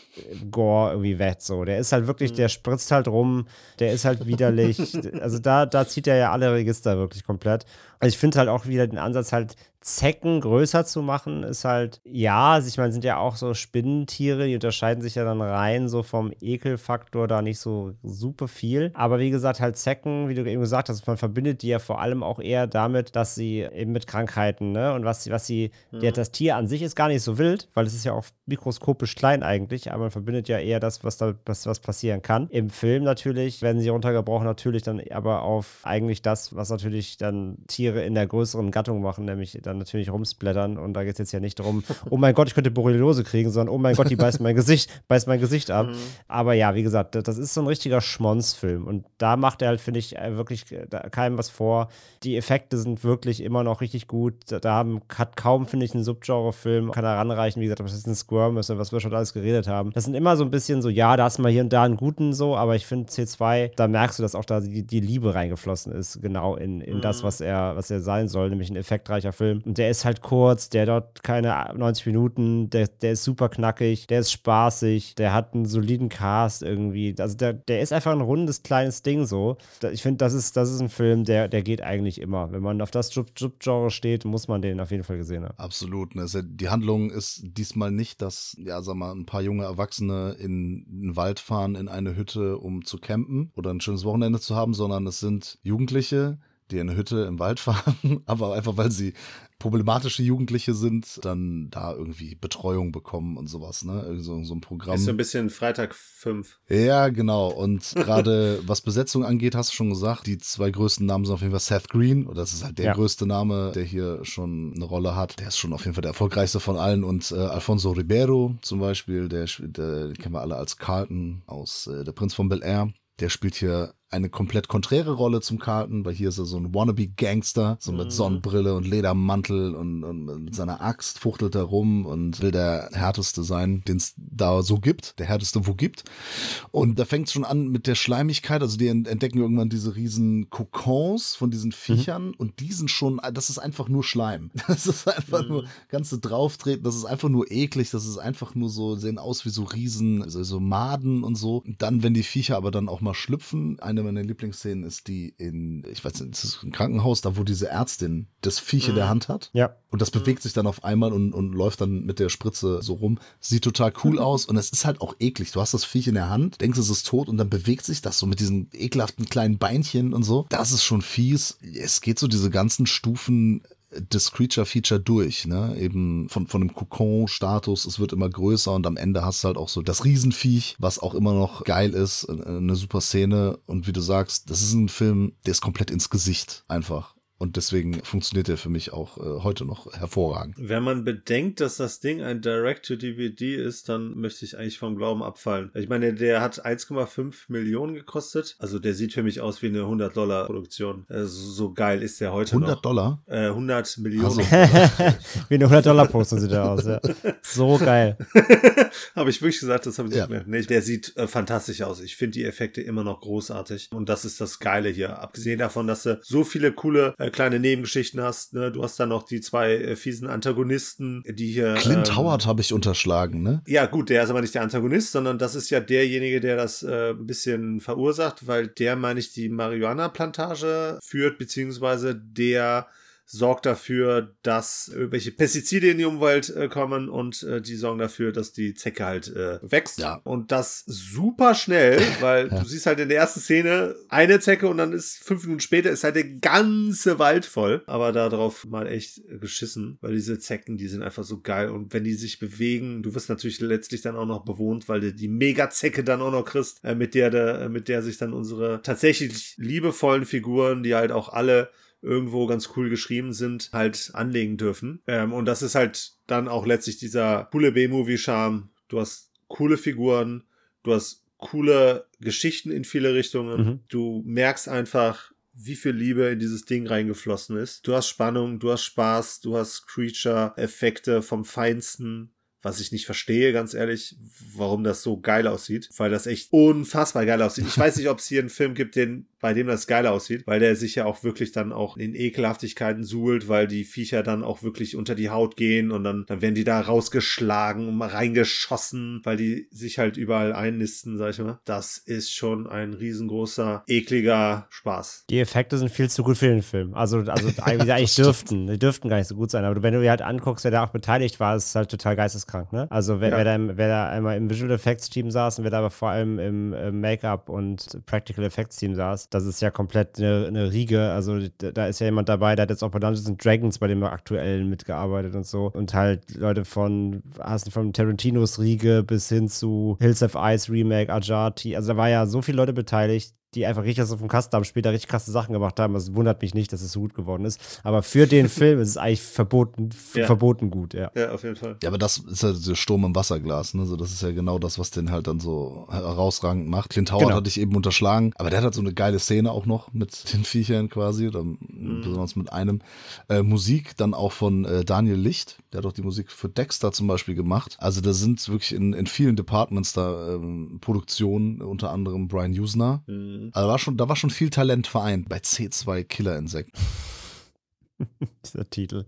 Gore irgendwie wett. So, der ist halt wirklich, der spritzt halt rum, der ist halt widerlich. also da, da zieht er ja alle Register wirklich komplett. Also ich finde halt auch wieder den Ansatz halt Zecken größer zu machen, ist halt, ja, also ich meine, sind ja auch so Spinnentiere, die unterscheiden sich ja dann rein so vom Ekelfaktor da nicht so super viel. Aber wie gesagt, halt Zecken, wie du eben gesagt hast, man verbindet die ja vor allem auch eher damit, dass sie eben mit Krankheiten, ne, und was sie, was sie, der, das Tier an sich ist gar nicht so wild, weil es ist ja auch mikroskopisch klein eigentlich, aber man verbindet ja eher das, was da was, was passieren kann. Im Film natürlich werden sie runtergebrochen, natürlich dann aber auf eigentlich das, was natürlich dann Tiere in der größeren Gattung machen, nämlich dann natürlich rumsplattern. Und da geht es jetzt ja nicht darum, oh mein Gott, ich könnte Borreliose kriegen, sondern oh mein Gott, die beißt mein Gesicht, beißt mein Gesicht ab. Aber ja, wie gesagt, das- ist so ein richtiger Schmonzfilm. Und da macht er halt, finde ich, äh, wirklich äh, keinem was vor. Die Effekte sind wirklich immer noch richtig gut. Da, haben, hat kaum, finde ich, ein Subgenre-Film, kann er ranreichen, wie gesagt, das jetzt ein Squirm ist was wir schon alles geredet haben. Das sind immer so ein bisschen so, ja, da hast du mal hier und da einen guten so, aber ich finde C2, da merkst du, dass auch da die, die Liebe reingeflossen ist, genau in, in das, was er, was er sein soll, nämlich ein effektreicher Film. Und der ist halt kurz, der dauert keine 90 Minuten, der, der ist super knackig, der ist spaßig, der hat einen soliden Cast irgendwie. Also der, der ist einfach ein rundes, kleines Ding so. Ich finde, das ist, das ist ein Film, der, der geht eigentlich immer. Wenn man auf das Subgenre steht, muss man den auf jeden Fall gesehen haben. Absolut. Ne? Die Handlung ist diesmal nicht, dass, ja, sag mal, ein paar junge Erwachsene in den Wald fahren, in eine Hütte, um zu campen oder ein schönes Wochenende zu haben, sondern es sind Jugendliche, die in eine Hütte im Wald fahren, aber einfach weil sie problematische Jugendliche sind, dann da irgendwie Betreuung bekommen und sowas, ne? So, so ein Programm. Ist so ein bisschen Freitag 5. Ja, genau. Und gerade was Besetzung angeht, hast du schon gesagt, die zwei größten Namen sind auf jeden Fall Seth Green. Und das ist halt der Ja. größte Name, der hier schon eine Rolle hat. Der ist schon auf jeden Fall der erfolgreichste von allen. Und äh, Alfonso Ribeiro zum Beispiel, der, spielt- der den kennen wir alle als Carlton aus äh, Der Prinz von Bel Air. Der spielt hier eine komplett konträre Rolle zum Carlton, weil hier ist er so ein Wannabe-Gangster, so mit Sonnenbrille und Ledermantel und, und mit seiner Axt fuchtelt er rum und will der härteste sein, den es da so gibt, der härteste wo gibt. Und da fängt es schon an mit der Schleimigkeit, also die ent- entdecken irgendwann diese riesen Kokons von diesen Viechern und die sind schon, das ist einfach nur Schleim. Das ist einfach nur ganze drauftreten, das ist einfach nur eklig, das ist einfach nur so, sehen aus wie so Riesen, also so Maden und so. Und dann, wenn die Viecher aber dann auch mal schlüpfen, eine meiner Lieblingsszenen ist die in, ich weiß nicht, das ist ein Krankenhaus, da wo diese Ärztin das Viech in der Hand hat. Ja. Und das bewegt sich dann auf einmal und, und läuft dann mit der Spritze so rum. Sieht total cool aus und es ist halt auch eklig. Du hast das Viech in der Hand, denkst, es ist tot und dann bewegt sich das so mit diesen ekelhaften kleinen Beinchen und so. Das ist schon fies. Es geht so diese ganzen Stufen des Creature-Feature durch, ne? Eben von, von dem Kokon-Status, es wird immer größer und am Ende hast du halt auch so das Riesenviech, was auch immer noch geil ist, äh, eine super Szene und wie du sagst, das ist ein Film, der ist komplett ins Gesicht einfach. Und deswegen funktioniert der für mich auch äh, heute noch hervorragend. Wenn man bedenkt, dass das Ding ein Direct-to-DVD ist, dann möchte ich eigentlich vom Glauben abfallen. Ich meine, der hat 1,5 Millionen gekostet. Also der sieht für mich aus wie eine 100-Dollar-Produktion. Also so geil ist der heute 100 noch. Dollar? Äh, 100 Millionen. Also, Wie eine 100-Dollar-Poster sieht er aus. Ja. So geil. habe ich wirklich gesagt, das habe ich Ja. nicht mehr. Nee, der sieht äh, fantastisch aus. Ich finde die Effekte immer noch großartig. Und das ist das Geile hier. Abgesehen davon, dass du so viele coole äh, kleine Nebengeschichten hast. Ne? Du hast dann noch die zwei äh, fiesen Antagonisten, die hier. Clint ähm, Howard habe ich unterschlagen, ne? Ja, gut, der ist aber nicht der Antagonist, sondern das ist ja derjenige, der das äh, ein bisschen verursacht, weil der, meine ich, die Marihuana-Plantage führt, beziehungsweise der sorgt dafür, dass irgendwelche Pestizide in die Umwelt äh, kommen und äh, die sorgen dafür, dass die Zecke halt äh, wächst. Ja. Und das super schnell, weil du siehst halt in der ersten Szene eine Zecke und dann ist fünf Minuten später ist halt der ganze Wald voll. Aber darauf mal echt geschissen, weil diese Zecken, die sind einfach so geil und wenn die sich bewegen, du wirst natürlich letztlich dann auch noch bewohnt, weil du die Mega-Zecke dann auch noch kriegst, äh, mit der, der, mit der sich dann unsere tatsächlich liebevollen Figuren, die halt auch alle irgendwo ganz cool geschrieben sind, halt anlegen dürfen. Ähm, und das ist halt dann auch letztlich dieser coole B-Movie-Charme. Du hast coole Figuren, du hast coole Geschichten in viele Richtungen. Mhm. Du merkst einfach, wie viel Liebe in dieses Ding reingeflossen ist. Du hast Spannung, du hast Spaß, du hast Creature-Effekte vom Feinsten was ich nicht verstehe, ganz ehrlich, warum das so geil aussieht, weil das echt unfassbar geil aussieht. Ich weiß nicht, ob es hier einen Film gibt, den, bei dem das geil aussieht, weil der sich ja auch wirklich dann auch in Ekelhaftigkeiten suhlt, weil die Viecher dann auch wirklich unter die Haut gehen und dann, dann werden die da rausgeschlagen und mal reingeschossen, weil die sich halt überall einnisten, sag ich mal. Das ist schon ein riesengroßer, ekliger Spaß. Die Effekte sind viel zu gut für den Film. Also, also eigentlich, eigentlich dürften, die dürften gar nicht so gut sein. Aber wenn du dir halt anguckst, wer da auch beteiligt war, ist es halt total geisteskrank, ne? Also wer, Ja. wer, da, wer da einmal im Visual Effects Team saß und wer da aber vor allem im Make-up und Practical Effects Team saß, das ist ja komplett eine, eine Riege. Also da ist ja jemand dabei, der hat jetzt auch bei Dungeons Dragons bei dem aktuellen mitgearbeitet und so. Und halt Leute von, hast von Tarantinos Riege bis hin zu Hills of Ice Remake, Ajati. Also da war ja so viele Leute beteiligt, die einfach richtig so vom Kasten haben, später richtig krasse Sachen gemacht haben. Also wundert mich nicht, dass es so gut geworden ist. Aber für den Film ist es eigentlich verboten, Ja. verboten gut, ja. Ja, auf jeden Fall. Ja, aber das ist ja der Sturm im Wasserglas, ne? So, das ist ja genau das, was den halt dann so herausragend macht. Clint Howard Genau. hatte ich eben unterschlagen, aber der hat halt so eine geile Szene auch noch mit den Viechern quasi, oder Mhm. besonders mit einem. Äh, Musik dann auch von äh, Daniel Licht, der hat auch die Musik für Dexter zum Beispiel gemacht. Also da sind wirklich in, in vielen Departments da ähm, Produktionen, unter anderem Brian Usner. Mhm. Also war schon, da war schon viel Talent vereint bei C2 Killerinsekten. Dieser Titel.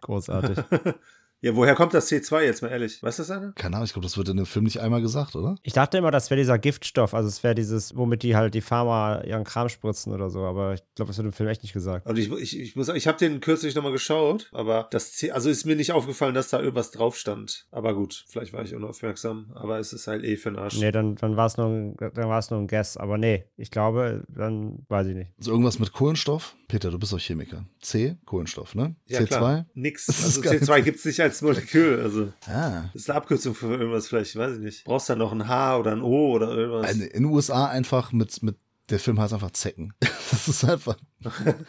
Großartig. Ja, woher kommt das C2 jetzt mal ehrlich? Weißt du das einer? Keine Ahnung, ich glaube, das wird in dem Film nicht einmal gesagt, oder? Ich dachte immer, das wäre dieser Giftstoff, also es wäre dieses, womit die halt die Pharma ihren Kram spritzen oder so, aber ich glaube, das wird im Film echt nicht gesagt. Und ich, ich, ich muss sagen, ich habe den kürzlich nochmal geschaut, aber das C, also ist mir nicht aufgefallen, dass da irgendwas drauf stand. Aber gut, vielleicht war ich unaufmerksam, aber es ist halt eh für den Arsch. Nee, dann, dann war es nur, ein- dann war es nur ein Guess, aber nee, ich glaube, dann weiß ich nicht. Also irgendwas mit Kohlenstoff? Peter, du bist doch Chemiker. C, Kohlenstoff, ne? Ja, C2? klar. Nix. Also geil. C2 gibt's nicht als Molekül. Also, Ah. das ist eine Abkürzung für irgendwas vielleicht, weiß ich nicht. Brauchst du da noch ein H oder ein O oder irgendwas? In den USA einfach mit, mit, der Film heißt einfach Zecken. Das ist einfach.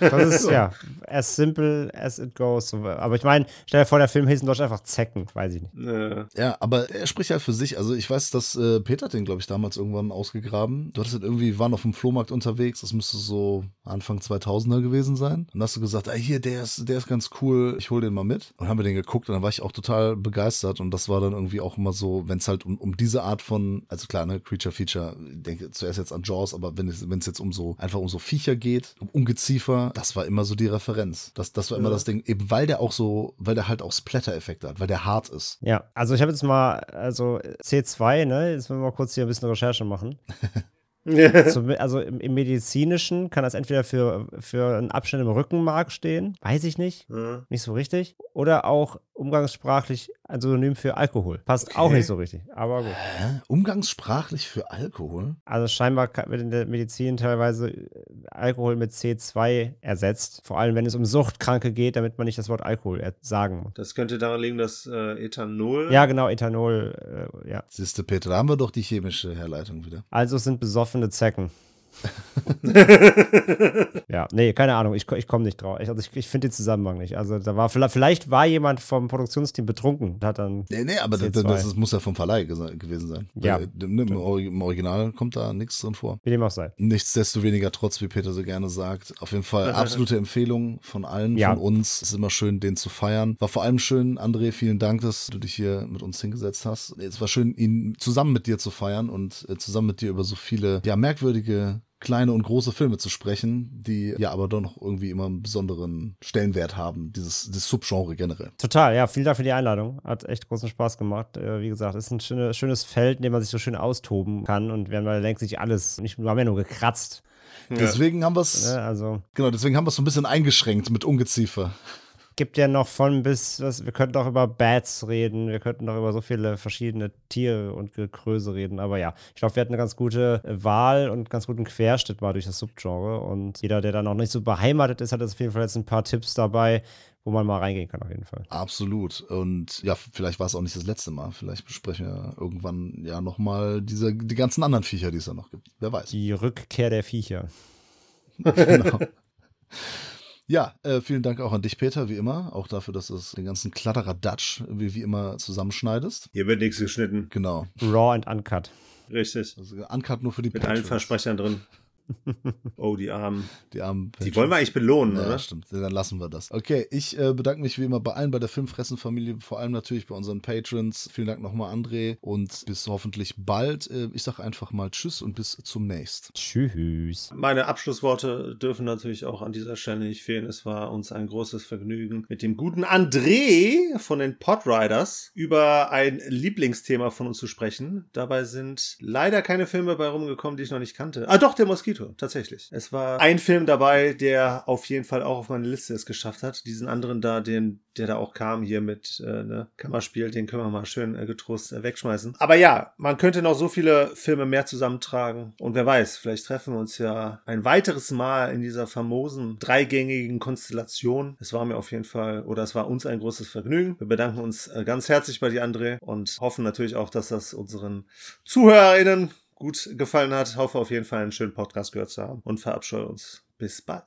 Das ist ja as simple as it goes. Aber ich meine, stell dir vor, der Film hieß in Deutschland einfach Zecken, weiß ich nicht. Äh, Ja, aber er spricht halt für sich. Also ich weiß, dass äh, Peter hat den, glaube ich, damals irgendwann ausgegraben. Du hattest halt irgendwie, waren auf dem Flohmarkt unterwegs. Das müsste so Anfang 2000er gewesen sein. Und dann hast du gesagt, ey, hier, der ist, der ist ganz cool. Ich hol den mal mit. Und haben wir den geguckt und dann war ich auch total begeistert. Und das war dann irgendwie auch immer so, wenn es halt um, um diese Art von, also klar, ne, Creature Feature, ich denke zuerst jetzt an Jaws, aber wenn es, wenn es jetzt um so, einfach um so Viecher geht, um Ungeziefer, das war immer so die Referenz. Das, das war immer Ja. das Ding, eben weil der auch so, weil der halt auch Splatter-Effekte hat, weil der hart ist. Ja, also ich habe jetzt mal, also C2, ne, jetzt müssen wir mal kurz hier ein bisschen Recherche machen. Also im, im Medizinischen kann das entweder für, für einen Abschnitt im Rückenmark stehen, weiß ich nicht, ja. nicht so richtig, oder auch umgangssprachlich ein Synonym für Alkohol. Passt auch Okay. nicht so richtig, aber gut. Hä? Umgangssprachlich für Alkohol? Also scheinbar wird in der Medizin teilweise äh, Alkohol mit C2 ersetzt, vor allem wenn es um Suchtkranke geht, damit man nicht das Wort Alkohol sagen muss. Das könnte daran liegen, dass äh, Ethanol. Ja, genau, Ethanol, äh, ja. Siehste, Peter, da haben wir doch die chemische Herleitung wieder. Also es sind besoffene Zecken. ja, nee, keine Ahnung, ich, ich komme nicht drauf. Ich, also ich, ich finde den Zusammenhang nicht. Also da war vielleicht, vielleicht war jemand vom Produktionsteam betrunken und hat dann. Nee, nee, aber das, C2. das, das muss ja vom Verleih gewesen sein. Ja. Weil, ne, im, Im Original kommt da nichts drin vor. Wie dem auch sei. Nichtsdestoweniger, trotz, wie Peter so gerne sagt, auf jeden Fall absolute Empfehlung von allen, Ja. von uns. Es ist immer schön, den zu feiern. War vor allem schön, André, vielen Dank, dass du dich hier mit uns hingesetzt hast. Es war schön, ihn zusammen mit dir zu feiern und äh, zusammen mit dir über so viele, ja, merkwürdige kleine und große Filme zu sprechen, die ja aber doch noch irgendwie immer einen besonderen Stellenwert haben, dieses, das Subgenre generell. Total, ja, vielen Dank für die Einladung. Hat echt großen Spaß gemacht. Äh, wie gesagt, ist ein schöne, schönes Feld, in dem man sich so schön austoben kann. Und wir haben da längst nicht alles, nicht, wir haben ja nur gekratzt. Deswegen haben wir es, Ne? Also genau, deswegen haben wir es so ein bisschen eingeschränkt mit Ungeziefer. Gibt ja noch von bis, was, wir könnten auch über Bats reden, wir könnten auch über so viele verschiedene Tiere und Gekröse reden, aber ja, ich glaube, wir hatten eine ganz gute Wahl und ganz guten Querschnitt mal durch das Subgenre und jeder, der da noch nicht so beheimatet ist, hat jetzt auf jeden Fall jetzt ein paar Tipps dabei, wo man mal reingehen kann auf jeden Fall. Absolut. Und ja, vielleicht war es auch nicht das letzte Mal. Vielleicht besprechen wir irgendwann ja nochmal diese, die ganzen anderen Viecher, die es da noch gibt. Wer weiß. Die Rückkehr der Viecher. genau. Ja, äh, vielen Dank auch an dich, Peter, wie immer. Auch dafür, dass du es den ganzen Kladderer-Dutch wie, wie immer zusammenschneidest. Hier wird nichts geschnitten. Genau. Raw and Uncut. Richtig. Also Uncut nur für die Mit allen Patrons. Versprechern drin. Oh, die Armen. Die armen Die wollen wir eigentlich belohnen, Ja, oder? stimmt. Dann lassen wir das. Okay, ich äh, bedanke mich wie immer bei allen bei der Filmfressen-Familie, vor allem natürlich bei unseren Patrons. Vielen Dank nochmal, André. Und bis hoffentlich bald. Äh, ich sage einfach mal Tschüss und bis zum nächsten. Tschüss. Meine Abschlussworte dürfen natürlich auch an dieser Stelle nicht fehlen. Es war uns ein großes Vergnügen, mit dem guten André von den Podriders über ein Lieblingsthema von uns zu sprechen. Dabei sind leider keine Filme bei rumgekommen, die ich noch nicht kannte. Ah, doch, der Moskito, tatsächlich. Es war ein Film dabei, der auf jeden Fall auch auf meine Liste es geschafft hat. Diesen anderen da, den, der da auch kam hier mit äh, ne, Kammerspiel, den können wir mal schön äh, getrost äh, wegschmeißen. Aber ja, man könnte noch so viele Filme mehr zusammentragen. Und wer weiß, vielleicht treffen wir uns ja ein weiteres Mal in dieser famosen dreigängigen Konstellation. Es war mir auf jeden Fall, oder es war uns ein großes Vergnügen. Wir bedanken uns äh, ganz herzlich bei dir, André, und hoffen natürlich auch, dass das unseren ZuhörerInnen gut gefallen hat. Hoffe auf jeden Fall einen schönen Podcast gehört zu haben und verabscheue uns. Bis bald.